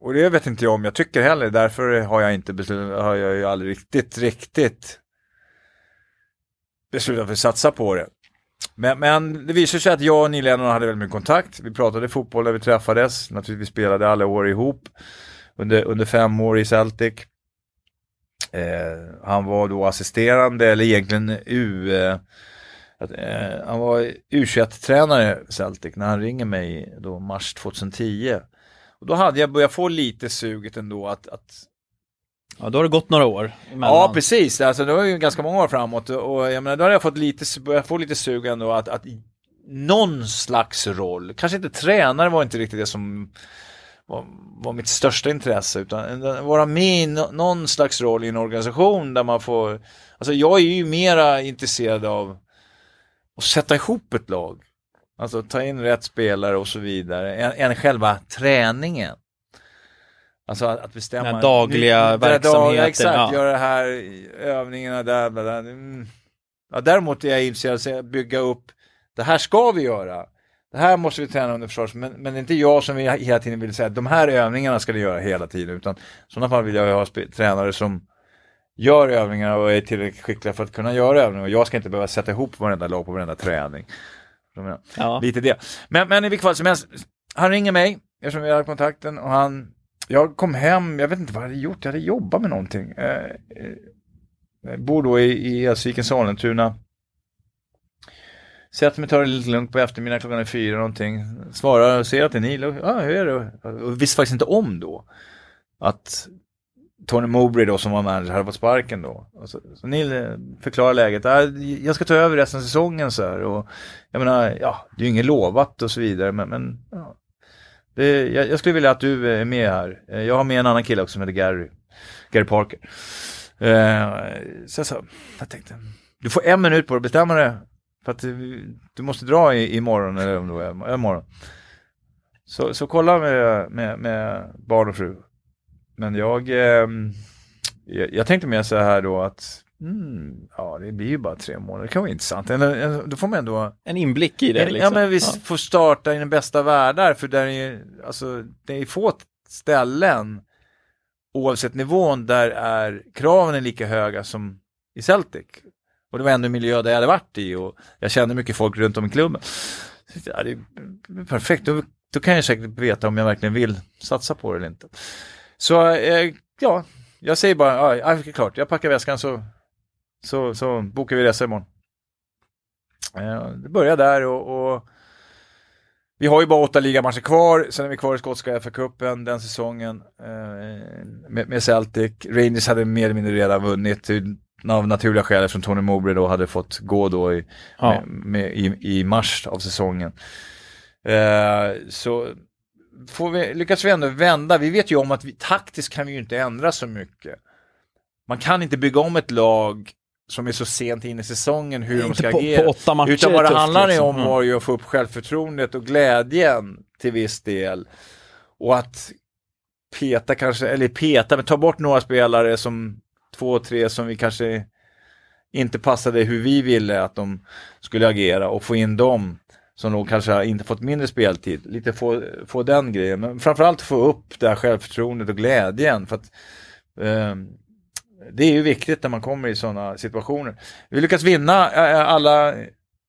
Och det vet inte jag om jag tycker heller, därför har jag inte beslutat, har jag ju aldrig riktigt, riktigt beslutat för att satsa på det. Men, men det visade sig att jag och Neil Lennon hade väldigt mycket kontakt. Vi pratade fotboll när vi träffades, naturligtvis spelade alla år ihop under, under fem år i Celtic. Eh, han var då assisterande, eller egentligen U... Eh, att, eh, han var U21-tränare Celtic när han ringer mig då mars 2010. Och då hade jag börjat få lite suget ändå att, att Ja, då har det gått några år emellan. Ja, precis. Alltså, det var ju ganska många år framåt och jag menar, då hade jag fått lite, börjat få lite sug ändå att, att någon slags roll, kanske inte tränare var inte riktigt det som var, var mitt största intresse, utan vara med i no, någon slags roll i en organisation där man får, alltså jag är ju mera intresserad av att sätta ihop ett lag. Alltså ta in rätt spelare och så vidare, än själva träningen. Alltså att, att bestämma. Den dagliga där verksamheten, dagliga, Exakt, ja. göra det här, övningarna där, bla, bla. Mm. Ja, däremot är jag intresserad av att bygga upp, det här ska vi göra. Det här måste vi träna under försvars, men, men det är inte jag som vill, hela tiden vill säga att de här övningarna ska ni göra hela tiden, utan i sådana fall vill jag ha tränare som gör övningarna och är tillräckligt skickliga för att kunna göra övningar och jag ska inte behöva sätta ihop varenda lag på varenda träning. Ja. Lite det. Men, men i vilket fall som helst, han ringer mig eftersom vi har kontakten och han, jag kom hem, jag vet inte vad jag hade gjort, jag hade jobbat med någonting. Eh, eh jag bor då i, i Sollentuna. Sätter mig, tar det lite lugnt på eftermiddagen, klockan är fyra någonting. Svarar och ser att det är Neil, och, ja hur är det? Och visste faktiskt inte om då att Tony Mowbray då som var manager hade fått sparken då. Och så, så Neil förklarar läget. "Ah, Jag ska ta över resten av säsongen så här. Och jag menar, ja, det är ju inget lovat och så vidare. Men, men ja det, jag, jag skulle vilja att du eh, är med här. Eh, jag har med en annan kille också som heter Gary. Gary Parker. Eh, så jag sa, jag tänkte, du får en minut på dig att bestämma det. För att eh, du, du måste dra i, imorgon eller om det var imorgon. Så, så kolla med, med, med barn och fru. Men jag, eh, jag, jag tänkte mer så här då att mm, ja, det blir ju bara tre månader. Det kan vara intressant. Eller, då får man ändå En inblick i det Ja, liksom. men vi Ja. får starta i den bästa världar för där är, alltså, det är få ställen oavsett nivån där är kraven är lika höga som i Celtic. Och det var ändå en miljö där jag hade varit i och jag kände mycket folk runt om i klubben. Så, ja, det är perfekt, då, då kan jag säkert veta om jag verkligen vill satsa på det eller inte. Så eh, ja, jag säger bara, ja, ja, klart, jag packar väskan så, så, så bokar vi resa imorgon. Eh, Det börjar där och, och vi har ju bara åtta ligamatcher kvar, sen är vi kvar i skotska FA-cupen den säsongen eh, med, med Celtic. Rangers hade mer eller mindre redan vunnit av naturliga skäl eftersom Tony Mowbray då hade fått gå då i, Ja. med, med, i, i mars av säsongen. Eh, så får vi, lyckas vi ändå vända, vi vet ju om att vi, taktiskt kan vi ju inte ändra så mycket. Man kan inte bygga om ett lag som är så sent in i säsongen hur de ska på, agera. på åtta matcher Utan vad det handlar liksom. om var ju att få upp självförtroendet och glädjen till viss del. Och att peta kanske, eller peta, men ta bort några spelare som två, tre som vi kanske inte passade hur vi ville att de skulle agera och få in dem som nog kanske har inte fått mindre speltid. Lite få, få den grejen, men framförallt få upp det här självförtroendet och glädjen. För att, ehm, det är ju viktigt när man kommer i sådana situationer. Vi lyckas vinna alla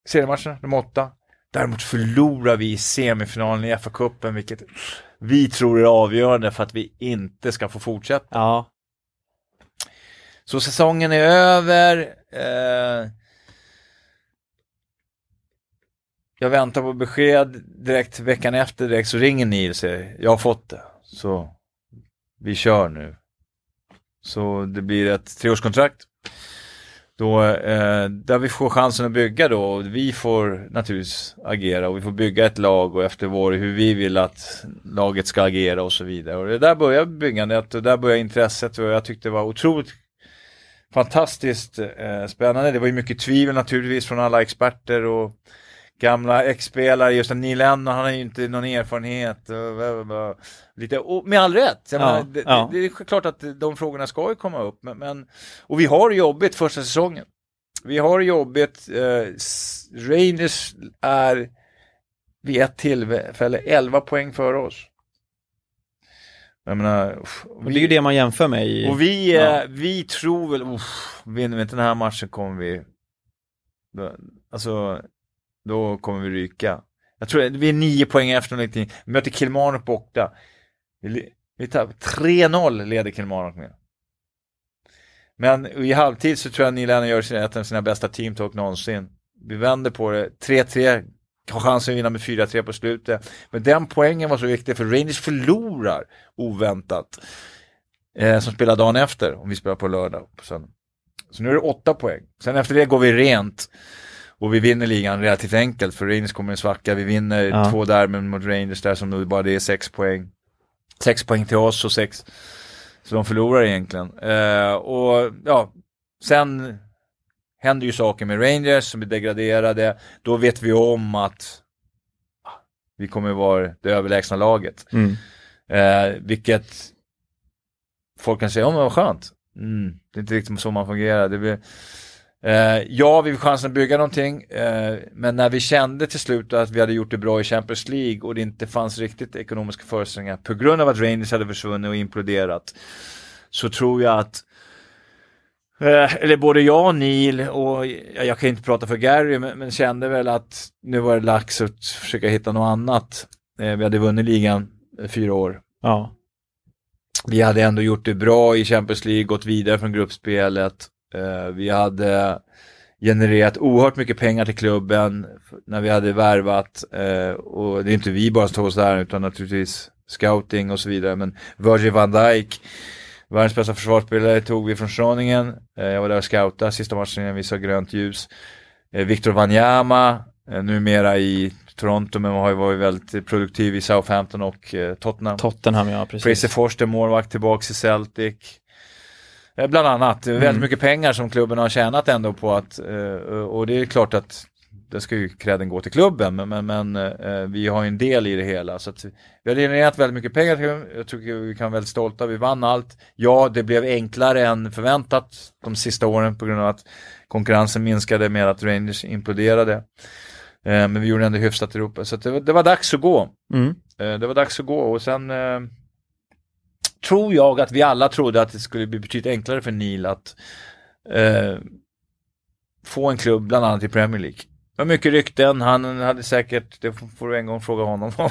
seriematcherna, de åtta. Däremot förlorar vi i semifinalen i FA-cupen, vilket vi tror är avgörande för att vi inte ska få fortsätta. Ja, Så säsongen är över. Eh, jag väntar på besked direkt veckan efter direkt så ringer Neil och säger jag har fått det. Så vi kör nu. Så det blir ett treårskontrakt. Då, eh, där vi får chansen att bygga då och vi får naturligtvis agera och vi får bygga ett lag och efter vår hur vi vill att laget ska agera och så vidare. Och det där börjar byggandet och där börjar intresset och jag tyckte det var otroligt fantastiskt eh, spännande. Det var ju mycket tvivel naturligtvis från alla experter och gamla ex-spelare, just Neil Lennon, han har ju inte någon erfarenhet. Och, lite, och med all rätt. Ja, menar, det, ja. det, det är klart att de frågorna ska ju komma upp. Men, men, och vi har jobbigt första säsongen. Vi har jobbigt. Eh, Rangers är vid ett tillfälle 11 poäng före oss. Jag menar, uff, Och det är ju det man jämför med i... och vi, eh, Ja. vi tror väl, uff, vinner vi inte den här matchen kommer vi, alltså, då kommer vi ryka. Jag tror vi är nio poäng efter någonting. Vi möter Kilmarnock borta. Vi, vi tar 3-0 leder Kilmarnock med. Men i halvtid så tror jag Neil Lennon gör ett av sina bästa teamtalk någonsin. Vi vänder på det, 3-3, har chansen att vinna med 4-3 på slutet. Men den poängen var så viktig för Rangers förlorar oväntat. Eh, som spelar dagen efter, om vi spelar på lördag. På söndag. Så nu är det åtta poäng. Sen efter det går vi rent. Och vi vinner ligan relativt enkelt för Rangers kommer en svacka. Vi vinner Ja. två derben mot Rangers där som nu bara det är sex poäng. Sex poäng till oss och sex. Så de förlorar egentligen. Eh, och ja, sen händer ju saker med Rangers som blir degraderade. Då vet vi om att ah, vi kommer vara det överlägsna laget. Mm. Eh, vilket folk kan säga, ja men vad skönt. Mm, det är inte riktigt så man fungerar. Det blir, ja, vi fick chansen att bygga någonting, eh, men när vi kände till slut att vi hade gjort det bra i Champions League och det inte fanns riktigt ekonomiska förutsättningar på grund av att Rangers hade försvunnit och imploderat, så tror jag att Eh, eller både jag och Neil och ja, jag kan inte prata för Gary men, men kände väl att nu var det dags att försöka hitta något annat. Eh, vi hade vunnit ligan eh, fyra år. Ja. Vi hade ändå gjort det bra i Champions League, gått vidare från gruppspelet. Eh, vi hade genererat oerhört mycket pengar till klubben när vi hade värvat. Eh, och det är inte vi bara som tog oss där utan naturligtvis scouting och så vidare. Men Virgil van Dijk, världens bästa försvarsspelare, tog vi från Schroningen. Eh, jag var där och scoutade sista matchen innan vi sa grönt ljus. Victor Wanyama, eh, numera i Toronto men har ju varit väldigt produktiv i Southampton och Tottenham. Tottenham, ja precis. Fraser Forster, målvakt tillbaks i Celtic. Eh, Bland annat, är väldigt Mm. mycket pengar som klubben har tjänat ändå på att, eh, och det är klart att det ska ju credden gå till klubben, men, men, eh, vi har ju en del i det hela. Så vi har genererat väldigt mycket pengar, jag tycker vi kan vara väldigt stolta, vi vann allt. Ja, det blev enklare än förväntat de sista åren på grund av att konkurrensen minskade med att Rangers imploderade. Eh, Men vi gjorde ändå hyfsat i Europa, så det, var- det var dags att gå. Mm. Eh, Det var dags att gå och sen tror jag att vi alla trodde att det skulle bli betydligt enklare för Neil att eh, få en klubb bland annat i Premier League. Det var mycket rykten, han hade säkert, det får du en gång fråga honom om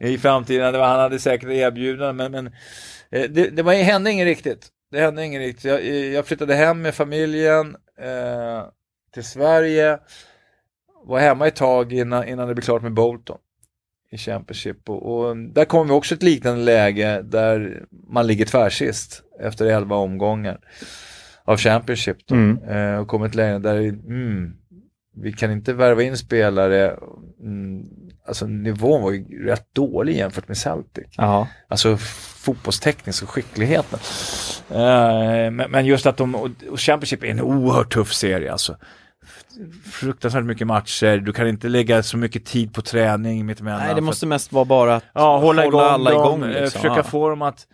i framtiden, det var, han hade säkert erbjudanden men, men eh, det, det var, hände inget riktigt. Det hände inget riktigt. Jag, eh, jag flyttade hem med familjen eh, till Sverige, var hemma ett tag innan, innan det blev klart med Bolton i Championship och, och där kommer vi också ett liknande läge där man ligger tvärsist efter 11 omgångar av Championship då. Mm. Eh, och kommer ett läge där mm, vi kan inte värva in spelare, mm, alltså nivån var ju rätt dålig jämfört med Celtic. Ja. Alltså fotbollsteknisk och skickligheten. Eh, men, men just att de, och, och Championship är en oerhört tuff serie alltså. Fruktansvärt mycket matcher, du kan inte lägga så mycket tid på träning mittemellan. Nej, det måste mest vara bara att Ja, hålla, igång alla dem, igång. eh, Liksom. försöka ja. få dem att,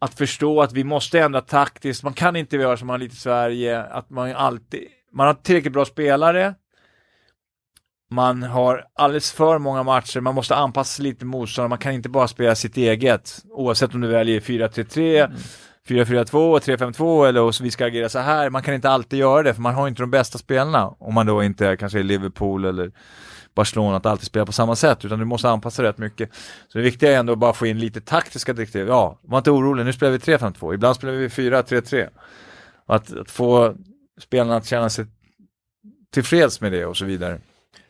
att förstå att vi måste ändra taktiskt. Man kan inte göra som man lite i Sverige, att man alltid, man har tillräckligt bra spelare, man har alldeles för många matcher, man måste anpassa sig lite till motståndaren, man kan inte bara spela sitt eget, oavsett om du väljer 4-3-3, 4-4-2, 3-5-2 eller och så vi ska agera så här. Man kan inte alltid göra det, för man har inte de bästa spelarna. Om man då inte är kanske är Liverpool eller Barcelona att alltid spela på samma sätt, utan du måste anpassa rätt mycket. Så det viktiga är ändå att bara få in lite taktiska direktiv. Ja, var inte orolig, nu spelar vi 3-5-2, ibland spelar vi 4-3-3. Att, att få spelarna att känna sig tillfreds med det och så vidare.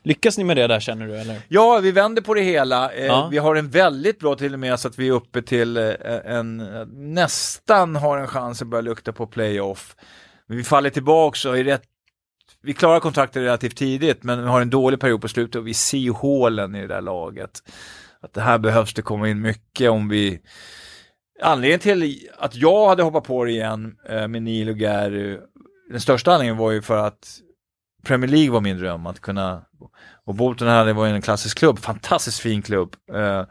Lyckas ni med det där känner du eller? Ja, vi vänder på det hela. Eh, Ja. Vi har en väldigt bra till och med så att vi är uppe till eh, en, nästan har en chans att börja lukta på playoff. Men vi faller tillbaka och är rätt, vi klarar kontraktet relativt tidigt men vi har en dålig period på slutet och vi ser hålen i det där laget. Att det här behövs det komma in mycket om vi Anledningen till att jag hade hoppat på det igen eh, med Neil och Gary, den största anledningen var ju för att Premier League var min dröm, att kunna och Bolton hade var ju en klassisk klubb, fantastiskt fin klubb. Eh,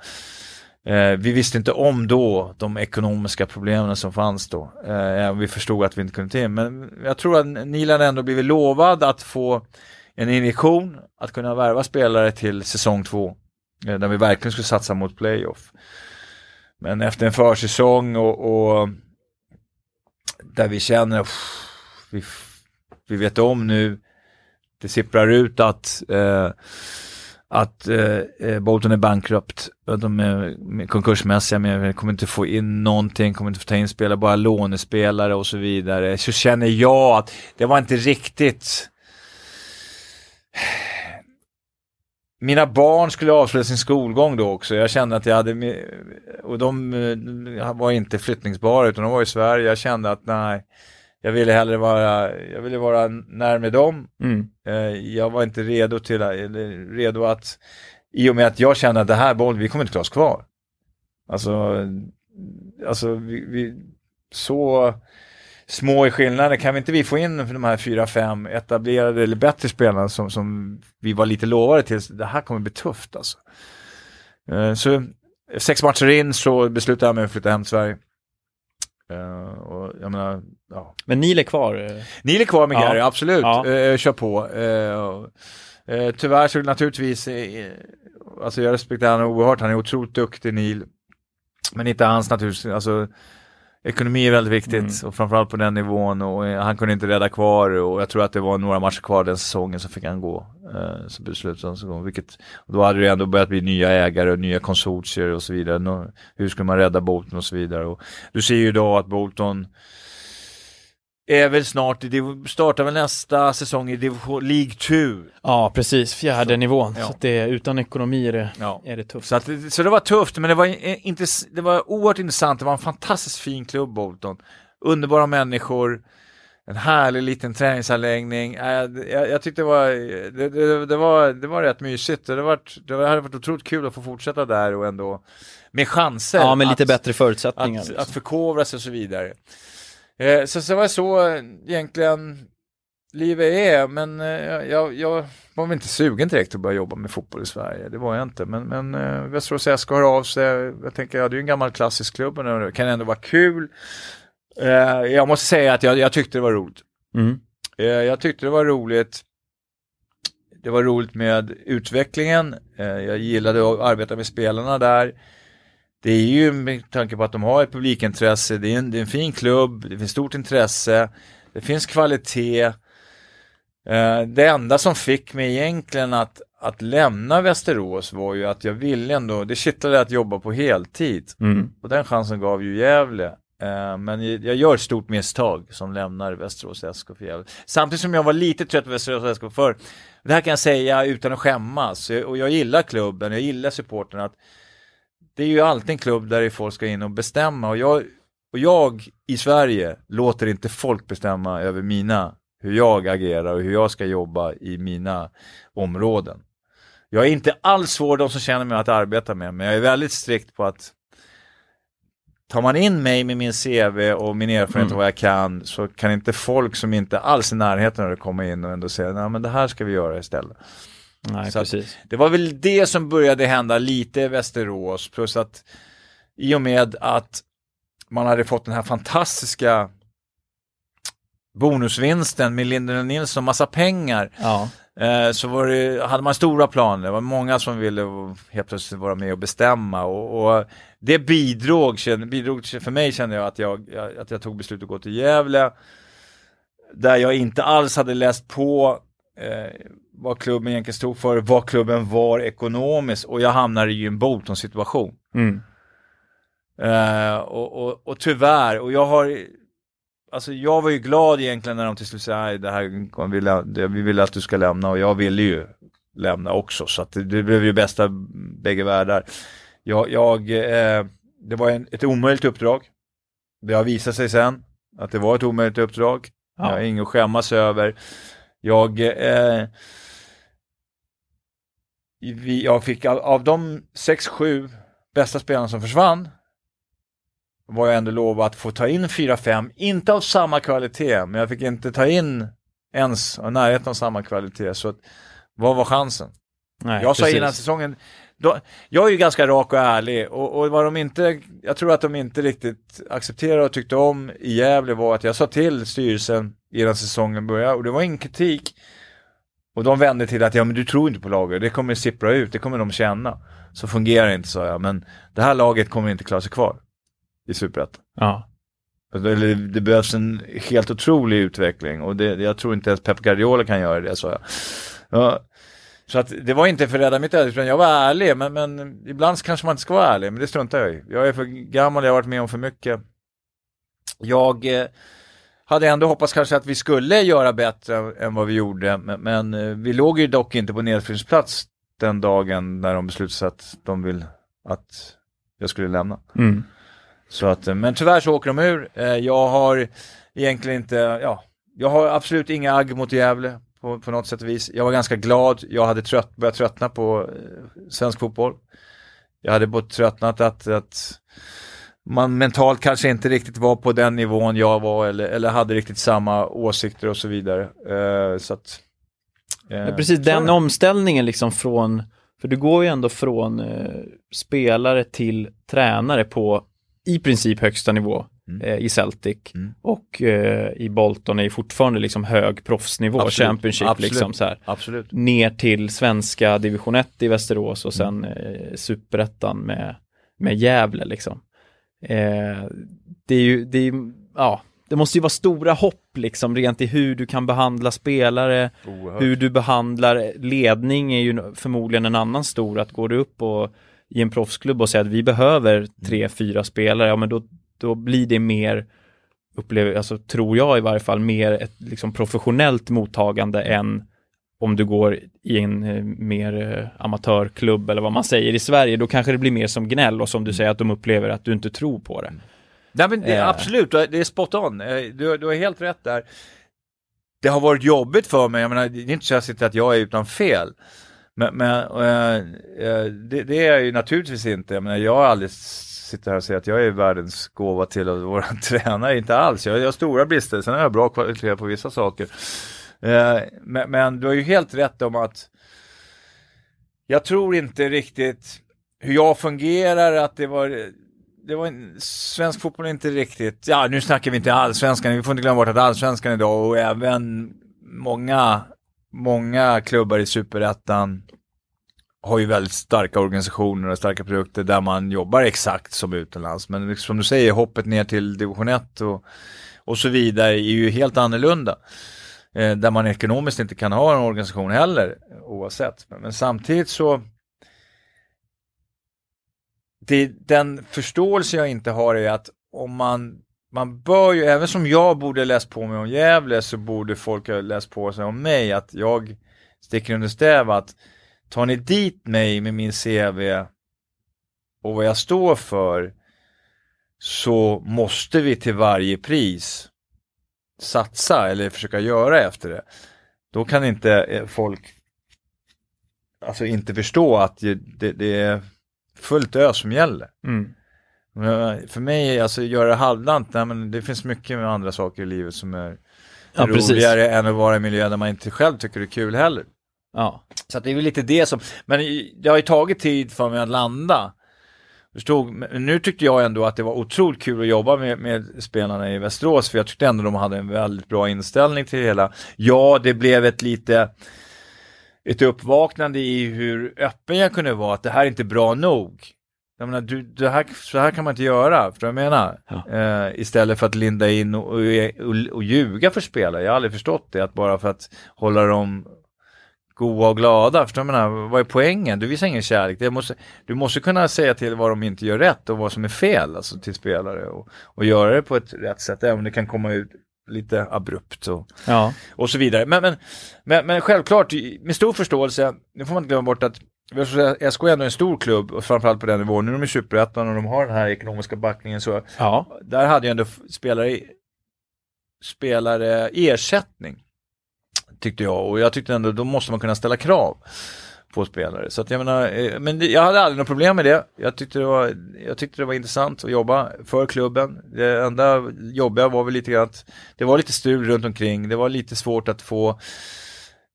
eh, vi visste inte om då de ekonomiska problemen som fanns då. Eh, vi förstod att vi inte kunde till. Men jag tror att Nilan ändå blivit lovad att få en injektion, att kunna värva spelare till säsong två. Eh, där vi verkligen skulle satsa mot playoff. Men efter en försäsong och, och där vi känner, pff, vi, vi vet om nu, det sipprar ut att, eh, att eh, eh, Bolton är bankrupt. De är konkursmässiga, men kommer inte få in någonting, kommer inte få ta in spelare, bara lånespelare och så vidare. Så känner jag att det var inte riktigt mina barn skulle avsluta sin skolgång då också. Jag kände att jag hade, och de eh, var inte flyttningsbara utan de var i Sverige. Jag kände att nej, jag ville hellre vara, jag ville vara närmare dem. Mm. Eh, Jag var inte redo till, eller redo att, i och med att jag kände att det här bollen, vi kommer inte klara oss kvar. Alltså, alltså vi, vi, så små i skillnader, kan vi inte vi få in de här fyra, fem etablerade eller bättre spelarna som, som vi var lite lovade till, det här kommer bli tufft alltså. Eh, Så sex matcher in så beslutade jag mig att flytta hem till Sverige. Eh, och jag menar, ja, Men Neil är kvar. eh. Neil är kvar med Ja. Gary, absolut. Ja. Eh, kör på. Eh, eh, tyvärr så naturligtvis, eh, alltså jag respekterar honom oerhört, han är otroligt duktig Neil. Men inte hans naturligtvis, alltså ekonomi är väldigt viktigt och framförallt på den nivån och eh, han kunde inte rädda kvar och jag tror att det var några matcher kvar den säsongen så fick han gå. Eh, så beslutade han sig vilket, då hade det ändå börjat bli nya ägare och nya konsortier och så vidare. Nå, hur skulle man rädda Bolton och så vidare. Och du ser ju idag att Bolton är väl snart, i div- startar väl nästa säsong i division League 2. Ja, precis. Fjärde Så- nivån. ja. Så det, utan ekonomi är det, Ja. är det tufft. Så, att, så det var tufft, men det var, inte, det var oerhört intressant. Det var en fantastiskt fin klubb, Bolton. Underbara människor, en härlig liten träningsanläggning. Äh, jag, jag tyckte det var, det, det, det, var, det var rätt mysigt. Det, var, det hade varit otroligt kul att få fortsätta där och ändå med chanser. Ja, med lite att, bättre förutsättningar. att, liksom. att förkovra sig och så vidare. Eh, så, så var det så eh, egentligen livet är, men eh, jag, jag var väl inte sugen direkt att börja jobba med fotboll i Sverige, det var jag inte. Men, men eh, Västerås SK hör av sig, jag tänker, ja, det är ju en gammal klassisk klubb och det kan ändå vara kul. Eh, jag måste säga att jag, jag tyckte det var roligt. Mm. Eh, Jag tyckte det var roligt. Det var roligt med utvecklingen. Eh, Jag gillade att arbeta med spelarna där. Det är ju med tanke på att de har ett publikintresse. Det är en, det är en fin klubb. Det finns stort intresse. Det finns kvalitet. Eh, Det enda som fick mig egentligen att, att lämna Västerås var ju att jag ville ändå, det kittlade att jobba på heltid. Mm. Och den chansen gav ju Gävle. Eh, men jag gör ett stort misstag som lämnar Västerås SK för Gävle. Samtidigt som jag var lite trött på Västerås SK för det här kan jag säga utan att skämmas. Och jag gillar klubben, jag gillar supporterna. Att det är ju alltid en klubb där folk ska in och bestämma. Och jag, och jag i Sverige låter inte folk bestämma över mina, hur jag agerar och hur jag ska jobba i mina områden. Jag är inte alls svår de som känner mig att arbeta med, men jag är väldigt strikt på att tar man in mig med min CV och min erfarenhet Mm. och vad jag kan så kan inte folk som inte alls är i närheten av det komma in och ändå säga nej men det här ska vi göra istället. Nej, Så precis. Det var väl det som började hända lite i Västerås plus att i och med att man hade fått den här fantastiska bonusvinsten med Linden Nilsson, massa pengar Ja. Eh, så det, hade man stora planer, det var många som ville helt plötsligt vara med och bestämma och, och det bidrog, bidrog för mig kände jag att jag, att jag tog beslut att gå till Gävle där jag inte alls hade läst på eh, vad klubben egentligen stod för, vad klubben var ekonomiskt och jag hamnade i en Bolton-situation. Mm. Eh, och, och, och tyvärr, och jag har Alltså jag var ju glad egentligen när de till slut sa "Nej, det här, vi vill, vi vill att du ska lämna och jag ville ju lämna också. Så att det, det blev ju bästa bägge världar. Jag, jag, eh, det var en, ett omöjligt uppdrag. Det har visat sig sen att det var ett omöjligt uppdrag. Ja. Jag har inget att skämmas över. Jag, eh, vi, jag fick av, av de 6-7 bästa spelarna som försvann var jag ändå lovad att få ta in 4-5, inte av samma kvalitet, men jag fick inte ta in ens av närheten av samma kvalitet. Så att, vad var chansen? Nej, jag sa precis. innan säsongen, då, jag är ju ganska rak och ärlig och, och vad de inte, jag tror att de inte riktigt accepterade och tyckte om i Gävle var att jag sa till styrelsen innan säsongen började och det var ingen kritik. Och de vände till att, ja men du tror inte på laget, det kommer sippra ut, det kommer de känna. Så fungerar det inte sa jag, men det här laget kommer inte klara sig kvar i Superettan. Ja. Alltså, Det, det behövs en helt otrolig utveckling och det, jag tror inte ens Pep Guardiola kan göra det, sa jag. Ja, så att det var inte för att rädda mitt öde, jag var ärlig, men, men ibland kanske man inte ska vara ärlig, men det struntar jag i. Jag är för gammal, jag har varit med om för mycket. Jag eh, hade ändå hoppats kanske att vi skulle göra bättre än vad vi gjorde, men, men eh, vi låg ju dock inte på nedflyttningsplats den dagen när de beslutade att de vill att jag skulle lämna. Mm. Så att, eh, men tyvärr så åker de ur. Eh, Jag har egentligen inte, ja, jag har absolut inga agg mot Gävle på, på något sätt och vis. Jag var ganska glad, jag hade trött, börjat tröttna på svensk fotboll. Jag hade både tröttnat att, att man mentalt kanske inte riktigt var på den nivån jag var eller, eller hade riktigt samma åsikter och så vidare. Eh, så att, eh, precis, så den det. omställningen liksom från, för du går ju ändå från eh, spelare till tränare på i princip högsta nivå Mm. eh, i Celtic Mm. och eh, i Bolton är ju fortfarande liksom hög proffsnivå, Absolut, Championship absolut. liksom så här. Absolut. Ner till svenska division 1 i Västerås och Mm. sen eh, superettan med, med Gävle liksom. Eh, det är ju, det är, ja, det måste ju vara stora hopp liksom rent i hur du kan behandla spelare, Oerhört. hur du behandlar ledning är ju förmodligen en annan stor, att går du upp och i en proffsklubb och säger att vi behöver tre, fyra spelare, ja men då, då blir det mer, upplever, alltså tror jag i varje fall, mer ett liksom professionellt mottagande än om du går i en eh, mer eh, amatörklubb eller vad man säger i Sverige, då kanske det blir mer som gnäll och som du säger att de upplever att du inte tror på det. Nej men det, Eh. absolut, det är spot on. Eh, Du, du har helt rätt där. Det har varit jobbigt för mig, jag menar, det är inte så att jag sitter att jag är utan fel. Men, men det, det är jag ju naturligtvis inte. Jag menar, jag har aldrig sitter här och säger att jag är världens gåva till att vara [LAUGHS] tränare, inte alls. Jag, jag har stora brister, sen har jag bra kvalitet på vissa saker. Eh, men, men du har ju helt rätt om att jag tror inte riktigt hur jag fungerar, att det var det var en, svensk fotboll är inte riktigt, ja nu snackar vi inte allsvenskan, vi får inte glömma bort att allsvenskan idag och även många, många klubbar i superettan har ju väldigt starka organisationer och starka produkter där man jobbar exakt som utomlands. Men liksom som du säger, hoppet ner till division 1 och, och så vidare är ju helt annorlunda. Eh, där man ekonomiskt inte kan ha en organisation heller oavsett. Men, men samtidigt så det, den förståelse jag inte har är att om man, man bör ju, även som jag borde läst på mig om Gävle så borde folk ha läst på sig om mig att jag sticker under stäv att tar ni dit mig med min CV och vad jag står för så måste vi till varje pris satsa eller försöka göra efter det. Då kan inte eh, folk alltså inte förstå att det, det, är fullt ös som gäller. Mm. Men För mig, alltså göra det halvdant, nej, men det finns mycket med andra saker i livet som är Ja, precis. roligare än att vara i en miljö där man inte själv tycker det är kul heller. Ja. Så det är väl lite det som, men det har ju tagit tid för mig att landa. Förstod, men nu tyckte jag ändå att det var otroligt kul att jobba med, med spelarna i Västerås, för jag tyckte ändå de hade en väldigt bra inställning till det hela. Ja, det blev ett lite ett uppvaknande i hur öppen jag kunde vara, att det här är inte bra nog. Jag menar, du, det här, så här kan man inte göra, vad jag menar? Ja. Eh, istället för att linda in och, och, och, och ljuga för spelare. Jag har aldrig förstått det, att bara för att hålla dem goa och glada, förstår du menar? Vad är poängen? Du visar ingen kärlek. Det måste, du måste kunna säga till vad de inte gör rätt och vad som är fel alltså, till spelare och, och göra det på ett rätt sätt, även om det kan komma ut lite abrupt och, Ja. och så vidare. Men, men, men, men självklart, med stor förståelse, nu får man inte glömma bort att SK är ändå en stor klubb, och framförallt på den nivån. Nu är de i Superettan och de har den här ekonomiska backningen så Ja. där hade ju ändå spelare, spelare ersättning. Tyckte jag och jag tyckte ändå då måste man kunna ställa krav på spelare. Så att jag menar, eh, men jag hade aldrig något problem med det. Jag tyckte det, var, jag tyckte det var intressant att jobba för klubben. Det enda jobbiga var väl lite grann att det var lite stul runt omkring. Det var lite svårt att få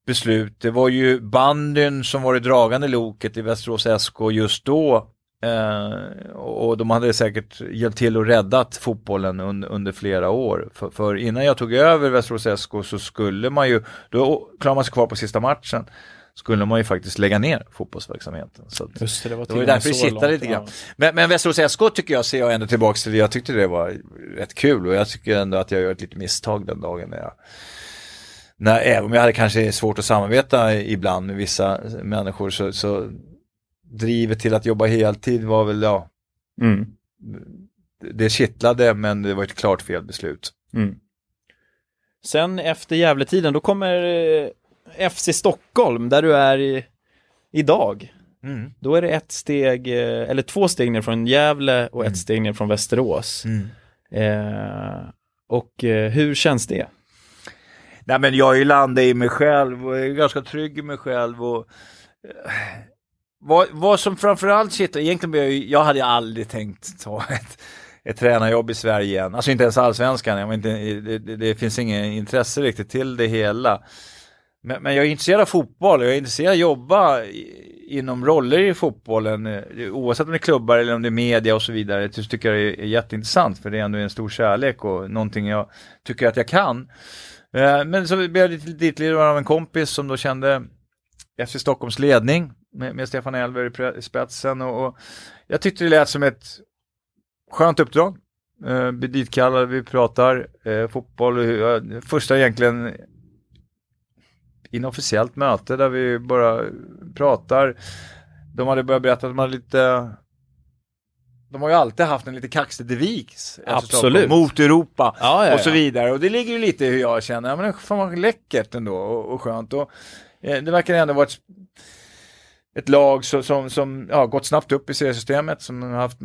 beslut. Det var ju bandyn som var det dragande loket i Västerås SK just då. Eh, och de hade säkert hjälpt till och räddat fotbollen un, under flera år. För, för innan jag tog över Västerås SK så skulle man ju, då klarade man sig kvar på sista matchen, skulle man ju faktiskt lägga ner fotbollsverksamheten. Så att, Just det, det var, det var därför det kittade lite grann. Men, men Västerås SK tycker jag ser jag ändå tillbaks till, jag tyckte det var rätt kul och jag tycker ändå att jag gör ett litet misstag den dagen när jag när, även om jag hade kanske svårt att samarbeta ibland med vissa människor så, så drivet till att jobba heltid var väl, ja, Mm. det kittlade men det var ett klart fel beslut. Mm. Sen efter Gävletiden, då kommer eh, FC Stockholm, där du är i, idag. Mm. Då är det ett steg, eh, eller två steg ner från Gävle och ett Mm. steg ner från Västerås. Mm. Eh, och eh, hur känns det? Nej men jag är ju landat i mig själv och är ganska trygg i mig själv och vad, vad som framförallt sitter, egentligen jag, jag hade ju aldrig tänkt ta ett, ett tränarjobb i Sverige igen, alltså inte ens allsvenskan, jag inte, det, det, det finns inget intresse riktigt till det hela. Men, men jag är intresserad av fotboll, jag är intresserad av att jobba inom roller i fotbollen, eh, oavsett om det är klubbar eller om det är media och så vidare, så tycker jag det är, jätteintressant för det är ändå en stor kärlek och någonting jag tycker att jag kan. Eh, men så blev jag lite ditledare av en kompis som då kände FC Stockholms ledning med, med Stefan Elver i spetsen och, och jag tyckte det lät som ett skönt uppdrag. Eh, bli ditkallade, vi pratar eh, fotboll, ja, första egentligen inofficiellt möte där vi bara pratar. De hade börjat berätta att de hade lite de har ju alltid haft en lite kaxig devis Absolut. Mot Europa Ja, ja, och så ja. vidare. Och det ligger ju lite i hur jag känner, ja men det fan vad läckert ändå och, och skönt. Och, eh, det verkar ändå vara ett, ett lag som, som, som ja, gått snabbt upp i seriesystemet, som har haft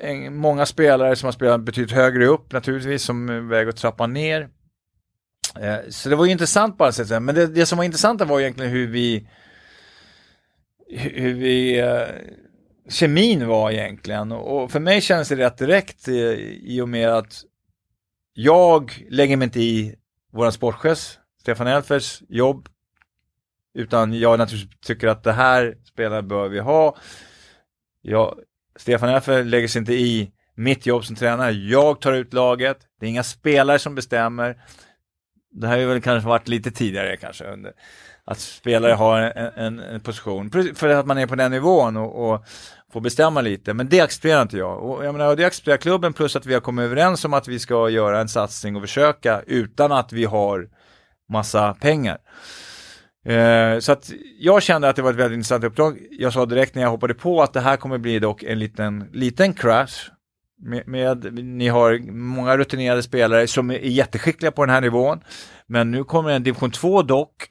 en, många spelare som har spelat betydligt högre upp naturligtvis, som är väg att trappa ner. Eh, så det var ju intressant bara alla sätt. Men det, det som var intressant var egentligen hur vi hur vi eh, kemin var egentligen. Och för mig känns det rätt direkt i, i och med att jag lägger mig inte i våran sportchefs, Stefan Elfers jobb. Utan jag naturligtvis tycker att det här spelare bör vi ha. Jag, Stefan Elfer lägger sig inte i mitt jobb som tränare. Jag tar ut laget. Det är inga spelare som bestämmer. Det här har ju väl kanske varit lite tidigare kanske. Under, att spelare har en, en, en position. För att man är på den nivån och, och får bestämma lite. Men det accepterar inte jag. Och jag menar, och det accepterar klubben plus att vi har kommit överens om att vi ska göra en satsning och försöka utan att vi har massa pengar. Eh, så att jag kände att det var ett väldigt intressant uppdrag. Jag sa direkt när jag hoppade på att det här kommer bli dock en liten, liten crash. Med, med, ni har många rutinerade spelare som är jätteskickliga på den här nivån. Men nu kommer en division 2 dock.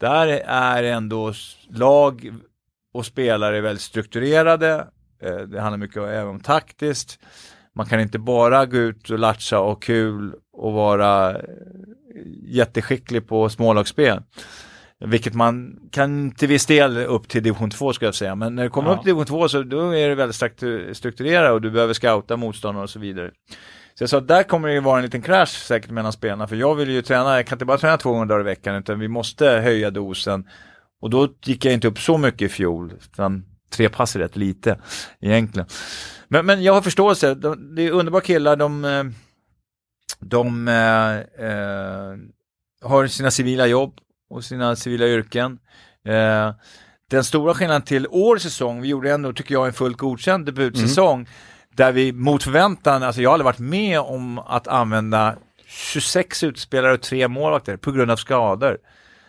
Där är ändå lag och spelare väldigt strukturerade. Eh, det handlar mycket även om taktiskt. Man kan inte bara gå ut och latcha och kul och vara eh, jätteskicklig på smålagsspel. Vilket man kan till viss del upp till division 2 ska jag säga. Men när det kommer Ja. upp till division 2 så då är det väldigt struktu- strukturerat och du behöver scouta motståndare och så vidare. Så jag sa att där kommer det ju vara en liten crash säkert mellan spelarna. För jag vill ju träna, jag kan inte bara träna 200 dagar i veckan utan vi måste höja dosen. Och då gick jag inte upp så mycket i fjol. Utan tre pass är rätt lite egentligen. Men, men jag har förståelse, de, det är underbara killar, de, eh, de eh, eh, har sina civila jobb och sina civila yrken. Eh, den stora skillnaden till årets säsong, vi gjorde ändå, tycker jag, en fullt godkänd debutsäsong. Där vi mot förväntan, alltså jag har aldrig varit med om att använda 26 utspelare och tre målvakter på grund av skador.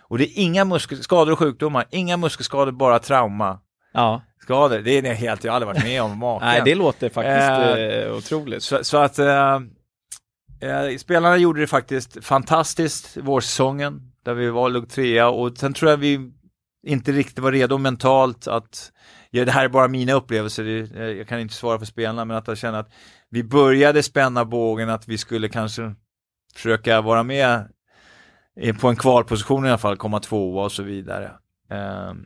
Och det är inga muskel, skador och sjukdomar, inga muskelskador, bara trauma. Ja. Skador, det är helt, jag har aldrig varit med om [LAUGHS] maken. Nej, det låter faktiskt Eh, eh, otroligt. Så, så att eh, Eh, spelarna gjorde det faktiskt fantastiskt vårsäsongen, där vi var låg trea och sen tror jag vi inte riktigt var redo mentalt att, ja, det här är bara mina upplevelser, det- eh, jag kan inte svara för spelarna, men att jag känner att vi började spänna bågen, att vi skulle kanske försöka vara med på en kvalposition i alla fall, komma tvåa och så vidare. Ehm,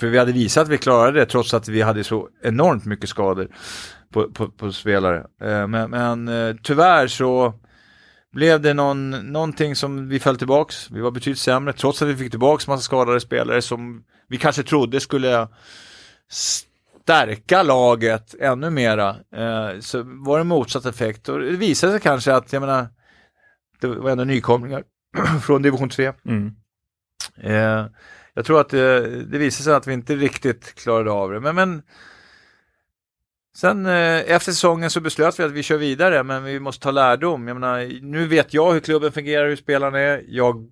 för vi hade visat att vi klarade det trots att vi hade så enormt mycket skador på, på, på spelare. Ehm, men men eh, tyvärr så blev det någon, någonting som vi föll tillbaks. Vi var betydligt sämre trots att vi fick tillbaks massa skadade spelare som vi kanske trodde skulle stärka laget ännu mera. Eh, så var det motsatt effekt och det visade sig kanske att, jag menar, det var ändå nykomlingar [CLEARS THROAT] från division 3. Mm. Eh, jag tror att det, det visade sig att vi inte riktigt klarade av det. Men, men sen eh, efter säsongen så beslöt vi att vi kör vidare, men vi måste ta lärdom. Jag menar, nu vet jag hur klubben fungerar, hur spelarna är. Jag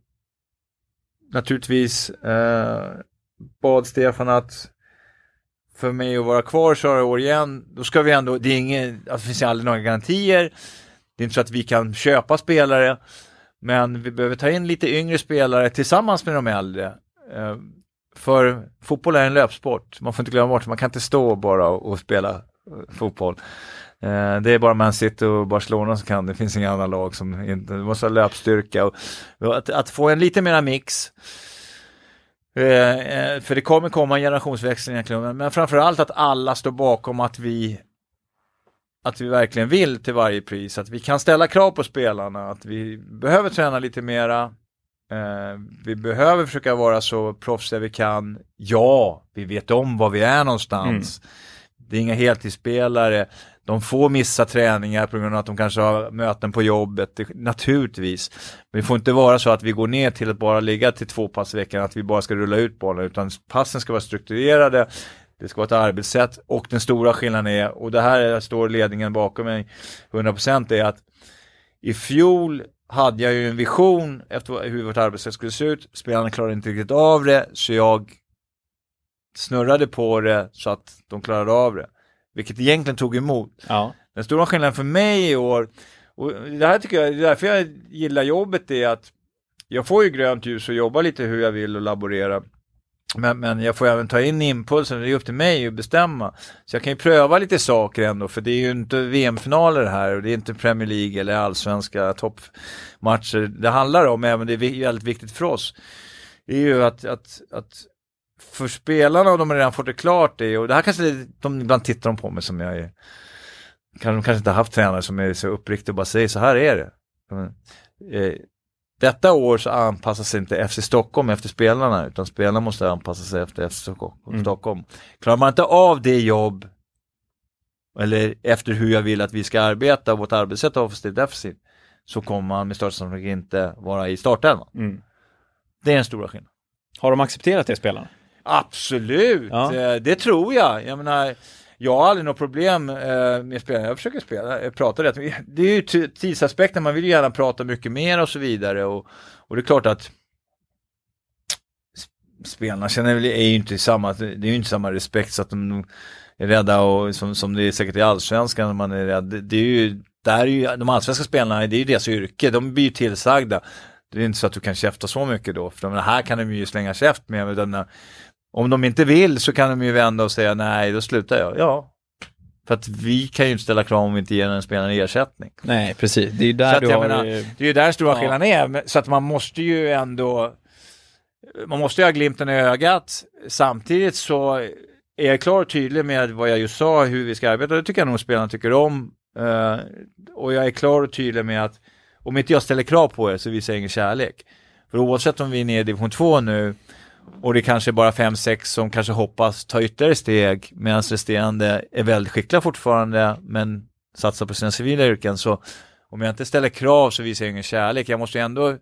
naturligtvis eh, bad Stefan att för mig att vara kvar så här år igen, då ska vi ändå, det är ingen, alltså det finns aldrig några garantier. Det är inte så att vi kan köpa spelare. Men vi behöver ta in lite yngre spelare tillsammans med de äldre. Eh, För fotboll är en löpsport. Man får inte glömma bort man kan inte stå bara och och spela fotboll. Eh, det är bara Man City och Barcelona som kan. Det finns inga andra lag som inte, det måste ha löpstyrka. Och att, att få en lite mera mix. Eh, eh, för det kommer komma en generationsväxling i klubben. Men framförallt att alla står bakom att vi att vi verkligen vill till varje pris, att vi kan ställa krav på spelarna, att vi behöver träna lite mera, eh, vi behöver försöka vara så proffsiga vi kan. Ja, vi vet om var vi är någonstans. Mm. Det är inga heltidsspelare, de får missa träningar på grund av att de kanske har möten på jobbet, naturligtvis. Men det får inte vara så att vi går ner till att bara ligga till två pass i veckan, att vi bara ska rulla ut bollen, utan passen ska vara strukturerade, det ska vara ett arbetssätt och den stora skillnaden är, och det här står ledningen bakom mig 100% är att i fjol hade jag ju en vision efter hur vårt arbetssätt skulle se ut. Spelarna klarade inte riktigt av det, så jag snurrade på det så att de klarade av det. Vilket egentligen tog emot. Ja. Den stora skillnaden för mig i år, och det här tycker jag, det är därför jag gillar jobbet, är att jag får ju grönt ljus och jobba lite hur jag vill och laborera. Men, men jag får även ta in impulsen, det är upp till mig att bestämma. Så jag kan ju pröva lite saker ändå, för det är ju inte VM-finaler här och det är inte Premier League eller allsvenska toppmatcher det handlar om, även det är väldigt viktigt för oss. Det är ju att, att, att för spelarna, och de har redan fått det klart, är, och det här kanske de ibland tittar de på mig som jag är, kan de kanske inte ha haft tränare som är så uppriktiga och bara säger så här är det. Men, eh, detta år så anpassar sig inte FC Stockholm efter spelarna utan spelarna måste anpassa sig efter FC Stockholm. Mm. Klarar man inte av det jobb eller efter hur jag vill att vi ska arbeta och vårt arbetssätt offensivt defensivt så kommer man med största sannolikhet inte vara i startelvan. Mm. Det är den stora skillnaden. Har de accepterat det spelarna? Absolut, Ja. eh, det tror jag. Jag menar, jag har aldrig något problem eh, med spelarna. Jag försöker spela, eh, prata rätt. Det är ju tidsaspekten, man vill ju gärna prata mycket mer och så vidare. Och, och det är klart att sp- spelarna känner väl, är ju inte samma, det är ju inte samma respekt så att de är rädda och som, som det är säkert i allsvenskan man är rädd. Det, det är ju, där är ju, de allsvenska spelarna, det är ju deras yrke, de blir ju tillsagda. Det är inte så att du kan käfta så mycket då, för de här kan de ju slänga käft med. Om de inte vill så kan de ju vända och säga nej, då slutar jag. Ja, för att vi kan ju inte ställa krav om vi inte ger en spelare ersättning. Nej, precis. Det är ju där du har... menar, Det är ju där den stora Ja. skillnaden är, så att man måste ju ändå man måste ju ha glimten i ögat. Samtidigt så är jag klar och tydlig med vad jag just sa, hur vi ska arbeta. Det tycker jag nog spelarna tycker om. Eh, och jag är klar och tydlig med att om inte jag ställer krav på er så visar jag ingen kärlek. För oavsett om vi är nere i division 2 nu och det kanske är bara 5-6 som kanske hoppas ta ytterligare steg medan resterande är väldigt skickliga fortfarande men satsar på sina civila yrken så om jag inte ställer krav så visar jag ingen kärlek. Jag måste ju ändå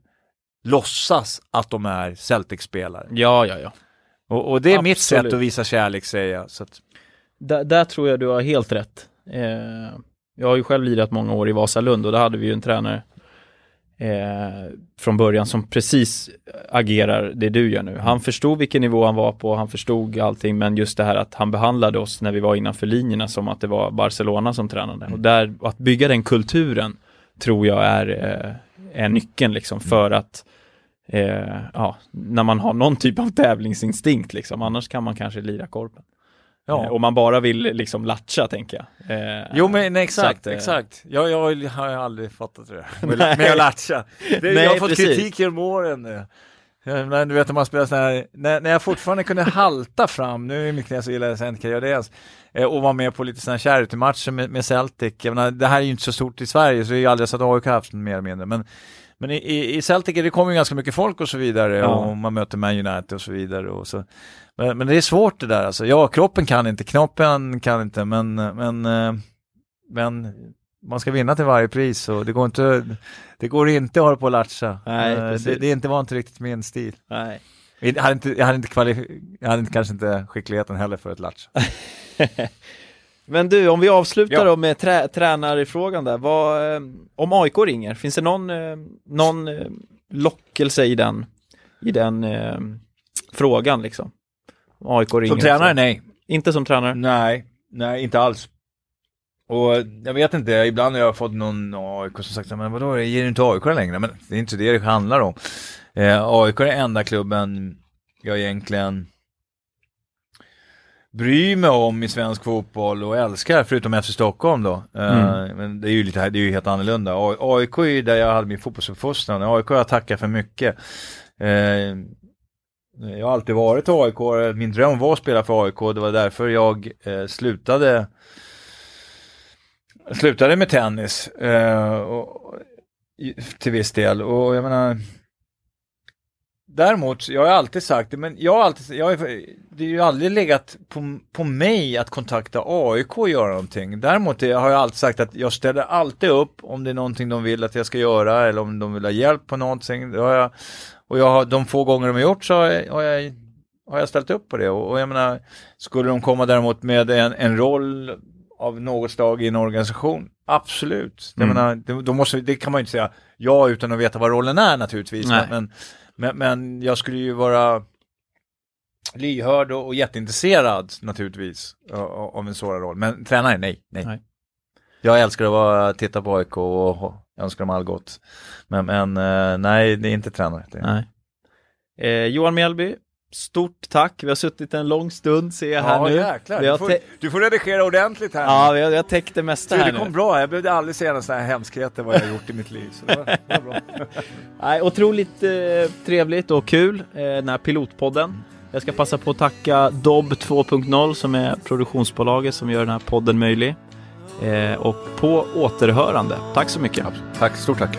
låtsas att de är Celtic-spelare. Ja, ja, ja. Och, och det är mitt Absolut. sätt att visa kärlek säger jag. Så att, Där, där tror jag du har helt rätt. Eh, jag har ju själv lirat många år i Vasalund och där hade vi ju en tränare eh, från början som precis agerar det du gör nu. Han förstod vilken nivå han var på, han förstod allting, men just det här att han behandlade oss när vi var innanför linjerna som att det var Barcelona som tränade. Och där, att bygga den kulturen tror jag är, eh, är nyckeln liksom för att eh, ja, när man har någon typ av tävlingsinstinkt liksom, annars kan man kanske lira korpen. Ja. Eh, Om man bara vill liksom latcha tänker jag. Eh, Jo men exakt, att, eh, exakt. Jag, jag har ju aldrig fattat det där. Med att latcha. Det, Nej, jag har fått precis. kritik genom åren. eh. Men du vet när man spelar här, när, när jag fortfarande kunde halta fram, nu är mitt knä så illa jag inte kan göra det ens, och vara med på lite sådana charity-matcher med, med Celtic. Jag menar, det här är ju inte så stort i Sverige, så det är ju aldrig så att AIK har haft mer eller mindre. Men, men i, i, Celtic det kommer ju ganska mycket folk och så vidare, Ja. och man möter Man United och så vidare. Och så. Men, men det är svårt det där alltså. Ja, kroppen kan inte, knoppen kan inte, men, men, eh, men man ska vinna till varje pris och det går inte, det går inte att hålla på och latcha. Nej, Eh, det, det är inte, var inte riktigt min stil. Nej. Jag hade, inte, jag, hade inte kvali- jag hade inte, kanske inte skickligheten heller för ett latch. [LAUGHS] Men du, om vi avslutar Ja. då med trä, tränarfrågan där. Vad, eh, om AIK ringer, finns det någon, eh, någon eh, lockelse i den, i den eh, frågan liksom? Om AIK ringer. Som tränare, så- nej. Inte som tränare? Nej, nej inte alls. Och jag vet inte, ibland har jag fått någon AIK som sagt, men vadå, ger du inte AIK längre? Men det är inte det det handlar om. Eh, AIK är den enda klubben jag egentligen bryr mig om i svensk fotboll och älskar, förutom FC Stockholm då. Eh, Men det är ju lite, det är ju helt annorlunda. AIK är ju där jag hade min fotbollsuppfostran. AIK har jag tackat för mycket. Eh, jag har alltid varit AIK, min dröm var att spela för AIK, det var därför jag eh, slutade slutade med tennis och, till viss del och jag menar Däremot, jag har alltid sagt det, men jag har alltid, jag har, det är ju aldrig legat på, på mig att kontakta AIK och göra någonting. Däremot är- har jag alltid sagt att jag ställer alltid upp om det är någonting de vill att jag ska göra eller om de vill ha hjälp på någonting. Det har jag, och jag har, de få gånger de har gjort så har jag, har jag, har jag ställt upp på det. Och, och jag menar, skulle de komma däremot med en, en roll av något slag i en organisation, absolut. Jag Mm. menar, det, då måste, det kan man ju inte säga ja utan att veta vad rollen är naturligtvis. Men, men, men jag skulle ju vara lyhörd och, och jätteintresserad naturligtvis av, en sådan roll. Men tränare, nej, nej. Nej. Jag älskar att vara, titta på AIK och önskar dem all gott. Men, men eh, nej, det är inte tränare. Det. Nej. Eh, Johan Mjällby, stort tack. Vi har suttit en lång stund ser jag här Ja, nu. jäklar. Du får, du får redigera ordentligt här. Ja, vi har, har täckt det mesta Du, här det kom nu. bra, jag behövde aldrig säga några sådana här hemskheter vad jag har gjort i mitt liv. Så det var, det var bra. [LAUGHS] Nej, otroligt eh, trevligt och kul, eh, den här pilotpodden. Jag ska passa på att tacka Dobb 2.0 som är produktionsbolaget som gör den här podden möjlig. Eh, och på återhörande. Tack så mycket. Tack, stort tack.